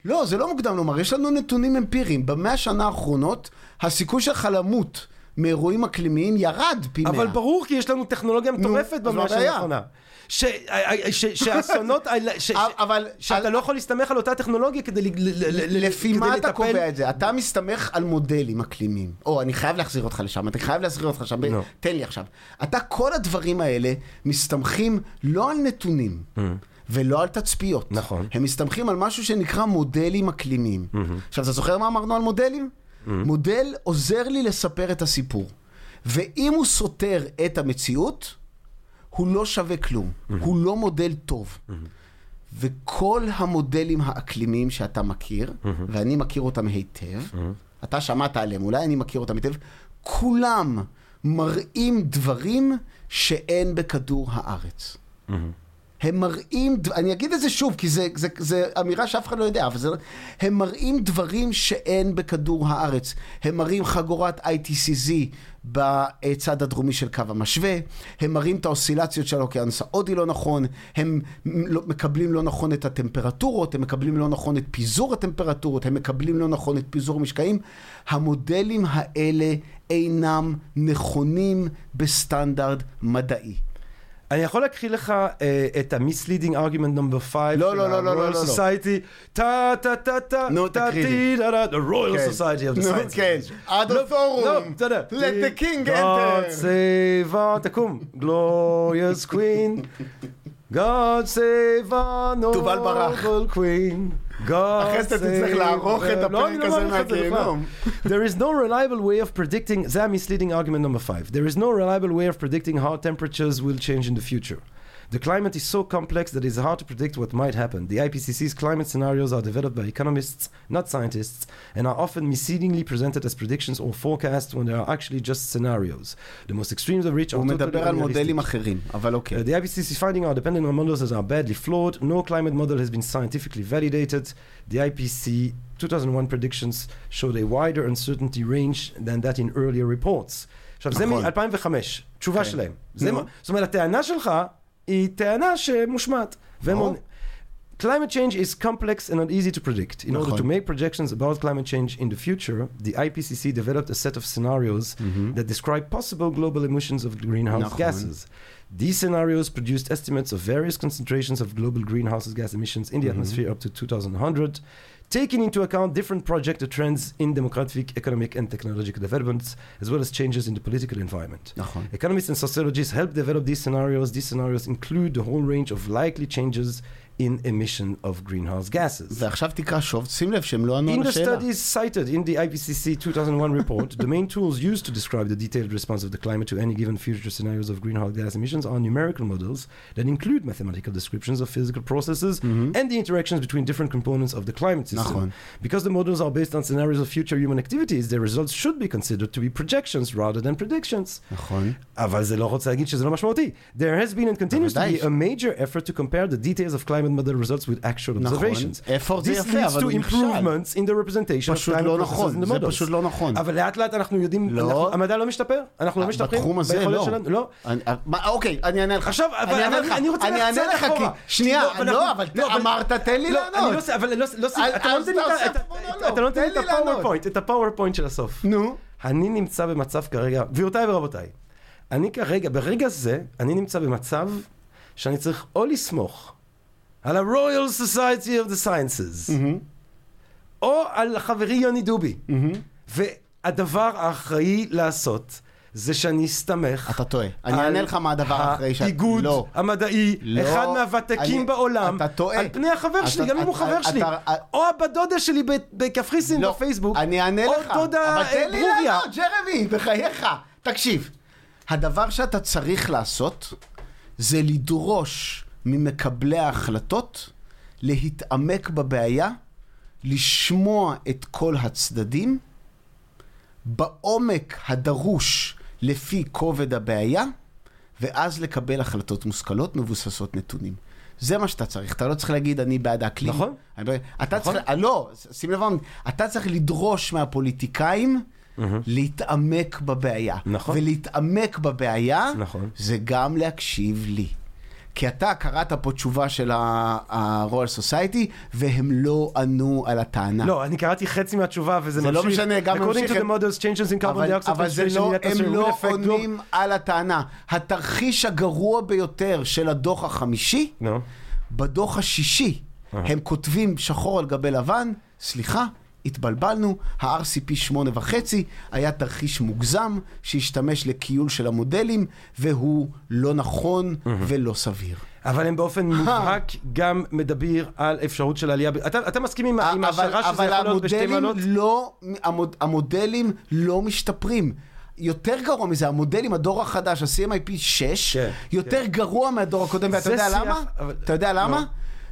C: לא, זה לא מוקדם לומר, יש לנו נתונים אמפיריים. במאה השנה האחרונות, הסיכוי שלך למות מאירועים אקלימיים ירד פי מאה.
A: אבל ברור, כי יש לנו טכנולוגיה מטורפת במאה
C: הבעיה?
A: האחרונה. ש- ש- שהאסונות האלה, ש- ש-
C: אבל-
A: שאתה לא יכול להסתמך על אותה טכנולוגיה כדי ל- ל- ל-
C: לפי מה אתה
A: לטפל-
C: קובע את זה? אתה מסתמך על מודלים אקלימיים. או, אני חייב להחזיר אותך לשם, אני חייב להחזיר אותך שם.
A: נו.
C: תן לי עכשיו. אתה, כל הדברים האלה מסתמכים לא על נתונים. ולא על תצפיות.
A: נכון.
C: הם מסתמכים על משהו שנקרא מודלים אקלימיים. עכשיו, אתה זוכר מה אמרנו על מודלים? מודל עוזר לי לספר את הסיפור. ואם הוא סותר את המציאות, הוא לא שווה כלום. הוא לא מודל טוב. וכל המודלים האקלימיים שאתה מכיר, ואני מכיר אותם היטב, אתה שמעת עליהם, אולי אני מכיר אותם היטב, כולם מראים דברים שאין בכדור הארץ. הם מראים, אני אגיד את זה שוב, כי זה אמירה שאף אחד לא יודע, אבל זה, הם מראים דברים שאין בכדור הארץ. הם מראים חגורת ITCZ בצד הדרומי של קו המשווה, הם מראים את האוסילציות של האוקיינוס ההודי לא נכון, הם לא- מקבלים לא נכון את הטמפרטורות, הם מקבלים לא נכון את פיזור הטמפרטורות, הם מקבלים לא נכון את פיזור המשקעים. המודלים האלה אינם נכונים בסטנדרט מדעי.
A: אני יכול להקריא לך אה, את ה-misleading argument number 5
C: לא, לא, לא, לא, לא, לא.
A: Society, טה טה טה טה,
C: נו,
A: טה
C: תקריא
A: דה, the Royal
C: כן.
A: Society of the
C: נו,
A: Sciences.
C: כן. עד
A: לא,
C: הפורום.
A: לא, אתה יודע.
C: Let the king
A: God
C: enter.
A: save our, תקום, glorious queen. God save our
C: תובל ברח.
A: noble queen. God
C: אחרי זה אתה תצטרך
A: save-
C: לערוך את
A: לא,
C: הפרק
A: אני לא
C: הזה
A: מעריך את זה בכלל.
C: מהגיהנום.
A: There is no reliable way of predicting, זה ה-misleading argument number 5. There is no reliable way of predicting how temperatures will change in the future. The climate is so complex that it is hard to predict what might happen. The IPCC's climate scenarios are developed by economists, not scientists, and are often misleadingly presented as predictions or forecasts when they are actually just scenarios. The most extremes of which are
C: הוא
A: totally
C: מדבר על
A: unrealistic.
C: מודלים אחרים, אבל
A: Uh,
C: אוקיי.
A: the IPCC's finding are dependent on models that are badly flawed. No climate model has been scientifically validated. The IPC 2001 predictions showed a wider uncertainty range than that in earlier reports. עכשיו, זה
C: נכון.
A: מ-2005, תשובה
C: כן.
A: שלהם. זה
C: נו.
A: מה- זאת אומרת, הטענה שלך היא טענה שמושמעת. והם
C: ברור.
A: עונים- Climate change is complex and not easy to predict. In order
C: נכון.
A: to make projections about climate change in the future, the IPCC developed a set of scenarios that describe possible global emissions of greenhouse
C: נכון.
A: gases. These scenarios produced estimates of various concentrations of global greenhouse gas emissions in the atmosphere up to 2100, taking into account different project trends in demographic, economic, and technological developments, as well as changes in the political environment.
C: Uh-huh.
A: Economists and sociologists help develop these scenarios. These scenarios include the whole range of likely changes in emission of greenhouse gases.
C: ועכשיו תקרא שוב, שים לב שהם לא ענו
A: In
C: על
A: the
C: השאלה.
A: studies cited in the IPCC 2001 report, the main tools used to describe the detailed response of the climate to any given future scenarios of greenhouse gas emissions are numerical models that include mathematical descriptions of physical processes and the interactions between different components of the climate system.
C: נכון.
A: Because the models are based on scenarios of future human activities, their results should be considered to be projections rather than predictions.
C: נכון.
A: אבל זה לא רוצה להגיד שזה לא משמעותי. There has been and continues to
C: בוודאי.
A: be a major effort to compare the details of climate model results with actual
C: נכון.
A: observations.
C: effort זה
A: This
C: יפה,
A: leads
C: אבל
A: to
C: הוא נכשל.
A: improvements in the representation of
C: פשוט
A: climate
C: לא נכון,
A: in the
C: זה
A: models.
C: פשוט לא נכון.
A: אבל לאט לאט אנחנו יודעים,
C: לא.
A: אנחנו- המדע לא משתפר? אנחנו לא משתפרים?
C: בתחום הזה לא.
A: שלנו? לא.
C: אני- מה, אוקיי, אני אענה לך.
A: עכשיו, אבל-
C: אני אענה לך.
A: אני רוצה
C: אענה לך,
A: אחורה.
C: כי... שנייה,
A: לא, אבל
C: לא,
A: לא, אבל-
C: אמרת, תן לי לענות.
A: אבל לא, אתה לא נותן לי את לא לי את. ה-PowerPoint, את ה-PowerPoint של הסוף.
C: נו.
A: אני נמצא במצב כרגע, גבירותיי ורבותיי, אני כרגע, ברגע זה, אני נמצא במצב שאני צריך או לסמוך על ה-Royal Society of the Sciences, או על חברי יוני דובי. והדבר האחראי לעשות, זה שאני אסתמך
C: אתה טועה. אני אענה לך מה הדבר האחראי ש...
A: האיגוד
C: לא.
A: המדעי,
C: לא.
A: אחד מהוותיקים
C: אני-
A: בעולם,
C: אתה טועה.
A: על פני החבר שלי,
C: אתה-
A: גם אם הוא
C: אתה-
A: חבר שלי,
C: אתה-
A: או הבת דודה שלי בקפריסין
C: לא,
A: בפייסבוק,
C: אני אענה
A: או
C: לך.
A: דודה
C: אבל
A: אה,
C: תן לי
A: ברוריה.
C: לענות, ג'רמי, בחייך. תקשיב, הדבר שאתה צריך לעשות זה לדרוש ממקבלי ההחלטות להתעמק בבעיה, לשמוע את כל הצדדים, בעומק הדרוש לפי כובד הבעיה, ואז לקבל החלטות מושכלות מבוססות נתונים. זה מה שאתה צריך, אתה לא צריך להגיד אני בעד האקלים.
A: נכון.
C: אני לא- אתה
A: נכון.
C: צריך, לא, שים לב, אתה צריך לדרוש מהפוליטיקאים להתעמק בבעיה.
A: נכון.
C: ולהתעמק בבעיה,
A: נכון.
C: זה גם להקשיב לי. כי אתה קראת פה תשובה של ה-Royal Society, והם לא ענו על הטענה.
A: לא, אני קראתי חצי מהתשובה וזה
C: זה
A: ממשיך.
C: לא משנה, גם
A: According
C: ממשיך,
A: to the models, changes in carbon dioxide
C: אבל זה לא, הם לא עונים על הטענה. התרחיש הגרוע ביותר של הדוח החמישי. בדוח השישי, הם כותבים שחור על גבי לבן, סליחה, התבלבלנו, ה-RCP 8.5 היה תרחיש מוגזם שהשתמש לכיול של המודלים, והוא לא נכון ולא סביר.
A: אבל הם באופן מובהק גם מדבר על אפשרות של עלייה. אתה אתה מסכים עם עם
C: אבל,
A: ההשערה שזה
C: אבל
A: יכול להיות בשתי מעלות?
C: לא, המוד, המודלים לא משתפרים. יותר גרוע מזה, המודלים, הדור החדש, ה-CMIP 6,
A: כן,
C: יותר גרוע מהדור הקודם, ואתה יודע
A: שיח,
C: למה?
A: אבל-
C: אתה יודע למה?
A: לא.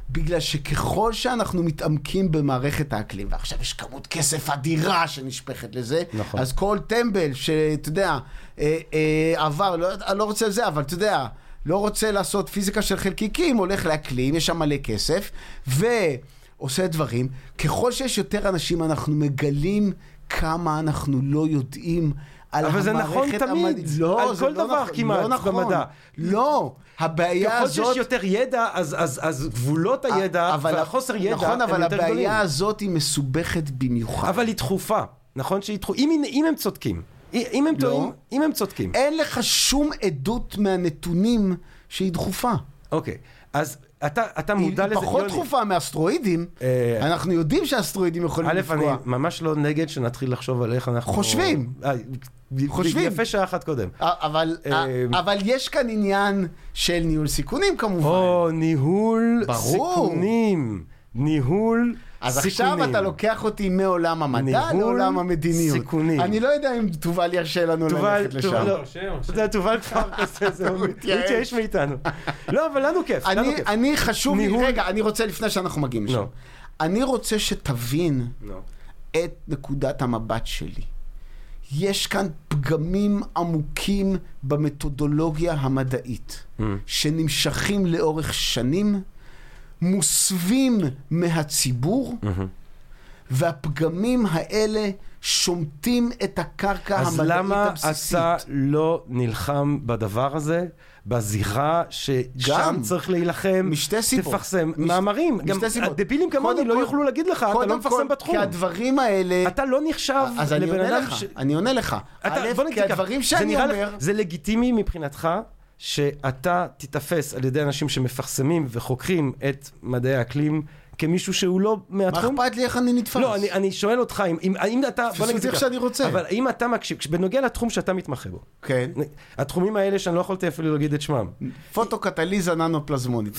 C: בגלל שככל שאנחנו מתעמקים במערכת האקלים, ועכשיו יש כמות כסף אדירה שנשפכת לזה,
A: נכון.
C: אז כל טמבל שאתה יודע, אה, אה, עבר, לא, אני לא רוצה זה, אבל אתה יודע, לא רוצה לעשות פיזיקה של חלקיקים, הולך לאקלים, יש שם מלא כסף, ועושה דברים. ככל שיש יותר אנשים, אנחנו מגלים כמה אנחנו לא יודעים. על
A: אבל זה נכון תמיד,
C: לא,
A: על כל
C: לא
A: דבר
C: נכון,
A: כמעט
C: לא נכון.
A: במדע.
C: לא, הבעיה
A: ככל
C: הזאת...
A: שיש יותר ידע, אז- אז אז גבולות הידע
C: אבל-
A: והחוסר ידע
C: נכון,
A: הם
C: אבל
A: יותר גדולים.
C: הבעיה הזאת היא מסובכת במיוחד.
A: אבל היא דחופה, נכון שהיא דחופה? אם אם הם צודקים, אם הם
C: לא.
A: טועים, אם הם צודקים.
C: אין לך שום עדות מהנתונים שהיא דחופה.
A: אוקיי, אז אתה אתה
C: היא
A: מודע לזה,
C: פחות
A: יוני.
C: דחופה מאסטרואידים.
A: אה,
C: אנחנו יודעים שאסטרואידים יכולים
A: א', אני
C: לפגוע.
A: ממש לא נגד שנתחיל לחשוב על איך אנחנו...
C: חושבים. חושבים.
A: יפה שעה אחת קודם.
C: אבל,
A: אה,
C: אבל יש כאן עניין של ניהול סיכונים כמובן.
A: או, ניהול
C: ברור.
A: סיכונים. ניהול
C: אז
A: סיכונים.
C: עכשיו אתה לוקח אותי מעולם המדע לעולם המדיניות.
A: סיכונים.
C: אני לא יודע אם תובל ירשה לנו
A: תובל,
C: ללכת
A: תובל,
C: לשם.
A: לא. אתה יודע, תובל כבר כזה, זה
C: מתייאש.
A: מאיתנו. לא, אבל לנו כיף, לנו
C: אני,
A: כיף.
C: אני חשוב לי, רגע, אני רוצה לפני שאנחנו מגיעים לשם.
A: לא.
C: אני רוצה שתבין. את נקודת המבט שלי. יש כאן פגמים עמוקים במתודולוגיה המדעית,
A: Mm.
C: שנמשכים לאורך שנים, מוסווים מהציבור,
A: Mm-hmm.
C: והפגמים האלה שומטים את הקרקע
A: אז
C: המדעית
A: למה
C: הבסיסית.
A: אתה לא נלחם בדבר הזה, בזירה ששם. צריך להילחם?
C: משתי סיבות.
A: תפרסם
C: מש-
A: מאמרים.
C: משתי
A: גם
C: סיבות.
A: הדבילים כמוני לא
C: כל-
A: יוכלו להגיד לך, אתה לא מפרסם
C: כל,
A: בתחום.
C: כי הדברים האלה...
A: אתה לא נחשב
C: אז אני
A: לבן
C: עונה
A: אדם
C: לך,
A: ש...
C: אני עונה לך.
A: אתה,
C: א', כי הדברים שאני
A: נראה לך-
C: אומר...
A: זה לגיטימי מבחינתך שאתה תיתפס על ידי אנשים שמפרסמים וחוקרים את מדעי האקלים כמישהו שהוא לא
C: מה
A: מהתחום?
C: אכפת לי איך אני נתפס?
A: לא, אני, אני שואל אותך, אם, אם, אם אתה...
C: תפסו אותי איך שאני רוצה.
A: אבל אם אתה מקשיב, בנוגע לתחום שאתה מתמחה בו,
C: כן.
A: התחומים האלה שאני לא יכולתי אפילו להגיד את שמם.
C: פוטו-קטליזה ננו-פלזמונית.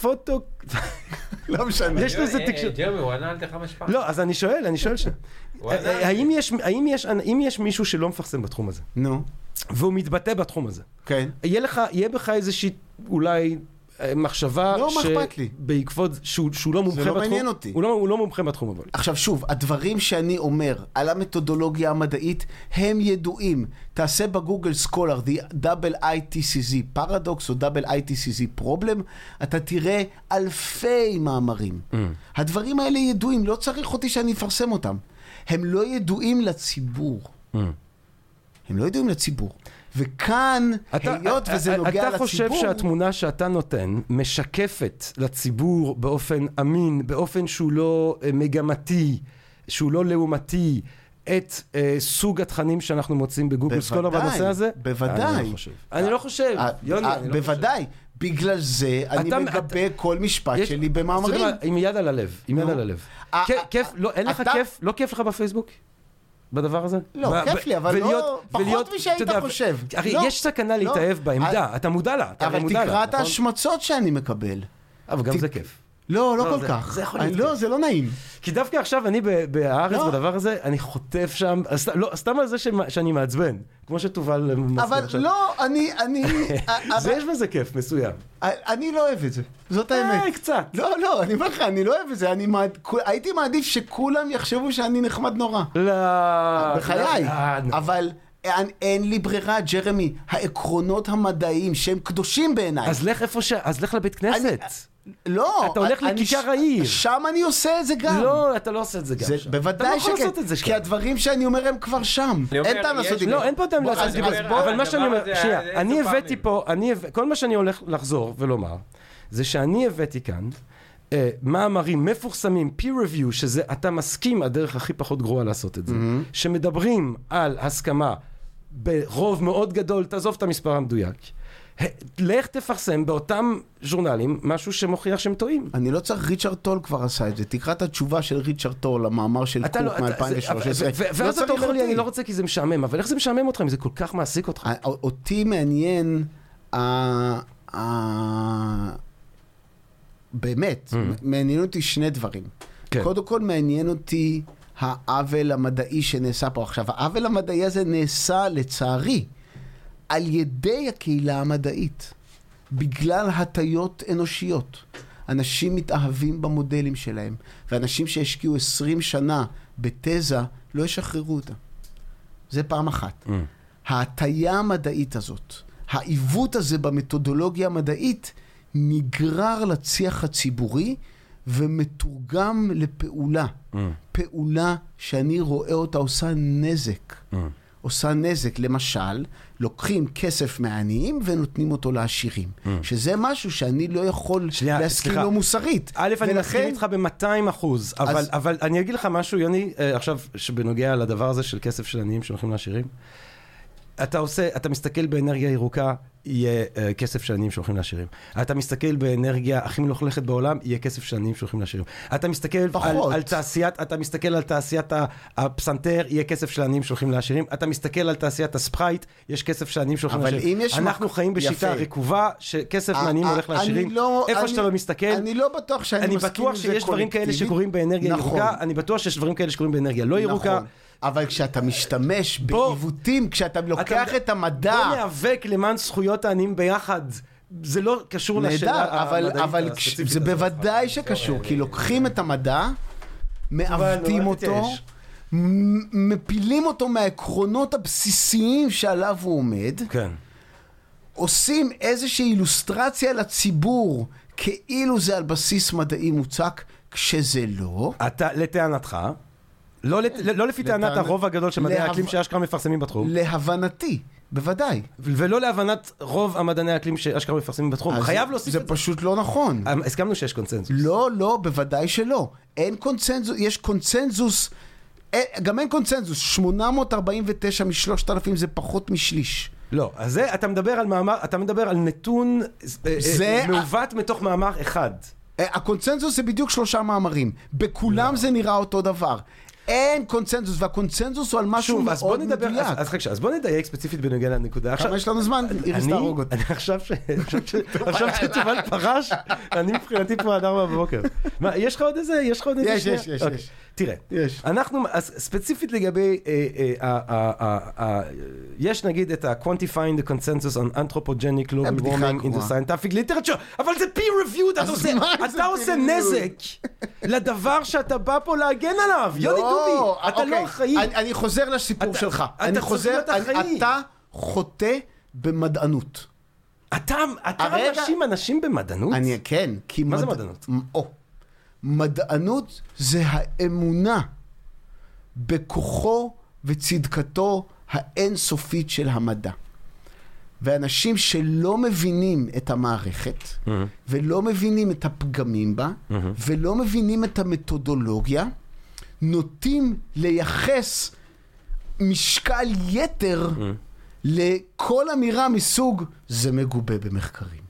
A: פוטו...
C: זה. לא משנה.
A: יש לזה
B: אה,
A: תקשורת.
B: ג'רמי, הוא ענה על תך המשפט.
A: לא, אז אני שואל, אני שואל ש...
B: הוא ענה.
A: האם יש, מישהו שלא מפרסם בתחום הזה,
C: נו,
A: והוא מתבטא בתחום הזה?
C: כן.
A: יהיה לך, יהיה בך איזושהי אולי מחשבה
C: לא, מה אכפת לי?
A: בעקבות שהוא, שהוא לא מומחה
C: לא
A: בתחום,
C: מעניין אותי.
A: הוא לא, הוא לא מומחה בתחום אבל.
C: עכשיו שוב, הדברים שאני אומר על המתודולוגיה המדעית הם ידועים. תעשה בגוגל סקולר, the double ITCZ paradox או double ITCZ problem, אתה תראה אלפי מאמרים.
A: Mm.
C: הדברים האלה ידועים, לא צריך אותי שאני אפרסם אותם. הם לא ידועים לציבור.
A: Mm.
C: הם לא ידועים לציבור. וכאן, היות וזה נוגע לציבור...
A: אתה חושב שהתמונה שאתה נותן משקפת לציבור באופן אמין, באופן שהוא לא אה, מגמתי, שהוא לא לעומתי, את אה, סוג התכנים שאנחנו מוצאים בגוגל סקולר בנושא הזה?
C: בוודאי.
A: אני לא חושב. אני לא חושב,
C: אה,
A: יוני,
C: אה,
A: אני לא חושב.
C: בוודאי. בגלל זה אני
A: אתה-
C: מגבה כל משפט
A: יש-
C: שלי
A: אתה
C: במאמרים.
A: עם יד על הלב, עם יד. על הלב.
C: אה, אה,
A: כיף, לא, אין לך
C: אתה-
A: כיף? לא כיף לך בפייסבוק? בדבר הזה?
C: לא, כיף לי, אבל לא-
A: ולהיות-
C: פחות
A: ולהיות,
C: משהיית חושב.
A: הרי
C: לא,
A: יש סכנה
C: לא.
A: להתאהב בעמדה, אתה מודע לה, אתה
C: אבל
A: מודע לה,
C: תקרא את
A: נכון?
C: ההשמצות שאני מקבל.
A: אבל גם
C: ת-
A: זה כיף.
C: לא, לא
A: לא,
C: כל
A: זה-
C: כך.
A: זה יכול
C: אני-
A: להיות
C: לא,
A: כיף.
C: זה לא נעים.
A: כי דווקא עכשיו אני בהארץ
C: לא.
A: בדבר הזה, אני חוטף שם, לא, סתם על זה שאני מעצבן, כמו שתובל
C: אבל
A: עכשיו.
C: לא, אני, אני,
A: זה
C: אבל-
A: יש בזה כיף מסוים.
C: אני לא אוהב את זה. זאת האמת.
A: אה, קצת.
C: לא, לא, אני אומר לך, אני לא אוהב את זה. אני מעד- הייתי מעדיף שכולם יחשבו שאני נחמד נורא.
A: לא...
C: בחיי.
A: לא, נו.
C: אבל אין, אין לי ברירה, ג'רמי. העקרונות המדעיים שהם קדושים בעיניי.
A: אז לך איפה ש... אז לך לבית כנסת.
C: לא.
A: אתה הולך לכיכר
C: ש-
A: העיר.
C: שם אני עושה את זה גם.
A: לא, אתה לא עושה את זה גם
C: זה,
A: שם.
C: בוודאי
A: אתה לא יכול
C: שכן,
A: לעשות את זה
C: כי
A: שם.
C: הדברים שאני אומר הם כבר שם. אין טעם לעשות את זה.
A: לא, אין פה טעם לעשות.
C: בוא-
A: אבל מה שאני אומר, שנייה, אני? הבאתי פה, כל מה שאני הולך לחזור ולומר, זה שאני הבאתי כאן אה, מאמרים מפורסמים, peer review, שזה, אתה מסכים, הדרך הכי פחות גרועה לעשות את זה, שמדברים על הסכמה ברוב מאוד גדול, תעזוב את המספר המדויק. לך תפרסם באותם ז'ורנלים משהו שמוכיח שהם טועים.
C: אני לא צריך, ריצ'רד טול כבר עשה את זה. תקרא את התשובה של ריצ'רד טול למאמר של
A: לא,
C: קוק
A: אתה- זה-
C: מ-2013.
A: ו- ו- ואז אתה אומר לי, אני לא רוצה כי זה משעמם, אבל איך זה משעמם אותך אם זה כל כך מעסיק אותך?
C: ה- אותי מעניין, באמת, מעניין אותי שני דברים.
A: כן.
C: קודם כל מעניין אותי העוול המדעי שנעשה פה עכשיו. העוול המדעי הזה נעשה, לצערי, על ידי הקהילה המדעית, בגלל הטיות אנושיות. אנשים מתאהבים במודלים שלהם, ואנשים שהשקיעו 20 שנה בתזה לא ישחררו אותה. זה פעם אחת. ההטייה המדעית הזאת, העיוות הזה במתודולוגיה המדעית, נגרר לצי"ח הציבורי ומתורגם לפעולה. פעולה שאני רואה אותה עושה נזק. עושה נזק. למשל, לוקחים כסף מהעניים ונותנים אותו לעשירים. שזה משהו שאני לא יכול
A: שנייה,
C: להסכים
A: סליחה.
C: לו מוסרית.
A: א', אני מסכים
C: ולכן-
A: איתך ב-200 אחוז, אבל,
C: אז-
A: אבל אני אגיד לך משהו, יוני, אה, עכשיו, שבנוגע לדבר הזה של כסף של עניים שהולכים לעשירים. אתה עושה, אתה מסתכל באנרגיה ירוקה, יהיה uh, כסף של עניים שהולכים לעשירים. אתה מסתכל באנרגיה הכי מלוכלכת בעולם, יהיה כסף של עניים שהולכים לעשירים. אתה מסתכל על,
C: פחות.
A: על תעשיית, אתה מסתכל על תעשיית הפסנתר, יהיה כסף של עניים שהולכים לעשירים. אתה מסתכל על תעשיית הספרייט, יש כסף של עניים שהולכים לעשירים. אנחנו
C: מק-
A: חיים בשיטה
C: יפה.
A: רקובה, שכסף
C: אה,
A: מעניים
C: אה,
A: הולך
C: אני
A: לעשירים.
C: לא-
A: איפה
C: אני-
A: שאתה לא מסתכל,
C: אני לא בטוח שאני
A: אני
C: מסכים
A: בטוח
C: עם זה
A: שיש דברים כאלה
C: קולקטיבית.
A: שקורים באנרגיה
C: נכון.
A: ירוקה, אני בטוח שיש דברים כאלה שקורים באנרגיה לא ירוקה.
C: אבל כשאתה משתמש בעיוותים, כשאתה לוקח
A: אתה-
C: את המדע...
A: בוא ניאבק למען זכויות העניים ביחד. זה לא קשור לשאלה
C: נהדר, אבל,
A: המדעית
C: אבל כש-
A: הספציפית
C: זה. בוודאי שקשור, כי לוקחים את המדע, מעוותים אותו, מפילים אותו מהעקרונות הבסיסיים שעליו הוא עומד,
A: כן.
C: עושים איזושהי אילוסטרציה לציבור, כאילו זה על בסיס מדעי מוצק, כשזה לא.
A: אתה, לטענתך, לא, לת- לא לפי טענת
C: לטענת-
A: הרוב הגדול של מדעי
C: להב-
A: האקלים שאשכרה מפרסמים בתחום,
C: להבנתי, בוודאי.
A: ולא להבנת רוב המדעני האקלים שאשכרה מפרסמים בתחום. חייב להוסיף
C: זה
A: את זה.
C: פשוט לא נכון.
A: אה, הסכמנו שיש קונצנזוס.
C: לא, לא, בוודאי שלא. אין קונצנזוס, יש קונצנזוס, אה, גם אין קונצנזוס, 849 מ-3,000 זה פחות משליש.
A: לא, אז זה, אתה מדבר על מאמר, אתה מדבר על נתון אה,
C: זה-
A: מעוות מתוך מאמר אחד.
C: הקונצנזוס זה בדיוק שלושה מאמרים. בכולם זה נראה אותו דבר. אין קונצנזוס, והקונצנזוס הוא על משהו
A: שוב,
C: מאוד
A: נדבר,
C: מדויק.
A: אז, אז אז בוא נדייק ספציפית בנוגע לנקודה.
C: כמה יש לנו זמן? איריס תהרוג אותי.
A: אני עכשיו ש... עכשיו עכשיו שתובל פרש, אני מבחינתי פה עד ארבע בבוקר. מה, יש לך עוד איזה? יש לך עוד איזה?
C: יש? יש, יש,
A: אוקיי.
C: יש.
A: תראה,
C: יש.
A: אנחנו, אז ספציפית לגבי, אה, אה, ה- ה- ה- ה- יש נגיד את ה-quantifying the consensus on anthropogenic global warming in the scientific literature, אבל זה peer reviewed, אתה עושה? נזק לדבר שאתה בא פה להגן עליו, יוני דובי, אתה לא
C: אוקיי.
A: אחראי.
C: אני, אני חוזר לסיפור
A: אתה-
C: שלך.
A: אתה
C: אני חוזר. אני, אתה חוטא במדענות.
A: אתה, אתה מאשים אנשים במדענות?
C: אני, כן, כי...
A: מה זה מדענות?
C: או, מדענות זה האמונה בכוחו וצדקתו האינסופית של המדע. ואנשים שלא מבינים את המערכת, ולא מבינים את הפגמים בה, ולא מבינים את המתודולוגיה, נוטים לייחס משקל יתר לכל אמירה מסוג זה מגובה במחקרים.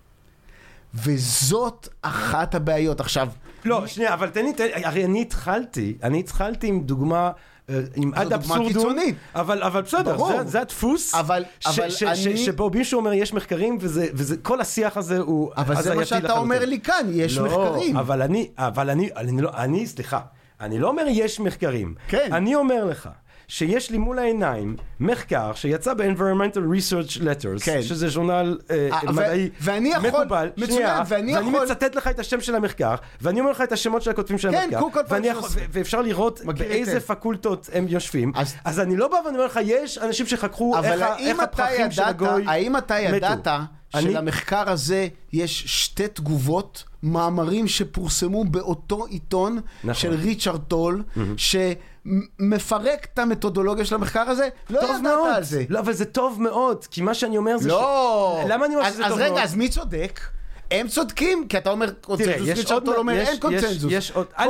C: וזאת אחת הבעיות. עכשיו,
A: לא, שנייה, אבל תן לי, תן, הרי אני התחלתי, אני התחלתי עם דוגמה, אה, עם עד אבסורדום. אבל, אבל בסדר,
C: ברור.
A: זה, זה הדפוס,
C: אבל-
A: ש,
C: אבל
A: ש,
C: אני-
A: ש, שבו מישהו אומר יש מחקרים, וזה, וזה, כל השיח הזה הוא
C: אבל זה
A: הזייתי
C: מה שאתה
A: לחלוטין.
C: אומר לי כאן, יש
A: לא,
C: מחקרים.
A: אבל אני, אבל אני, אני לא, אני, סליחה, אני לא אומר יש מחקרים.
C: כן.
A: אני אומר לך, שיש לי מול העיניים מחקר שיצא ב-Environmental Research Letters,
C: כן.
A: שזה ז'ורנל אה,
C: אה,
A: מדעי
C: ואני יכול-
A: מקובל,
C: מצוין,
A: שנייה,
C: ואני
A: ואני
C: יכול-
A: מצטט לך את השם של המחקר, ואני אומר לך את השמות של הכותבים של
C: כן,
A: המחקר, ואני יכול-
C: 2013.
A: ו- ואפשר לראות באיזה
C: היטב.
A: פקולטות הם יושבים,
C: אז-
A: אז אני לא בא ואני אומר לך, יש אנשים שחקרו איך איך הפרחים של
C: ידעת,
A: הגוי
C: האם אתה
A: מתו.
C: ידעת שלמחקר הזה יש שתי תגובות, מאמרים שפורסמו באותו עיתון
A: נכון.
C: של ריצ'רד טול, שמפרק את המתודולוגיה של המחקר הזה? לא ידעת
A: מאוד,
C: על זה.
A: לא, אבל זה טוב מאוד, כי מה שאני אומר זה
C: לא.
A: ש... למה אני אומר
C: אז-
A: שזה טוב
C: אז
A: מאוד?
C: רגע, אז מי צודק? הם צודקים, כי אתה אומר קונצנזוס,
A: יש
C: ריצ'רד
A: עוד,
C: טול אומר אין קונצנזוס.
A: יש, יש עוד, א',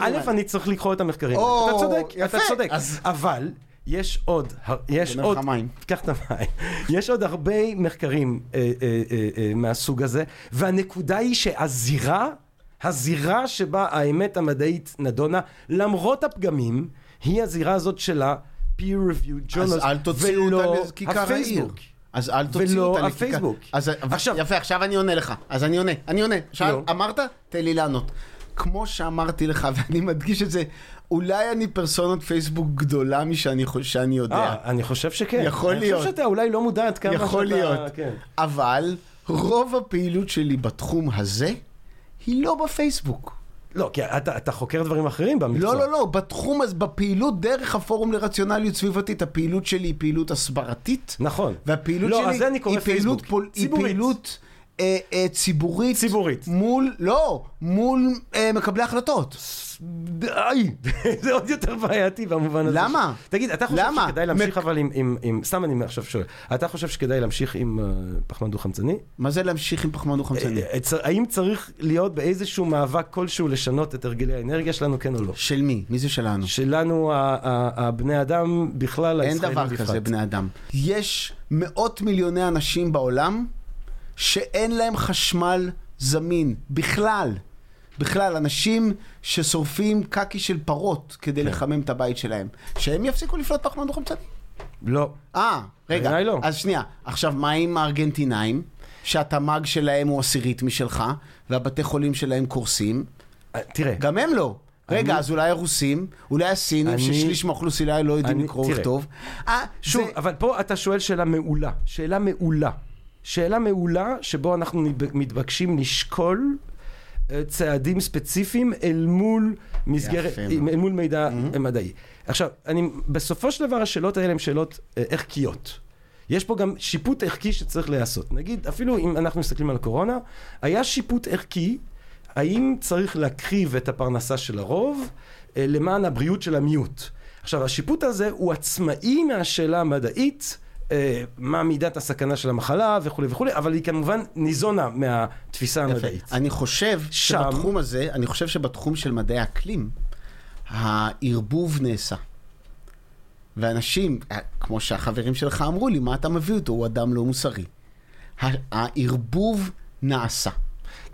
A: אני. אני צריך לקרוא את המחקרים,
C: או,
A: אתה צודק,
C: יפה,
A: אתה צודק,
C: אז-
A: אבל יש עוד, יש עוד. קח את המים, יש עוד הרבה מחקרים אה, אה, אה, מהסוג הזה, והנקודה היא שהזירה, הזירה שבה האמת המדעית נדונה, למרות הפגמים, היא הזירה הזאת של ה-peer reviewed
C: אז
A: journals,
C: אל תוציאו
A: ולא
C: אותה לכיכר העיר.
A: הפייסבוק.
C: אז אל תוציאו
A: ולא
C: אותה לכיכר.
A: הפייסבוק.
C: אז
A: עכשיו-
C: יפה, עכשיו אני עונה לך. אז אני עונה, אני עונה. שאל,
A: נו.
C: אמרת? תן לי לענות. כמו שאמרתי לך, ואני מדגיש את זה, אולי אני פרסונת פייסבוק גדולה משאני שאני יודע.
A: אה, אני חושב שכן.
C: יכול
A: אני
C: להיות.
A: חושב שאתה אולי לא מודע עד כמה
C: יכול
A: שאתה-
C: להיות.
A: כן.
C: אבל רוב הפעילות שלי בתחום הזה היא לא בפייסבוק.
A: לא, כי אתה, אתה חוקר דברים אחרים במקצוע.
C: לא, לא, לא, בתחום הזה, בפעילות דרך הפורום לרציונליות סביבתית, הפעילות שלי היא פעילות הסברתית.
A: נכון.
C: והפעילות
A: לא,
C: שלי
A: אז אני
C: היא פעילות. פול, היא
A: ציבורית.
C: פעילות אה, אה, ציבורית.
A: ציבורית.
C: מול, לא, מול אה, מקבלי החלטות.
A: די, זה עוד יותר בעייתי במובן הזה.
C: למה?
A: ש... תגיד, אתה חושב
C: למה?
A: שכדאי להמשיך
C: מק-
A: אבל עם, עם, עם... סתם אני עכשיו שואל. אתה חושב שכדאי להמשיך עם uh, פחמן דו-חמצני?
C: מה זה להמשיך עם פחמן דו-חמצני?
A: אה, צ- האם צריך להיות באיזשהו מאבק כלשהו לשנות את הרגלי האנרגיה שלנו, כן או לא?
C: של מי? מי זה שלנו?
A: שלנו, הבני אדם בכלל,
C: אין
A: הישראלים
C: דבר
A: בפרט.
C: כזה בני אדם. יש מאות מיליוני אנשים בעולם שאין להם חשמל זמין בכלל. בכלל, אנשים ששורפים קקי של פרות כדי
A: כן.
C: לחמם את הבית שלהם. שהם יפסיקו לפלוט פחמן דו-חמצני.
A: לא.
C: אה, רגע.
A: לא.
C: אז שנייה. עכשיו, מה עם הארגנטינאים? שהתמ"ג שלהם הוא עשירית משלך, והבתי חולים שלהם קורסים?
A: אה, תראה,
C: גם הם לא. רגע,
A: אני-
C: אז אולי הרוסים, אולי הסינים,
A: אני-
C: ששליש מהאוכלוסייה לא יודעים
A: אני-
C: לקרוא
A: תראה.
C: וכתוב. אה,
A: שוב,
C: זה-
A: אבל פה אתה שואל שאלה מעולה. שאלה מעולה. שאלה מעולה שבו אנחנו מתבקשים לשקול אה, צעדים ספציפיים אל מול מסגרת, אל. מול מידע מדעי. עכשיו, אני, בסופו של דבר השאלות האלה הן שאלות אה, ערכיות. יש פה גם שיפוט ערכי שצריך להיעשות. נגיד, אפילו אם אנחנו מסתכלים על הקורונה, היה שיפוט ערכי, האם צריך להקריב את הפרנסה של הרוב אה, למען הבריאות של המיעוט. עכשיו, השיפוט הזה הוא עצמאי מהשאלה המדעית, מה מידת הסכנה של המחלה וכולי וכולי, אבל היא כמובן ניזונה מהתפיסה המדעית.
C: אני חושב
A: שם-
C: שבתחום הזה, אני חושב שבתחום של מדעי האקלים, הערבוב נעשה. ואנשים, אה, כמו שהחברים שלך אמרו לי, מה אתה מביא אותו? הוא אדם לא מוסרי. הערבוב נעשה.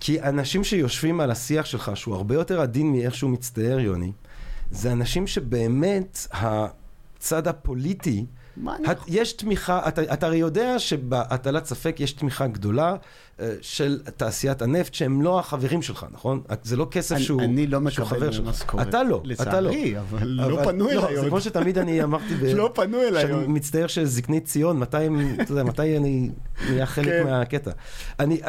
A: כי אנשים שיושבים על השיח שלך, שהוא הרבה יותר עדין מאיך שהוא מצטייר, יוני, זה אנשים שבאמת הצד הפוליטי,
C: מה אני
A: הת- יש תמיכה, אתה, אתה הרי יודע שבהטלת ספק יש תמיכה גדולה אה, של תעשיית הנפט שהם לא החברים שלך, נכון? זה לא כסף
C: אני-
A: שהוא,
C: אני לא
A: שהוא
C: מקבל
A: חבר שלך.
C: משכורת.
A: אתה לא, אתה לא.
C: לצערי, אבל לא פנו
A: לא,
C: אליי
A: זה
C: עוד.
A: כמו שתמיד אני אמרתי, ב...
C: לא פנו אליי
A: שאני
C: עוד.
A: מצטער שזקני ציון, מתי אתה יודע, מתי אני נהיה חלק
C: כן.
A: מהקטע. אני,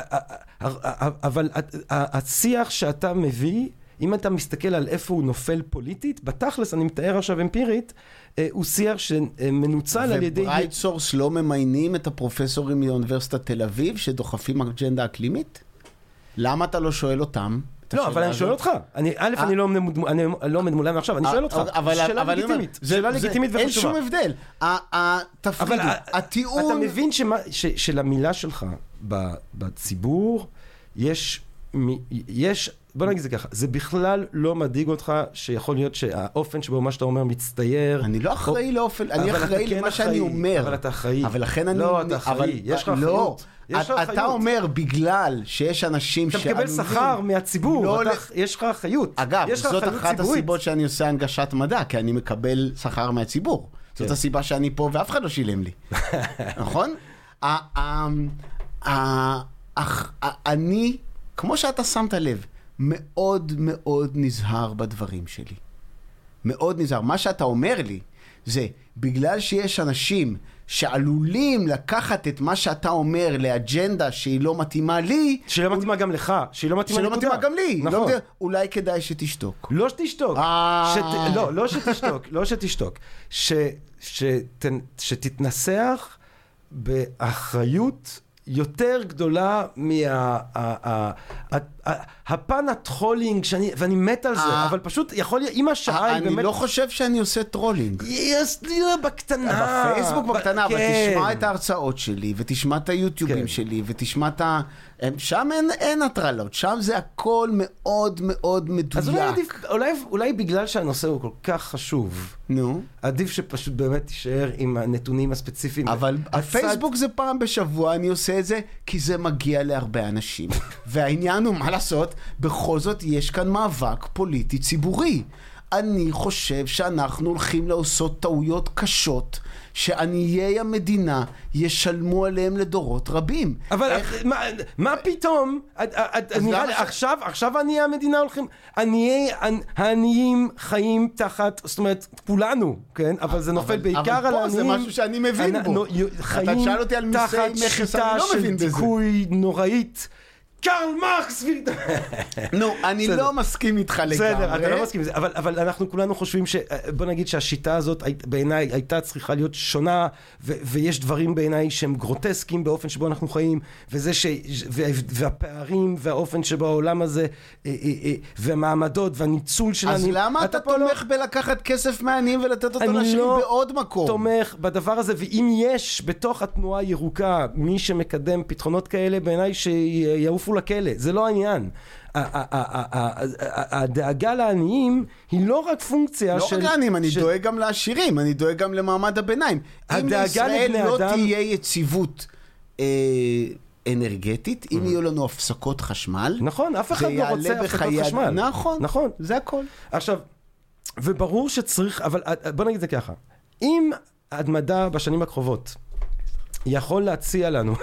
A: אבל השיח שאתה מביא, אם אתה מסתכל על איפה הוא נופל פוליטית, בתכלס, אני מתאר עכשיו אמפירית, אה, הוא שיח שמנוצל על ידי...
C: ו-BrightSource לא ממיינים את הפרופסורים מאוניברסיטת תל אביב שדוחפים אג'נדה אקלימית? למה אתה לא שואל אותם?
A: לא, אבל אני שואל? אותך. אני, א', אני לא עומד לא מולם עכשיו, אני שואל אותך.
C: אה, אבל-
A: שאלה לגיטימית. שאלה לגיטימית
C: אין
A: וחשובה.
C: שום הבדל. ה- ה-
A: אבל
C: תפרידו,
A: ה-
C: הטיעון...
A: אתה מבין שלמילה שלך בציבור יש, יש, בוא נגיד זה ככה, זה בכלל לא מדאיג אותך שיכול להיות שהאופן שבו מה שאתה אומר מצטייר.
C: אני לא אחראי לאופן, אני
A: אתה
C: אחראי
A: כן
C: למה שאני
A: אחראי,
C: אומר.
A: אבל אתה אחראי.
C: אבל לכן אני...
A: לא, אתה אחראי,
C: אבל-
A: יש לך
C: לא,
A: אחריות. יש לך
C: אתה
A: אחריות.
C: אומר בגלל שיש אנשים
A: אתה מקבל
C: שעלולים
A: שכר מהציבור,
C: לא
A: אתה,
C: ל-
A: יש לך אחריות.
C: אגב,
A: יש
C: זאת אחת
A: ציבורית.
C: הסיבות שאני עושה הנגשת מדע, כי אני מקבל שכר מהציבור. זאת
A: כן.
C: הסיבה שאני פה ואף אחד לא שילם לי. נכון? אך- אני, כמו שאתה שמת לב, מאוד מאוד נזהר בדברים שלי. מאוד נזהר. מה שאתה אומר לי, זה בגלל שיש אנשים שעלולים לקחת את מה שאתה אומר לאג'נדה שהיא לא מתאימה לי,
A: שהיא לא מתאימה גם לך, שהיא לא מתאימה
C: שלא. מתאימה גם לי.
A: נכון.
C: לא יודע, אולי כדאי שתשתוק.
A: לא שתשתוק.
C: אה.
A: שת, לא, לא שתשתוק, לא שתשתוק. ש, שת, שתתנסח באחריות יותר גדולה מה-fun הטרולינג, שאני, ואני מת על זה. אבל פשוט יכול להיות, אם השעה היא
C: אני
A: באמת...
C: לא חושב שאני עושה טרולינג.
A: יש לי בקטנה.
C: בפייסבוק בקטנה, אבל
A: כן.
C: תשמע את ההרצאות שלי, ותשמע את היוטיובים
A: כן.
C: שלי, ותשמע את ה... הם- שם אין, אין הטרלות, שם זה הכל מאוד מאוד
A: אז אולי
C: מדויק.
A: עדיף, אולי, אולי בגלל שהנושא הוא כל כך חשוב,
C: נו.
A: עדיף שפשוט באמת תישאר עם הנתונים הספציפיים.
C: אבל
A: הצד-
C: הפייסבוק זה פעם בשבוע, אני עושה את זה כי זה מגיע להרבה אנשים. והעניין הוא, מה לעשות, בכל זאת יש כאן מאבק פוליטי ציבורי. אני חושב שאנחנו הולכים לעשות טעויות קשות, שעניי המדינה ישלמו עליהם לדורות רבים.
A: אבל מה, מה פתאום, נראה לי,
C: ש-
A: עכשיו, עכשיו עניי המדינה הולכים, עניי, העניים חיים תחת, זאת אומרת, כולנו, כן? אבל זה נופל
C: אבל-
A: בעיקר
C: אבל
A: על
C: פה זה
A: העניים.
C: משהו שאני מבין
A: אנ-
C: בו.
A: נו- י-
C: אתה
A: חיים
C: תשאל אותי על מיסי
A: תחת
C: מכס,
A: שיטה
C: אני לא
A: של
C: מבין בזה.
A: דיכוי נוראית. קרל מרקס!
C: נו, אני. לא מסכים איתך לגמרי.
A: בסדר, אתה לא מסכים עם זה, אבל, אנחנו כולנו חושבים ש... בוא נגיד שהשיטה הזאת בעיניי הייתה צריכה להיות שונה, ויש דברים בעיניי שהם גרוטסקיים באופן שבו אנחנו חיים, וזה ש... והפערים והאופן שבו העולם הזה, אה, אה, אה, והמעמדות והניצול של
C: אז. למה אתה
A: לא
C: תומך בלקחת כסף מהעניים ולתת אותו
A: אני
C: לעשירים
A: לא
C: בעוד מקום?
A: תומך בדבר הזה, ואם יש בתוך התנועה הירוקה מי שמקדם פתרונות כאלה, בעיניי שיעופו לכלא, זה לא העניין. הדאגה לעניים היא לא רק פונקציה
C: לא
A: של...
C: רק לעניים, אני דואג גם לעשירים, אני דואג גם למעמד הביניים. אם לישראל לא תהיה יציבות אה, אנרגטית, אם יהיו לנו הפסקות חשמל,
A: נכון, אף אחד לא רוצה הפסקות חשמל.
C: נכון,
A: נכון.
C: זה הכל.
A: עכשיו, וברור שצריך, אבל אה, בוא נגיד את זה ככה, אם המדע בשנים הקרובות יכול להציע לנו,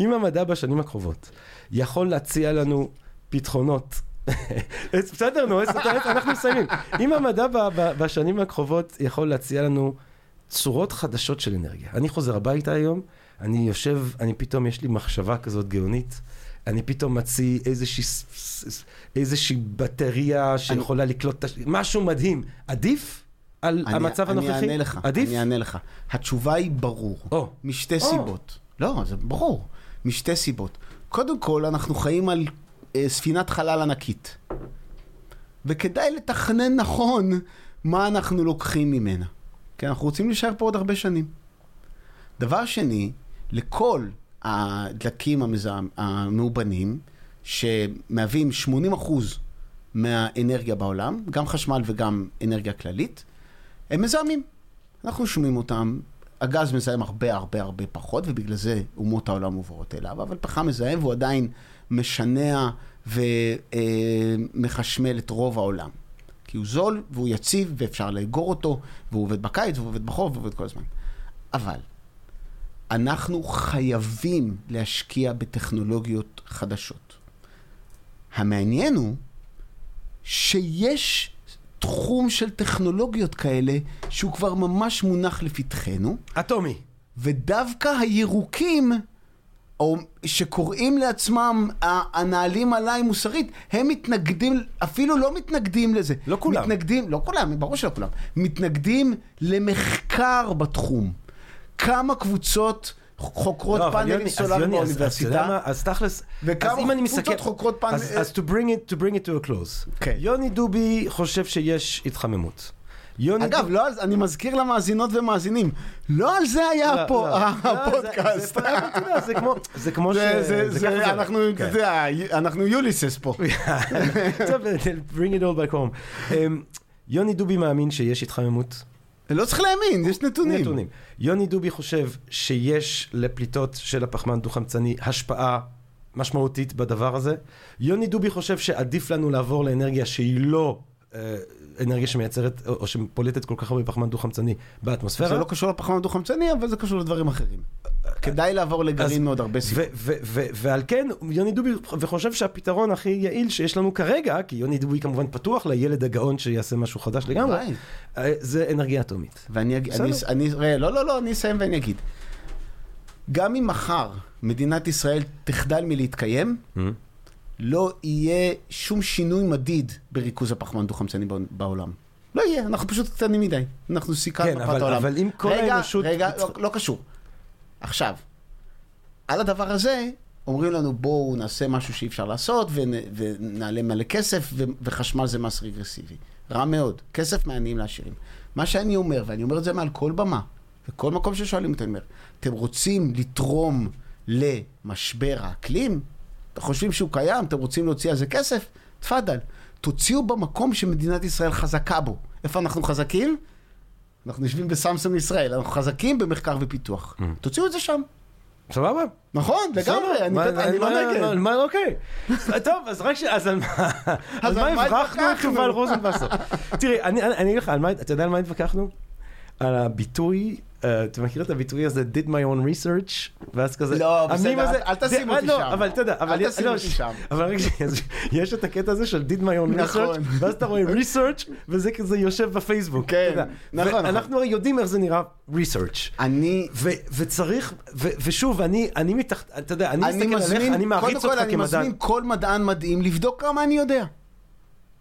A: אם המדע בשנים הקרובות יכול להציע לנו פתרונות, בסדר, נו, אנחנו מסיימים. אם המדע בשנים הקרובות יכול להציע לנו צורות חדשות של אנרגיה. אני חוזר הביתה היום, אני יושב, אני פתאום, יש לי מחשבה כזאת גאונית. אני פתאום מציא איזושהי, איזושהי בטריה שיכולה לקלוט, משהו מדהים. עדיף על
C: אני-
A: המצב הנוכחי?
C: אני אענה לך,
A: עדיף?
C: אני אענה לך. התשובה היא ברור.
A: או.
C: משתי
A: או.
C: סיבות. לא, זה ברור. משתי סיבות. קודם כל, אנחנו חיים על אה, ספינת חלל ענקית. וכדאי לתכנן נכון מה אנחנו לוקחים ממנה. כי אנחנו רוצים להישאר פה עוד הרבה שנים. דבר שני, לכל הדלקים המזהם, המאובנים, שמהווים 80% מהאנרגיה בעולם, גם חשמל וגם אנרגיה כללית, הם מזהמים. אנחנו שומעים אותם, הגז מזהם הרבה הרבה הרבה פחות, ובגלל זה אומות העולם עוברות אליו, אבל פחם מזהם והוא עדיין משנע ומחשמל את רוב העולם. כי הוא זול והוא יציב ואפשר לאגור אותו, והוא עובד בקיץ והוא עובד בחורף והוא עובד כל הזמן. אבל אנחנו חייבים להשקיע בטכנולוגיות חדשות. המעניין הוא שיש תחום של טכנולוגיות כאלה שהוא כבר ממש מונח לפתחנו,
A: אטומי.
C: ודווקא הירוקים, או שקוראים לעצמם ה- הנעלים עליי מוסרית, הם מתנגדים, אפילו לא מתנגדים לזה.
A: לא כולם.
C: מתנגדים, לא כולם, ברור שלא כולם. מתנגדים למחקר בתחום. כמה קבוצות חוקרות
A: לא,
C: פאנלים סולאריים
A: יוני, אז- אז אתה
C: באוניברסיטה?
A: אז תכלס,
C: וכמה
A: אז אם אני מסכם,
C: חוקרות פאנל-
A: אז, אז to bring it, to bring it to a close.
C: כן.
A: יוני דובי חושב שיש התחממות. יוני
C: אגב, לא, על- אני מזכיר למאזינות ומאזינים, לא על זה היה
A: לא,
C: פה
A: לא. לא,
C: הפודקאסט.
A: זה- זה- אתה זה כמו, זה כמו ש...
C: זה- זה-
A: זה
C: זה-
A: זה.
C: אנחנו, אתה
A: כן.
C: יודע, אנחנו יוליסס פה.
A: טוב, bring it all back home. אמ, יוני דובי מאמין שיש התחממות.
C: לא צריך להאמין, יש נתונים.
A: נתונים. יוני דובי חושב שיש לפליטות של הפחמן דו-חמצני השפעה משמעותית בדבר הזה. יוני דובי חושב שעדיף לנו לעבור לאנרגיה שהיא לא אה, אנרגיה שמייצרת או שפולטת כל כך הרבה פחמן דו-חמצני באטמוספירה.
C: זה לא קשור לפחמן הדו-חמצני, אבל זה קשור לדברים אחרים. כדאי לעבור לגרעין מעוד הרבה סיבות.
A: ועל כן, יוני דובי וחושב שהפתרון הכי יעיל שיש לנו כרגע, כי יוני דובי כמובן פתוח לילד הגאון שיעשה משהו חדש לגמרי. אה, זה אנרגיה אטומית.
C: ואני אגיד, לא, לא, לא, אני אסיים ואני אגיד. גם אם מחר מדינת ישראל תחדל מלהתקיים, לא יהיה שום שינוי מדיד בריכוז הפחמן דו-חמצני בעול- בעולם. לא יהיה, אנחנו פשוט קטנים מדי. אנחנו סיכנו
A: כן,
C: מפת העולם.
A: אבל אם כל
C: רגע,
A: האנושות-
C: רגע, לא, לא קשור. עכשיו, על הדבר הזה, אומרים לנו בואו נעשה משהו שאי אפשר לעשות, ונ, ונעלה מלא כסף, ו, וחשמל זה מס רגרסיבי. רע מאוד. כסף מעניים לעשירים. מה שאני אומר, ואני אומר את זה מעל כל במה, וכל מקום ששואלים אותי, אני אומר, אתם רוצים לתרום למשבר האקלים? אתם חושבים שהוא קיים? אתם רוצים להוציא על זה כסף? תפאדל. תוציאו במקום שמדינת ישראל חזקה בו. איפה אנחנו חזקים? אנחנו יושבים בסמסונג ישראל, אנחנו חזקים במחקר ופיתוח. תוציאו את זה שם.
A: סבבה?
C: נכון, לגמרי. אני לא נגד.
A: מה- אוקיי. טוב, אז רק ש... אז על מה... הברחנו את? יובל רוזנבסר? תראי, אני אגיד לך, אתה יודע על מה התווכחנו? על הביטוי, אה, אתה מכיר את הביטוי הזה, did my own research, ואז כזה,
C: לא, בסדר, אל- תשים
A: זה-
C: אותי
A: לא,
C: שם.
A: אבל אתה יודע,
C: אל תשים
A: לא,
C: אותי שם.
A: אבל אז יש את הקטע הזה של did my own
C: נכון.
A: research, ואז אתה רואה research, וזה כזה יושב בפייסבוק.
C: כן. נכון, נכון.
A: ואנחנו הרי יודעים איך זה נראה research.
C: אני...
A: וצריך, ושוב, אני, אני מתחת, אתה יודע, אני מסתכל עליך, אני מעריץ
C: קודם כל
A: אותך
C: אני
A: כמדען.
C: מזמין כל מדען מדהים לבדוק כמה אני יודע.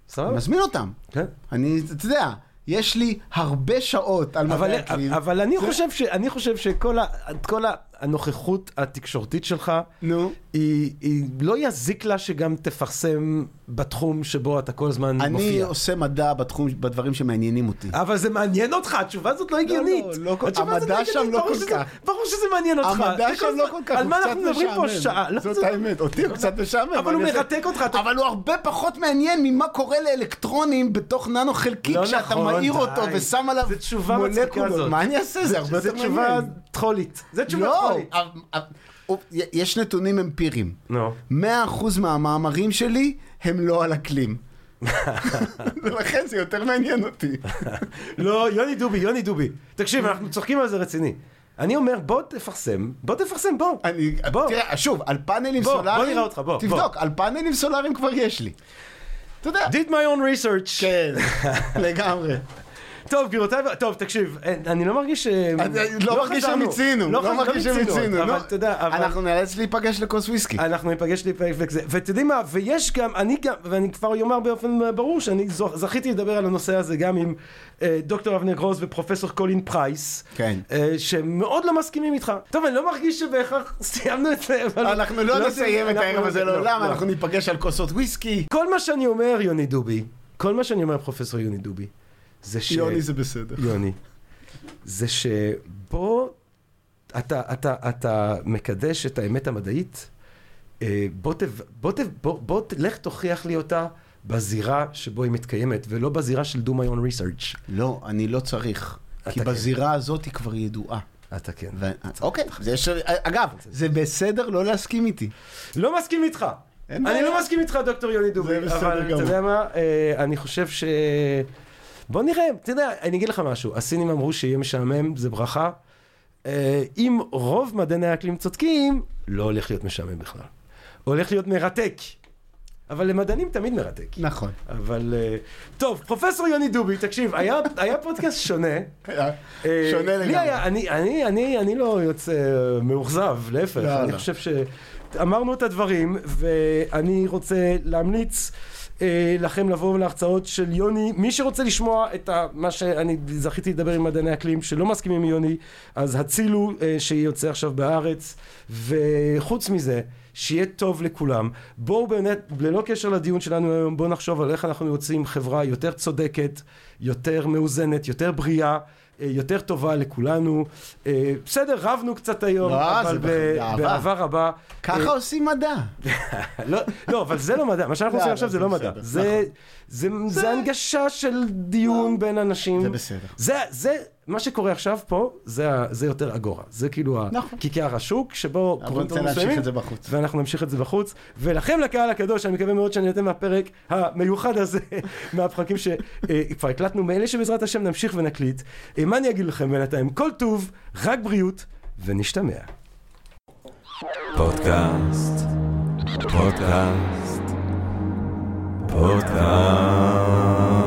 A: סבבה?
C: מזמין אותם.
A: כן.
C: אני, אתה יודע, יש לי הרבה שעות על מדעי אקלים.
A: אבל אני חושב ש, אני חושב שכל ה, כל ה- הנוכחות התקשורתית שלך,
C: נו.
A: היא, היא לא יזיק לה שגם תפרסם בתחום שבו אתה כל הזמן
C: אני
A: מופיע.
C: עושה מדע בתחום, בדברים שמעניינים אותי.
A: אבל זה מעניין אותך, התשובה הזאת לא הגיונית.
C: לא, לא כל-
A: התשובה הזאת
C: המדע שם
A: הגיונית,
C: לא כל
A: שזה-
C: כך.
A: ברור שזה מעניין אותך.
C: המדע שם לא כל כך,
A: על מה אנחנו מדברים פה. שעה? לא,
C: זאת
A: זה-
C: האמת, אותי הוא קצת משעמם.
A: אבל הוא
C: אני-
A: מרתק אותך.
C: אבל הוא הרבה פחות מעניין ממה קורה לאלקטרונים בתוך ננו חלקיק,
A: לא
C: כשאתה
A: נכון,
C: מאיר. אותו ושם עליו מולקולות. מה אני אעשה? זה הרבה יותר מעניין.
A: טחולית. זה תשובה
C: לא,
A: טחולית.
C: אבל- אבל- יש נתונים אמפיריים.
A: נו.
C: 100% מהמאמרים שלי הם לא על אקלים. ולכן זה יותר מעניין אותי.
A: לא, יוני דובי, יוני דובי. תקשיב, אנחנו צוחקים על זה רציני. אני אומר, בוא תפרסם, בוא תפרסם, בוא.
C: אני,
A: בוא.
C: תראה, שוב, על פאנלים
A: בוא, בוא
C: סולאריים,
A: נראה אותך, בוא,
C: תבדוק, על פאנלים סולאריים כבר יש לי. אתה יודע.
A: did my own research.
C: כן, לגמרי.
A: טוב, גבירותיי, טוב, תקשיב, אה, אני לא מרגיש ש...
C: אני לא מרגיש
A: חזרנו.
C: שמיצינו, לא
A: חז-
C: מרגיש שמיצינו.
A: אבל
C: לא.
A: אתה יודע, אבל...
C: אנחנו נאלץ להיפגש לכוס וויסקי.
A: אנחנו ניפגש וזה, ואתם יודעים מה, ויש גם, אני גם, ואני כבר אומר באופן ברור שאני זכיתי לדבר על הנושא הזה גם עם אה, דוקטור אבנר גרוז ופרופסור קולין פרייס,
C: כן.
A: אה, שמאוד לא מסכימים איתך. טוב, אני לא מרגיש שבהכרח סיימנו את זה, אבל...
C: אנחנו לא נסיים את הערב הזה
A: לא,
C: לעולם,
A: לא.
C: אנחנו ניפגש על כוסות וויסקי.
A: כל מה שאני אומר, יוני דובי, כל מה שאני אומר, פרופסור יוני דובי, זה ש...
C: יוני זה בסדר.
A: יוני, זה שבוא, אתה, אתה, אתה מקדש את האמת המדעית, אה, בוא, תב, בוא, תב, בוא, בוא תלך תוכיח לי אותה בזירה שבו היא מתקיימת, ולא בזירה של do my own research.
C: לא, אני לא צריך.
A: אתה
C: כי
A: כן.
C: בזירה הזאת היא כבר ידועה.
A: אתה כן.
C: ו- אוקיי, זה יש- אגב, זה בסדר לא להסכים איתי.
A: לא מסכים איתך. אני. לא מסכים איתך, דוקטור יוני דובי, אבל אתה. יודע מה, אה, אני חושב ש... בוא נראה, אתה יודע, אני אגיד לך משהו, הסינים אמרו שיהיה משעמם, זה ברכה. אה, אם רוב מדעני האקלים צודקים, לא הולך להיות משעמם בכלל. הולך להיות מרתק. אבל למדענים תמיד מרתק.
C: נכון.
A: אבל... אה, טוב, פרופסור יוני דובי, תקשיב, היה, היה פודקאסט שונה. אה,
C: שונה לגמרי.
A: היה, אני, אני, אני, אני לא יוצא מאוכזב, להפך.
C: לא,
A: אני
C: לא.
A: חושב שאמרנו את הדברים, ואני רוצה להמליץ לכם לבוא להרצאות של יוני. מי שרוצה לשמוע את ה, מה שאני זכיתי לדבר עם מדעני אקלים, שלא מסכימים עם יוני, אז הצילו אה, שיוצא עכשיו בארץ. וחוץ מזה, שיהיה טוב לכולם. בואו באמת, ללא קשר לדיון שלנו היום, בואו נחשוב על איך אנחנו יוצאים חברה יותר צודקת, יותר מאוזנת, יותר בריאה. אה, יותר טובה לכולנו. אה, בסדר, רבנו קצת היום,
C: לא,
A: אבל
C: באהבה.
A: רבה.
C: ככה עושים מדע.
A: לא, לא, אבל זה לא מדע, מה שאנחנו עושים עכשיו זה לא מדע. זה- זה הנגשה של דיון בין אנשים.
C: זה בסדר.
A: זה, מה שקורה עכשיו פה, זה זה יותר אגורה. זה כאילו
C: נכון.
A: הכיכר השוק, שבו
C: נצא
A: דברים
C: להמשיך
A: מסוימים,
C: את זה בחוץ.
A: ואנחנו נמשיך את זה בחוץ. ולכם, לקהל הקדוש, אני מקווה מאוד שאני נותן מהפרק המיוחד הזה, מהפרקים שכבר הקלטנו, מאלה שבעזרת השם נמשיך ונקליט. אה, מה אני אגיד לכם בינתיים? כל טוב, רק בריאות, ונשתמע. פודקאסט, פודקאסט, פודקאסט.